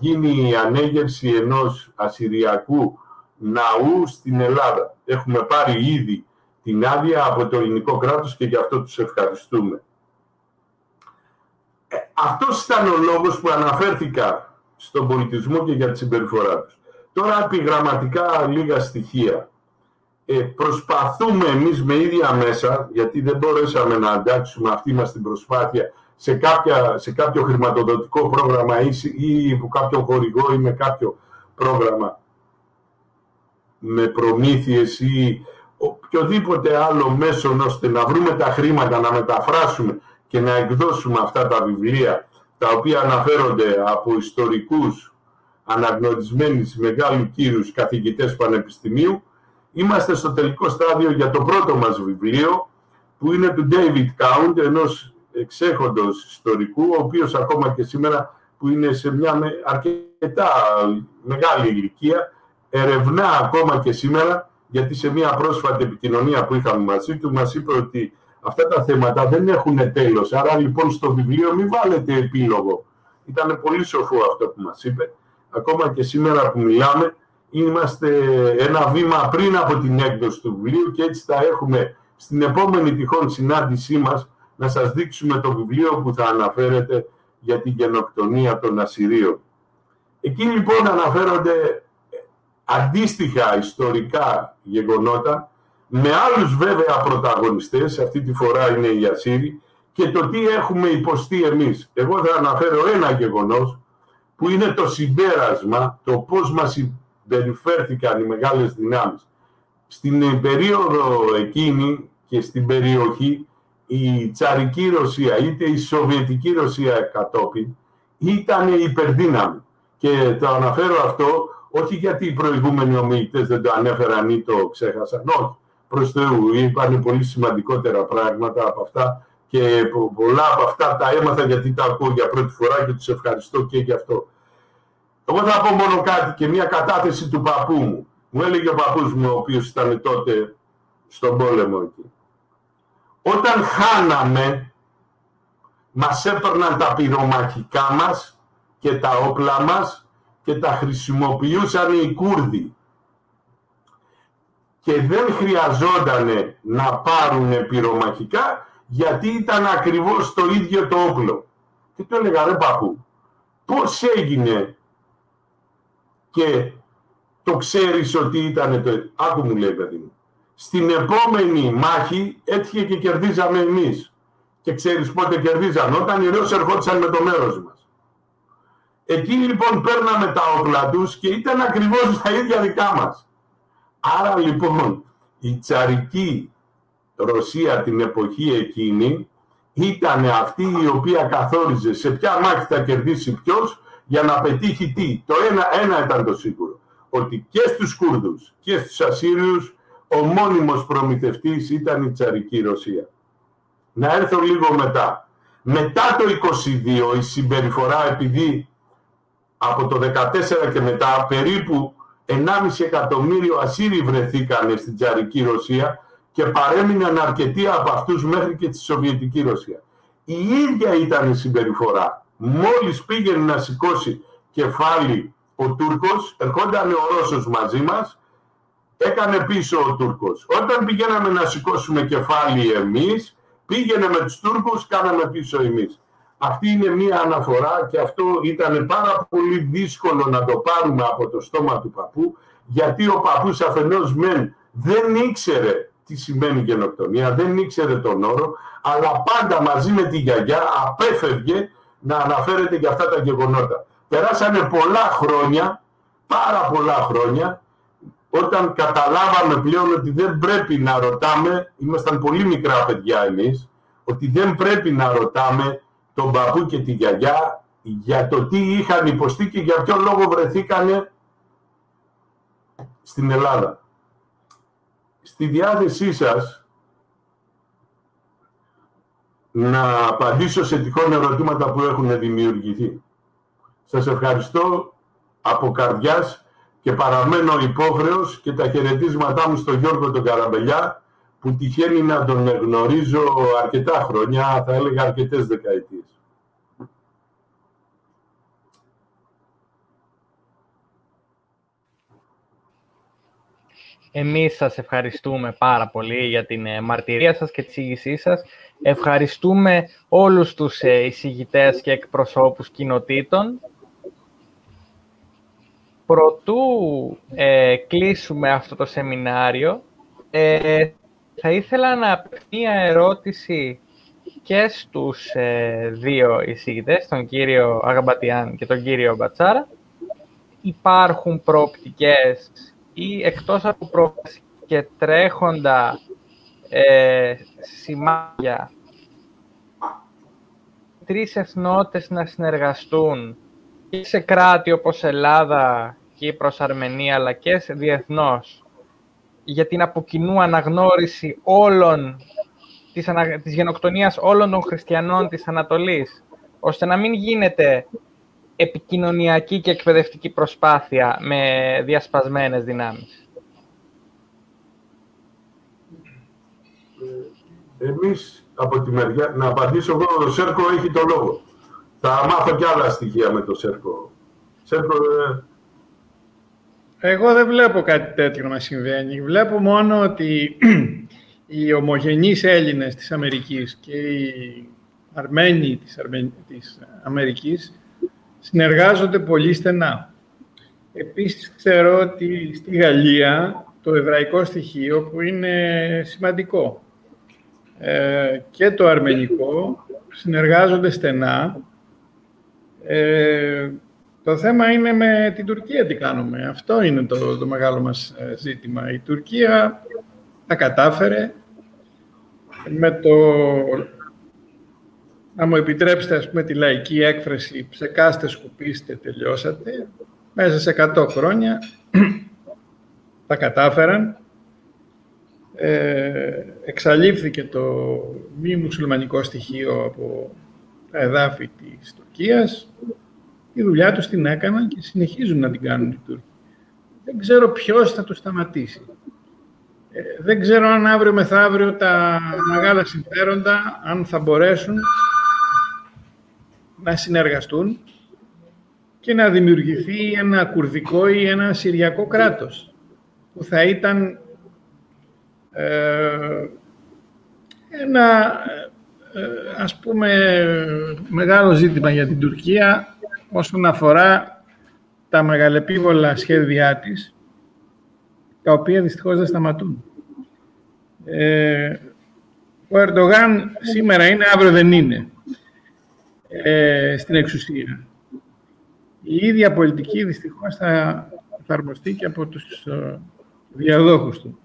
γίνει η ανέγερση ενός ασυριακού ναού στην Ελλάδα. Έχουμε πάρει ήδη την άδεια από το ελληνικό κράτος και γι' αυτό τους ευχαριστούμε. Ε, αυτός ήταν ο λόγος που αναφέρθηκα στον πολιτισμό και για τη συμπεριφορά τους. Τώρα επιγραμματικά λίγα στοιχεία ε, προσπαθούμε εμείς με ίδια μέσα, γιατί δεν μπορέσαμε να αντάξουμε αυτή μας την προσπάθεια σε, κάποια, σε κάποιο χρηματοδοτικό πρόγραμμα ή, ή που κάποιο χορηγό ή με κάποιο πρόγραμμα με προμήθειες ή οποιοδήποτε άλλο μέσο ώστε να βρούμε τα χρήματα, να μεταφράσουμε και να εκδώσουμε αυτά τα βιβλία τα οποία αναφέρονται από ιστορικούς αναγνωρισμένους μεγάλους κύρους καθηγητές πανεπιστημίου Είμαστε στο τελικό στάδιο για το πρώτο μας βιβλίο, που είναι του David Count, ενός εξέχοντος ιστορικού, ο οποίος ακόμα και σήμερα που είναι σε μια αρκετά μεγάλη ηλικία, ερευνά ακόμα και σήμερα, γιατί σε μια πρόσφατη επικοινωνία που είχαμε μαζί του, μας είπε ότι αυτά τα θέματα δεν έχουν τέλος. Άρα λοιπόν στο βιβλίο μην βάλετε επίλογο. Ήταν πολύ σοφό αυτό που μας είπε. Ακόμα και σήμερα που μιλάμε, είμαστε ένα βήμα πριν από την έκδοση του βιβλίου και έτσι θα έχουμε στην επόμενη τυχόν συνάντησή μας να σας δείξουμε το βιβλίο που θα αναφέρεται για την γενοκτονία των Ασσυρίων. Εκεί λοιπόν αναφέρονται αντίστοιχα ιστορικά γεγονότα με άλλους βέβαια πρωταγωνιστές, αυτή τη φορά είναι οι Ασσύριοι, και το τι έχουμε υποστεί εμείς. Εγώ θα αναφέρω ένα γεγονός που είναι το συμπέρασμα, το πώς μας περιφέρθηκαν οι μεγάλες δυνάμεις. Στην περίοδο εκείνη και στην περιοχή η τσαρική Ρωσία είτε η σοβιετική Ρωσία κατόπιν ήταν υπερδύναμη. Και το αναφέρω αυτό όχι γιατί οι προηγούμενοι ομιλητές δεν το ανέφεραν ή το ξέχασαν. Όχι. Προς Θεού, είπαν πολύ σημαντικότερα πράγματα από αυτά και πολλά από αυτά τα έμαθα γιατί τα ακούω για πρώτη φορά και τους ευχαριστώ και γι' αυτό. Εγώ θα πω μόνο κάτι και μια κατάθεση του παππού μου. Μου έλεγε ο παππούς μου, ο οποίος ήταν τότε στον πόλεμο εκεί. Όταν χάναμε, μας έπαιρναν τα πυρομαχικά μας και τα όπλα μας και τα χρησιμοποιούσαν οι Κούρδοι. Και δεν χρειαζόταν να πάρουν πυρομαχικά γιατί ήταν ακριβώς το ίδιο το όπλο. Και το έλεγα ρε παππού, πώς έγινε και το ξέρεις ότι ήταν το... Άκου μου λέει παιδί μου. Στην επόμενη μάχη έτυχε και κερδίζαμε εμείς. Και ξέρεις πότε κερδίζαμε, όταν οι Ρώσοι ερχόντουσαν με το μέρος μας. Εκεί λοιπόν παίρναμε τα όπλα τους και ήταν ακριβώς τα ίδια δικά μας. Άρα λοιπόν η τσαρική Ρωσία την εποχή εκείνη ήταν αυτή η οποία καθόριζε σε ποια μάχη θα κερδίσει ποιος για να πετύχει τι. Το ένα, ένα ήταν το σίγουρο. Ότι και στους Κούρδους και στους Ασσύριους ο μόνιμος προμηθευτής ήταν η τσαρική Ρωσία. Να έρθω λίγο μετά. Μετά το 22 η συμπεριφορά επειδή από το 14 και μετά περίπου 1,5 εκατομμύριο Ασσύριοι βρεθήκαν στην τσαρική Ρωσία και παρέμειναν αρκετοί από αυτούς μέχρι και τη Σοβιετική Ρωσία. Η ίδια ήταν η συμπεριφορά. Μόλις πήγαινε να σηκώσει κεφάλι ο Τούρκος, ερχόταν ο Ρώσος μαζί μας, έκανε πίσω ο Τούρκος. Όταν πηγαίναμε να σηκώσουμε κεφάλι εμείς, πήγαινε με τους Τούρκους, κάναμε πίσω εμείς. Αυτή είναι μία αναφορά και αυτό ήταν πάρα πολύ δύσκολο να το πάρουμε από το στόμα του παππού, γιατί ο παππούς αφενός μεν δεν ήξερε τι σημαίνει γενοκτονία, δεν ήξερε τον όρο, αλλά πάντα μαζί με τη γιαγιά απέφευγε να αναφέρεται για αυτά τα γεγονότα. Περάσανε πολλά χρόνια, πάρα πολλά χρόνια, όταν καταλάβαμε πλέον ότι δεν πρέπει να ρωτάμε, ήμασταν πολύ μικρά παιδιά εμείς, ότι δεν πρέπει να ρωτάμε τον παππού και τη γιαγιά για το τι είχαν υποστεί και για ποιο λόγο βρεθήκανε στην Ελλάδα. Στη διάθεσή σας να απαντήσω σε τυχόν ερωτήματα που έχουν δημιουργηθεί. Σας ευχαριστώ από καρδιάς και παραμένω υπόχρεος και τα χαιρετίσματά μου στον Γιώργο τον Καραμπελιά που τυχαίνει να τον γνωρίζω αρκετά χρόνια, θα έλεγα αρκετές δεκαετίες. Εμείς σας ευχαριστούμε πάρα πολύ για την ε, μαρτυρία σας και τη εισήγησή σας. Ευχαριστούμε όλους τους ε, εισηγητές και εκπροσώπους κοινοτήτων. Προτού ε, κλείσουμε αυτό το σεμινάριο, ε, θα ήθελα να απευθύνω μια ερώτηση και στους δύο εισηγητές, τον κύριο Αγαμπατιάν και τον κύριο Μπατσάρα. Υπάρχουν προοπτικές ή εκτός από πρόκληση και τρέχοντα ε, σημάδια τρεις εθνότητες να συνεργαστούν και σε κράτη όπως Ελλάδα, Κύπρος, Αρμενία, αλλά και σε διεθνώς για την αποκοινού αναγνώριση όλων της, ανα... της γενοκτονίας όλων των χριστιανών της Ανατολής, ώστε να μην γίνεται επικοινωνιακή και εκπαιδευτική προσπάθεια με διασπασμένες δυνάμεις. Ε, εμείς από τη μεριά, να απαντήσω εγώ, το ΣΕΡΚΟ έχει το λόγο. Θα μάθω κι άλλα στοιχεία με το ΣΕΡΚΟ. ΣΕΡΚΟ ε, Εγώ δεν βλέπω κάτι τέτοιο να συμβαίνει. Βλέπω μόνο ότι οι ομογενείς Έλληνες της Αμερικής και οι Αρμένοι της, της Αμερικής συνεργάζονται πολύ στενά. Επίσης ξέρω ότι στη Γαλλία το εβραϊκό στοιχείο που είναι σημαντικό ε, και το αρμενικό συνεργάζονται στενά. Ε, το θέμα είναι με την Τουρκία τι κάνουμε. Αυτό είναι το, το μεγάλο μας ε, ζήτημα. Η Τουρκία τα κατάφερε με το να μου επιτρέψετε ας πούμε τη λαϊκή έκφραση ψεκάστε, σκουπίστε, τελειώσατε μέσα σε 100 χρόνια τα κατάφεραν ε, εξαλείφθηκε το μη μουσουλμανικό στοιχείο από τα εδάφη της Τουρκίας η δουλειά τους την έκαναν και συνεχίζουν να την κάνουν οι Τούρκοι. Δεν ξέρω ποιος θα το σταματήσει. Ε, δεν ξέρω αν αύριο μεθαύριο τα μεγάλα συμφέροντα, αν θα μπορέσουν να συνεργαστούν και να δημιουργηθεί ένα κουρδικό ή ένα συριακό κράτος που θα ήταν ε, ένα ε, ας πούμε μεγάλο ζήτημα για την Τουρκία όσον αφορά τα μεγαλεπίβολα σχέδιά της τα οποία δυστυχώς δεν σταματούν. Ε, ο Ερντογάν σήμερα είναι, αύριο δεν είναι ε, στην εξουσία. Η ίδια πολιτική δυστυχώς θα εφαρμοστεί και από τους ε, διαδόχους του.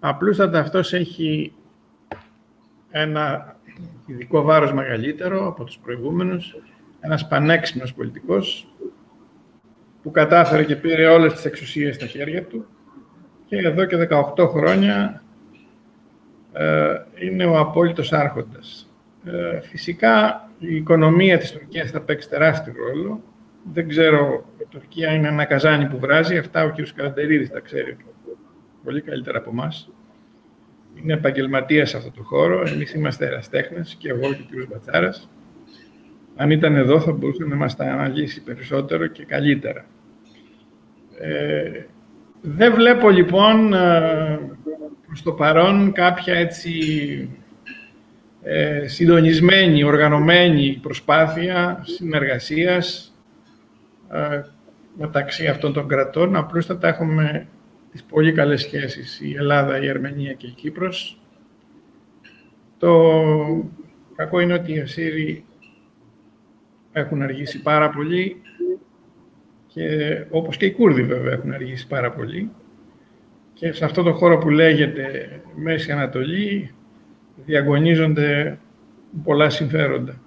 Απλούστατα αυτός έχει ένα ειδικό βάρος μεγαλύτερο από τους προηγούμενους, ένας πανέξυπνος πολιτικός που κατάφερε και πήρε όλες τις εξουσίες στα χέρια του και εδώ και 18 χρόνια ε, είναι ο απόλυτος άρχοντας. Ε, φυσικά η οικονομία της Τουρκίας θα παίξει τεράστιο ρόλο. Δεν ξέρω, η Τουρκία είναι ένα καζάνι που βράζει, αυτά ο κ. Καραντερίδης τα ξέρει πολύ καλύτερα από εμάς. Είναι επαγγελματίας σε αυτό το χώρο. Εμείς είμαστε εραστέχνες και εγώ και ο κ. Μπατσάρας. Αν ήταν εδώ, θα μπορούσε να μας τα αναλύσει περισσότερο και καλύτερα. Ε, δεν βλέπω λοιπόν ε, προς το παρόν κάποια έτσι ε, συντονισμένη, οργανωμένη προσπάθεια συνεργασίας ε, μεταξύ αυτών των κρατών. Απλούστατα έχουμε τις πολύ καλές σχέσεις η Ελλάδα, η Αρμενία και η Κύπρος. Το κακό είναι ότι οι Ασσύριοι έχουν αργήσει πάρα πολύ και όπως και οι Κούρδοι βέβαια έχουν αργήσει πάρα πολύ. Και σε αυτό το χώρο που λέγεται Μέση Ανατολή διαγωνίζονται πολλά συμφέροντα.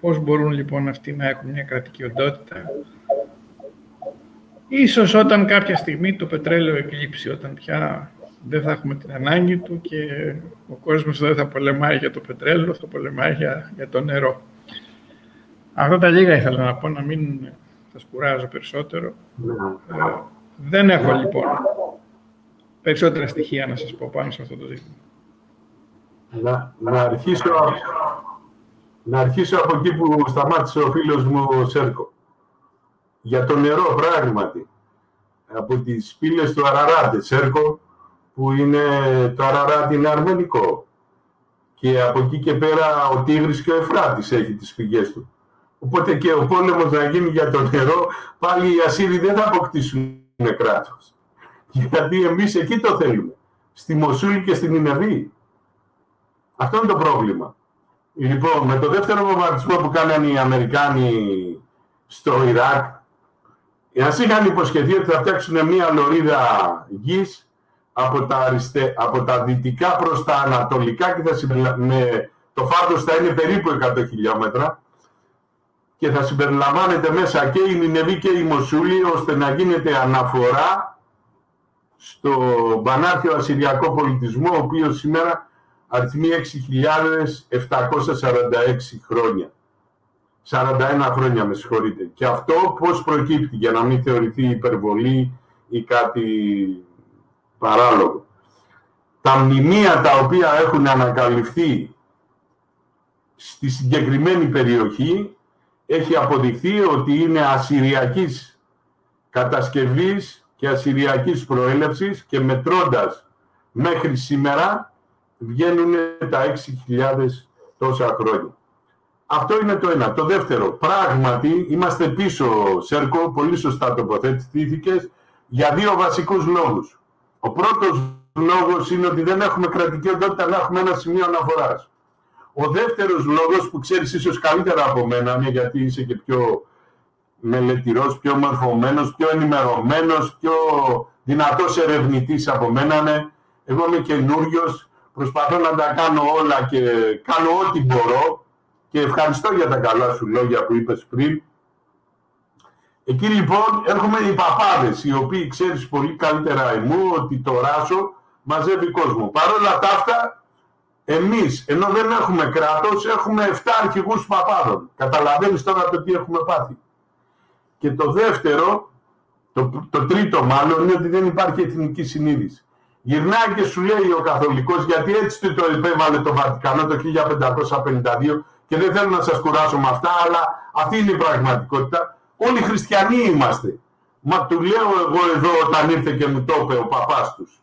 Πώς μπορούν λοιπόν αυτοί να έχουν μια κρατική οντότητα; Ίσως όταν κάποια στιγμή το πετρέλαιο εκλείψει, όταν πια δεν θα έχουμε την ανάγκη του και ο κόσμος δεν θα πολεμάει για το πετρέλαιο, θα πολεμάει για, για το νερό. Αυτά τα λίγα ήθελα να πω, να μην σας κουράζω περισσότερο. Ε, δεν έχω λοιπόν περισσότερα στοιχεία να σας πω πάνω σε αυτό το ζήτημα. Να, να, αρχίσω, να αρχίσω από εκεί που σταμάτησε ο φίλος μου Σέρκο για το νερό πράγματι. Από τις πύλες του Αραράτε, Σέρκο, που είναι το Αραράτε είναι αρμενικό. Και από εκεί και πέρα ο Τίγρης και ο Εφράτης έχει τις πηγές του. Οπότε και ο πόλεμος να γίνει για το νερό, πάλι οι Ασσύριοι δεν θα αποκτήσουν κράτος. Γιατί εμείς εκεί το θέλουμε. Στη Μοσούλη και στην Ινεβή. Αυτό είναι το πρόβλημα. Λοιπόν, με το δεύτερο βομβαρδισμό που κάνανε οι Αμερικάνοι στο Ιράκ, Εάν είχαν υποσχεθεί ότι θα φτιάξουν μια λωρίδα γης από τα, αριστε... από τα δυτικά προς τα ανατολικά και θα με... το φάρτος θα είναι περίπου 100 χιλιόμετρα και θα συμπεριλαμβάνεται μέσα και η Νινεβή και η Μοσούλη ώστε να γίνεται αναφορά στο πανάρχιο ασυριακό πολιτισμό, ο οποίος σήμερα αριθμεί 6.746 χρόνια. 41 χρόνια, με συγχωρείτε. Και αυτό πώς προκύπτει, για να μην θεωρηθεί υπερβολή ή κάτι παράλογο. Τα μνημεία τα οποία έχουν ανακαλυφθεί στη συγκεκριμένη περιοχή έχει αποδειχθεί ότι είναι ασυριακής κατασκευής και ασυριακής προέλευσης και μετρώντας μέχρι σήμερα βγαίνουν τα 6.000 τόσα χρόνια. Αυτό είναι το ένα. Το δεύτερο, πράγματι είμαστε πίσω, Σέρκο, πολύ σωστά τοποθετηθήκες, για δύο βασικούς λόγους. Ο πρώτος λόγος είναι ότι δεν έχουμε κρατική οντότητα να έχουμε ένα σημείο αναφοράς. Ο δεύτερος λόγος που ξέρεις ίσως καλύτερα από μένα, γιατί είσαι και πιο μελετηρός, πιο μορφωμένος, πιο ενημερωμένος, πιο δυνατός ερευνητής από μένα, είναι εγώ είμαι καινούριος, προσπαθώ να τα κάνω όλα και κάνω ό,τι μπορώ και ευχαριστώ για τα καλά σου λόγια που είπες πριν. Εκεί λοιπόν έρχομαι οι παπάδες, οι οποίοι ξέρεις πολύ καλύτερα εμού ότι το ράσο μαζεύει κόσμο. Παρ' όλα τα αυτά, εμείς, ενώ δεν έχουμε κράτος, έχουμε 7 αρχηγούς παπάδων. Καταλαβαίνεις τώρα το τι έχουμε πάθει. Και το δεύτερο, το, το τρίτο μάλλον, είναι ότι δεν υπάρχει εθνική συνείδηση. Γυρνάει και σου λέει ο καθολικός, γιατί έτσι το επέβαλε το Βατικανό το 1552 και δεν θέλω να σας κουράσω με αυτά, αλλά αυτή είναι η πραγματικότητα. Όλοι χριστιανοί είμαστε. Μα του λέω εγώ εδώ όταν ήρθε και μου το είπε ο παπάς τους.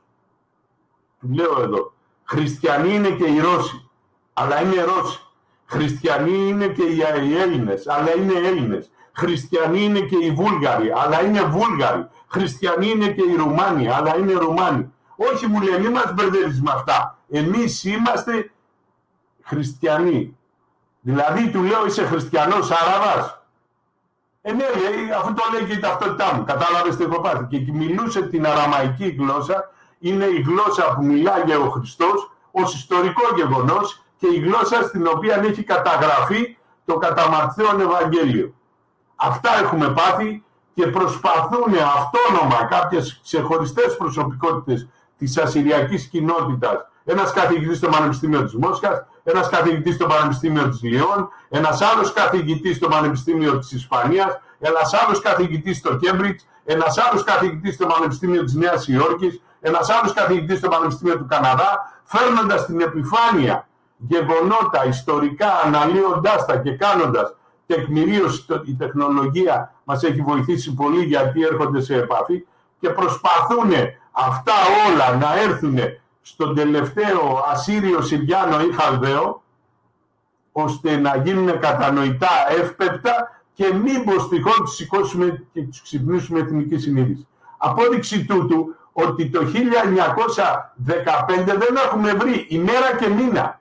Του λέω εδώ. Χριστιανοί είναι και οι Ρώσοι, αλλά είναι Ρώσοι. Χριστιανοί είναι και οι Έλληνες, αλλά είναι Έλληνες. Χριστιανοί είναι και οι Βούλγαροι, αλλά είναι Βούλγαροι. Χριστιανοί είναι και οι Ρουμάνοι, αλλά είναι Ρουμάνοι. Όχι μου λέει, μην μας μπερδεύεις με αυτά. Εμείς είμαστε χριστιανοί. Δηλαδή του λέω είσαι χριστιανός Άραβας. Ε, ναι, λέει, αφού το λέει και η ταυτότητά μου. Κατάλαβες τι έχω πάθει. Και μιλούσε την αραμαϊκή γλώσσα. Είναι η γλώσσα που μιλάγε ο Χριστός ως ιστορικό γεγονός και η γλώσσα στην οποία έχει καταγραφεί το καταμαρθέον Ευαγγέλιο. Αυτά έχουμε πάθει και προσπαθούν αυτόνομα κάποιες ξεχωριστές προσωπικότητες της ασυριακής κοινότητας ένας καθηγητής στο Πανεπιστήμιο της Μόσχας, ένας καθηγητής στο Πανεπιστήμιο της Λιών, ένας άλλος καθηγητής στο Πανεπιστήμιο της Ισπανίας, ένας άλλος καθηγητής στο Κέμπριτζ, ένας άλλος καθηγητής στο Πανεπιστήμιο της Νέας Υόρκης, ένας άλλος καθηγητής στο Πανεπιστήμιο του Καναδά, φέρνοντας στην επιφάνεια γεγονότα ιστορικά, αναλύοντάς τα και κάνοντας τεκμηρίωση, η τεχνολογία μας έχει βοηθήσει πολύ γιατί έρχονται σε επαφή και προσπαθούν αυτά όλα να έρθουν στον τελευταίο Ασύριο, Συριάνο ή Χαλδαίο, ώστε να γίνουν κατανοητά εύπεπτα και μήπως τυχόν τους σηκώσουμε και τους ξυπνήσουμε εθνική συνείδηση. Απόδειξη τούτου ότι το 1915 δεν έχουμε βρει ημέρα και μήνα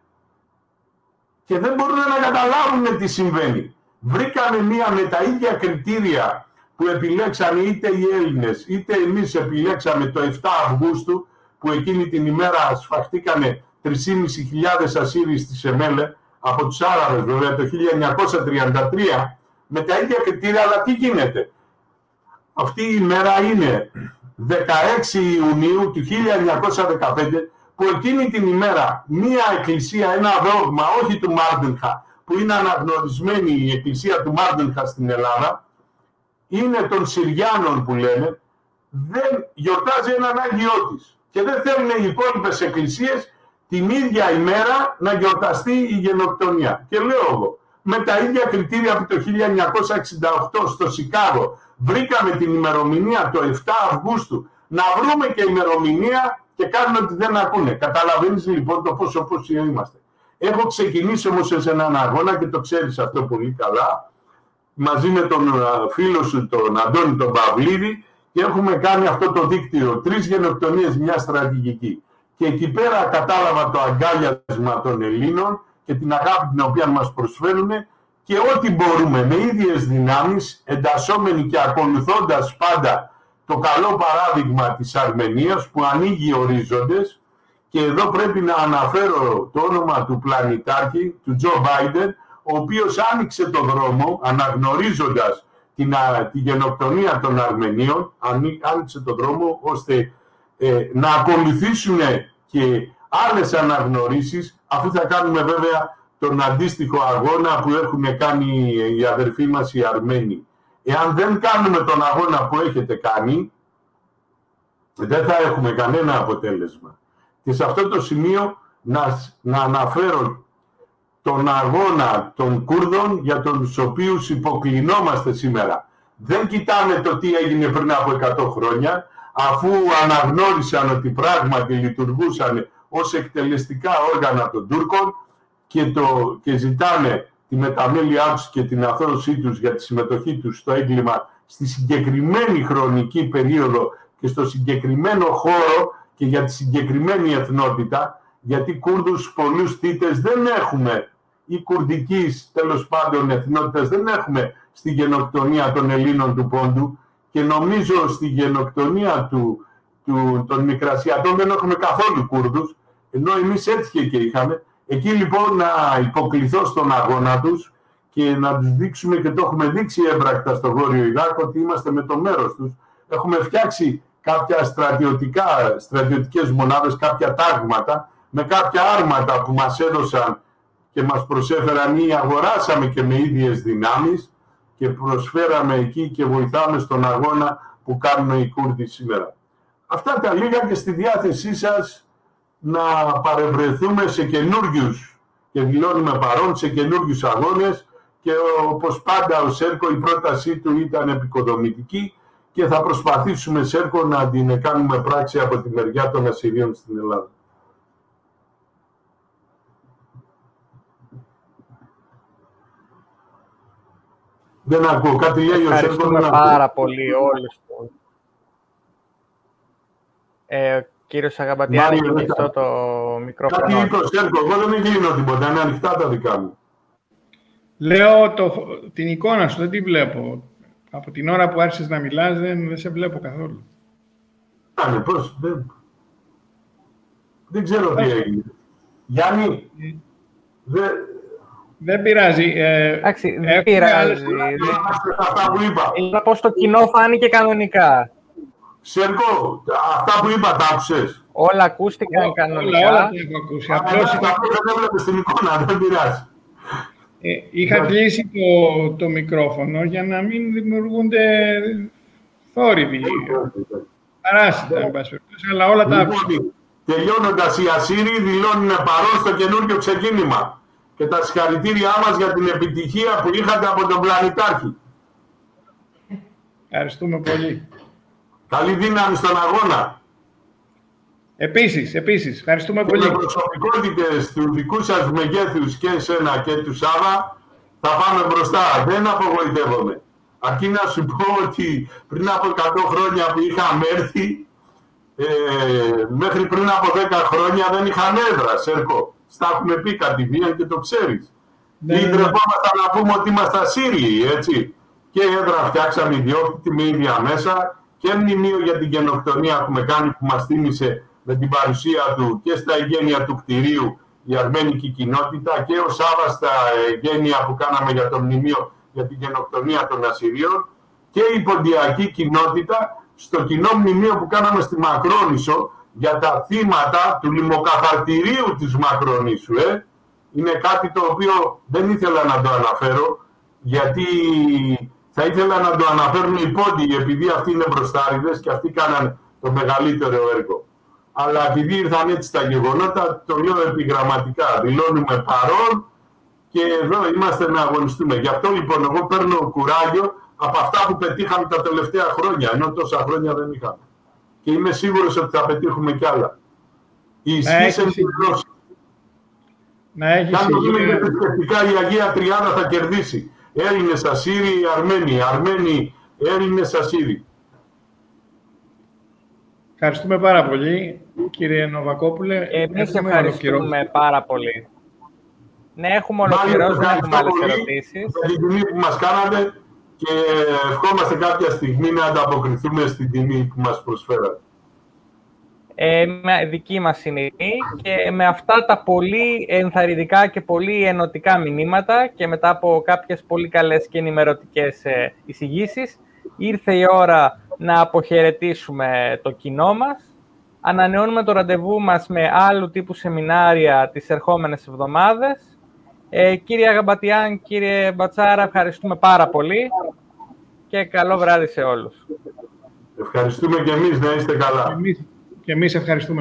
και δεν μπορούν να καταλάβουν τι συμβαίνει. Βρήκαμε μία με τα ίδια κριτήρια που επιλέξαμε είτε οι Έλληνες είτε εμείς επιλέξαμε το 7 Αυγούστου που εκείνη την ημέρα σφαχτήκανε 3.500 Ασσύριοι στη Σεμέλε από τους Άραβες βέβαια το 1933 με τα ίδια κριτήρια, αλλά τι γίνεται; Αυτή η ημέρα είναι 16 Ιουνίου του 1915 που εκείνη την ημέρα μία εκκλησία, ένα δόγμα, όχι του Μάρντενχα, που είναι αναγνωρισμένη η εκκλησία του Μάρντενχα στην Ελλάδα, είναι των Συριάνων που λένε, δεν γιορτάζει έναν Άγιό της και δεν θέλουν οι υπόλοιπες εκκλησίες την ίδια ημέρα να γιορταστεί η γενοκτονία. Και λέω εγώ, με τα ίδια κριτήρια που το 1968 στο Σικάγο βρήκαμε την ημερομηνία το 7 Αυγούστου, να βρούμε και ημερομηνία και κάνουμε ότι δεν ακούνε. Καταλαβαίνεις λοιπόν το πόσο πόσο είμαστε. Έχω ξεκινήσει όμως σε έναν αγώνα και το ξέρεις αυτό πολύ καλά, μαζί με τον φίλο σου τον Αντώνη τον Παυλίδη, και έχουμε κάνει αυτό το δίκτυο, τρεις γενοκτονίες, μια στρατηγική. Και εκεί πέρα κατάλαβα το αγκάλιασμα των Ελλήνων και την αγάπη την οποία μας προσφέρουν και ό,τι μπορούμε με ίδιες δυνάμεις, εντασσόμενοι και ακολουθώντας πάντα το καλό παράδειγμα της Αρμενίας που ανοίγει ορίζοντες. Και εδώ πρέπει να αναφέρω το όνομα του πλανητάρχη, του Τζο Μπάιντεν, ο οποίος άνοιξε το δρόμο αναγνωρίζοντας την, τη γενοκτονία των Αρμενίων άνοιξε τον δρόμο ώστε ε, να ακολουθήσουν και άλλες αναγνωρίσεις, αφού θα κάνουμε βέβαια τον αντίστοιχο αγώνα που έχουν κάνει οι αδερφοί μας οι Αρμένοι. Εάν δεν κάνουμε τον αγώνα που έχετε κάνει, δεν θα έχουμε κανένα αποτέλεσμα. Και σε αυτό το σημείο να, να αναφέρω τον αγώνα των Κούρδων για τους οποίους υποκλεινόμαστε σήμερα. Δεν κοιτάμε το τι έγινε πριν από 100 χρόνια, αφού αναγνώρισαν ότι πράγματι λειτουργούσαν ως εκτελεστικά όργανα των Τούρκων και, το, και ζητάνε τη μεταμέλειά τους και την αθώωσή τους για τη συμμετοχή τους στο έγκλημα στη συγκεκριμένη χρονική περίοδο και στο συγκεκριμένο χώρο και για τη συγκεκριμένη εθνότητα, γιατί Κούρδους πολλούς θύτες δεν έχουμε ή κουρδικής τέλος πάντων εθνότητας δεν έχουμε στη γενοκτονία των Ελλήνων του Πόντου και νομίζω στη γενοκτονία του, του, των Μικρασιατών δεν έχουμε καθόλου Κούρδους, ενώ εμείς έτυχε και είχαμε. Εκεί λοιπόν να υποκληθώ στον αγώνα τους και να τους δείξουμε και το έχουμε δείξει έμπρακτα στο Βόρειο Ιράκ ότι είμαστε με το μέρος τους. Έχουμε φτιάξει κάποια στρατιωτικά, στρατιωτικές μονάδες, κάποια τάγματα με κάποια άρματα που μας έδωσαν και μας προσέφεραν ή αγοράσαμε και με ίδιες δυνάμεις και προσφέραμε εκεί και βοηθάμε στον αγώνα που κάνουν οι Κούρδοι σήμερα. Αυτά τα λίγα και στη διάθεσή σας να παρευρεθούμε σε καινούριου και δηλώνουμε παρόν σε καινούριου αγώνες και όπως πάντα ο Σέρκο η πρότασή του ήταν επικοδομητική και θα προσπαθήσουμε Σέρκο να την κάνουμε πράξη από τη μεριά των Ασsyρίων στην Ελλάδα. Δεν ακούω. Κάτι λέει ο Σέρκο. Ευχαριστούμε πάρα πολύ όλους. Ε, κύριος Αγαμπατιάνη, έχει κλειστό το μικρόφωνο. Κάτι είπε ο Σέρκο. Εγώ δεν κλείνω τίποτα. Είναι ανοιχτά τα δικά μου. Λέω το, την εικόνα σου, δεν τη βλέπω. Από την ώρα που άρχισες να μιλάς, δεν, δεν σε βλέπω καθόλου. Άνε, πώς, δεν... Δεν ξέρω τι έγινε. Γιάννη, Ε. δεν... Δεν πειράζει. Ε, Εντάξει, δεν έχουμε πειράζει. άλλες- Είμαστε σε αυτά που είπα. Είδα πως το κοινό φάνηκε κανονικά. Σέρκο, αυτά που είπα τα άκουσες; Όλα ακούστηκαν όλα, κανονικά. όλα τα έχω ακούσει. Απλώς Απλώς είχα, δεν έβλεπες την εικόνα, δεν πειράζει. ε, είχα κλείσει το, το μικρόφωνο για να μην δημιουργούνται θόρυβοι. Παράσιτα, εν πάση περιπτώσει, αλλά όλα τα άκουσα. Λοιπόν, τελειώνοντας οι Ασσύριοι δηλώνουν παρόν στο καινούργιο ξεκίνημα και τα συγχαρητήριά μας για την επιτυχία που είχατε από τον πλανητάρχη. Ευχαριστούμε πολύ. Καλή δύναμη στον αγώνα. Επίσης, επίσης, ευχαριστούμε Και πολύ. με προσωπικότητες του δικού σας μεγέθους και εσένα και του Σάβα θα πάμε μπροστά. Δεν απογοητεύομαι. Αρκεί να σου πω ότι πριν από 100 χρόνια που είχαμε έρθει, ε, μέχρι πριν από 10 χρόνια δεν είχαν έδρα, Σέρκο. Στα έχουμε πει κατηδίαν και το ξέρεις. Ναι, Ή ναι, ναι. ντρεπόμασταν να πούμε ότι είμαστε Ασσύριοι, έτσι. Και έδρα φτιάξαμε ιδιόκτητη με ίδια μέσα και μνημείο για την γενοκτονία που με κάνει που μας θύμισε με την παρουσία του και στα εγγένεια του κτηρίου η αρμένικη κοινότητα και ο Σάβα στα εγγένεια που κάναμε για το μνημείο για την γενοκτονία των Ασσυρίων και η ποντιακή κοινότητα στο κοινό μνημείο που κάναμε στη Μακρόνησο για τα θύματα του λιμοκαθαρτηρίου της Μακρονήσου. Ε. Είναι κάτι το οποίο δεν ήθελα να το αναφέρω γιατί θα ήθελα να το αναφέρουν οι πόντιοι επειδή αυτοί είναι μπροστάριδες και αυτοί κάναν το μεγαλύτερο έργο. Αλλά επειδή ήρθαν έτσι τα γεγονότα, το λέω επιγραμματικά. Δηλώνουμε παρόν και εδώ είμαστε να αγωνιστούμε. Γι' αυτό λοιπόν εγώ παίρνω κουράγιο από αυτά που πετύχαμε τα τελευταία χρόνια, ενώ τόσα χρόνια δεν είχαμε. Και είμαι σίγουρος ότι θα πετύχουμε κι άλλα. Η ισχύ έχεις ενημερώσει. Να έχεις Και αν το δούμε υγεία. θετικά, η Αγία Τριάδα θα κερδίσει. Έλληνες, Ασσύριοι, Αρμένοι, Αρμένοι, Έλληνες, Ασσύριοι. Ευχαριστούμε πάρα πολύ, κύριε Νοβακόπουλε. Εμείς Έχουμε ευχαριστούμε ολοκληρώσει. πάρα πολύ. Ναι, έχουμε Μάλιστα, ολοκληρώσει, δεν έχουμε ευχαριστώ άλλες πολύ ερωτήσεις. Για την τιμή που μας κάνατε και ευχόμαστε κάποια στιγμή να ανταποκριθούμε στην τιμή που μας προσφέρατε. Ε, με δική μας είναι η τιμή και με αυτά τα πολύ ενθαρρυντικά και πολύ ενωτικά μηνύματα και μετά από κάποιες πολύ καλές και ενημερωτικές ε, εισηγήσεις, ήρθε η ώρα να αποχαιρετήσουμε το κοινό μας Ανανεώνουμε το ραντεβού μας με άλλου τύπου σεμινάρια τις ερχόμενες εβδομάδες. Ε, κύριε Αγαμπατιάν, κύριε Μπατσάρα, ευχαριστούμε πάρα πολύ και καλό βράδυ σε όλους. Ευχαριστούμε και εμείς, να είστε καλά. Και εμείς, και εμείς ευχαριστούμε.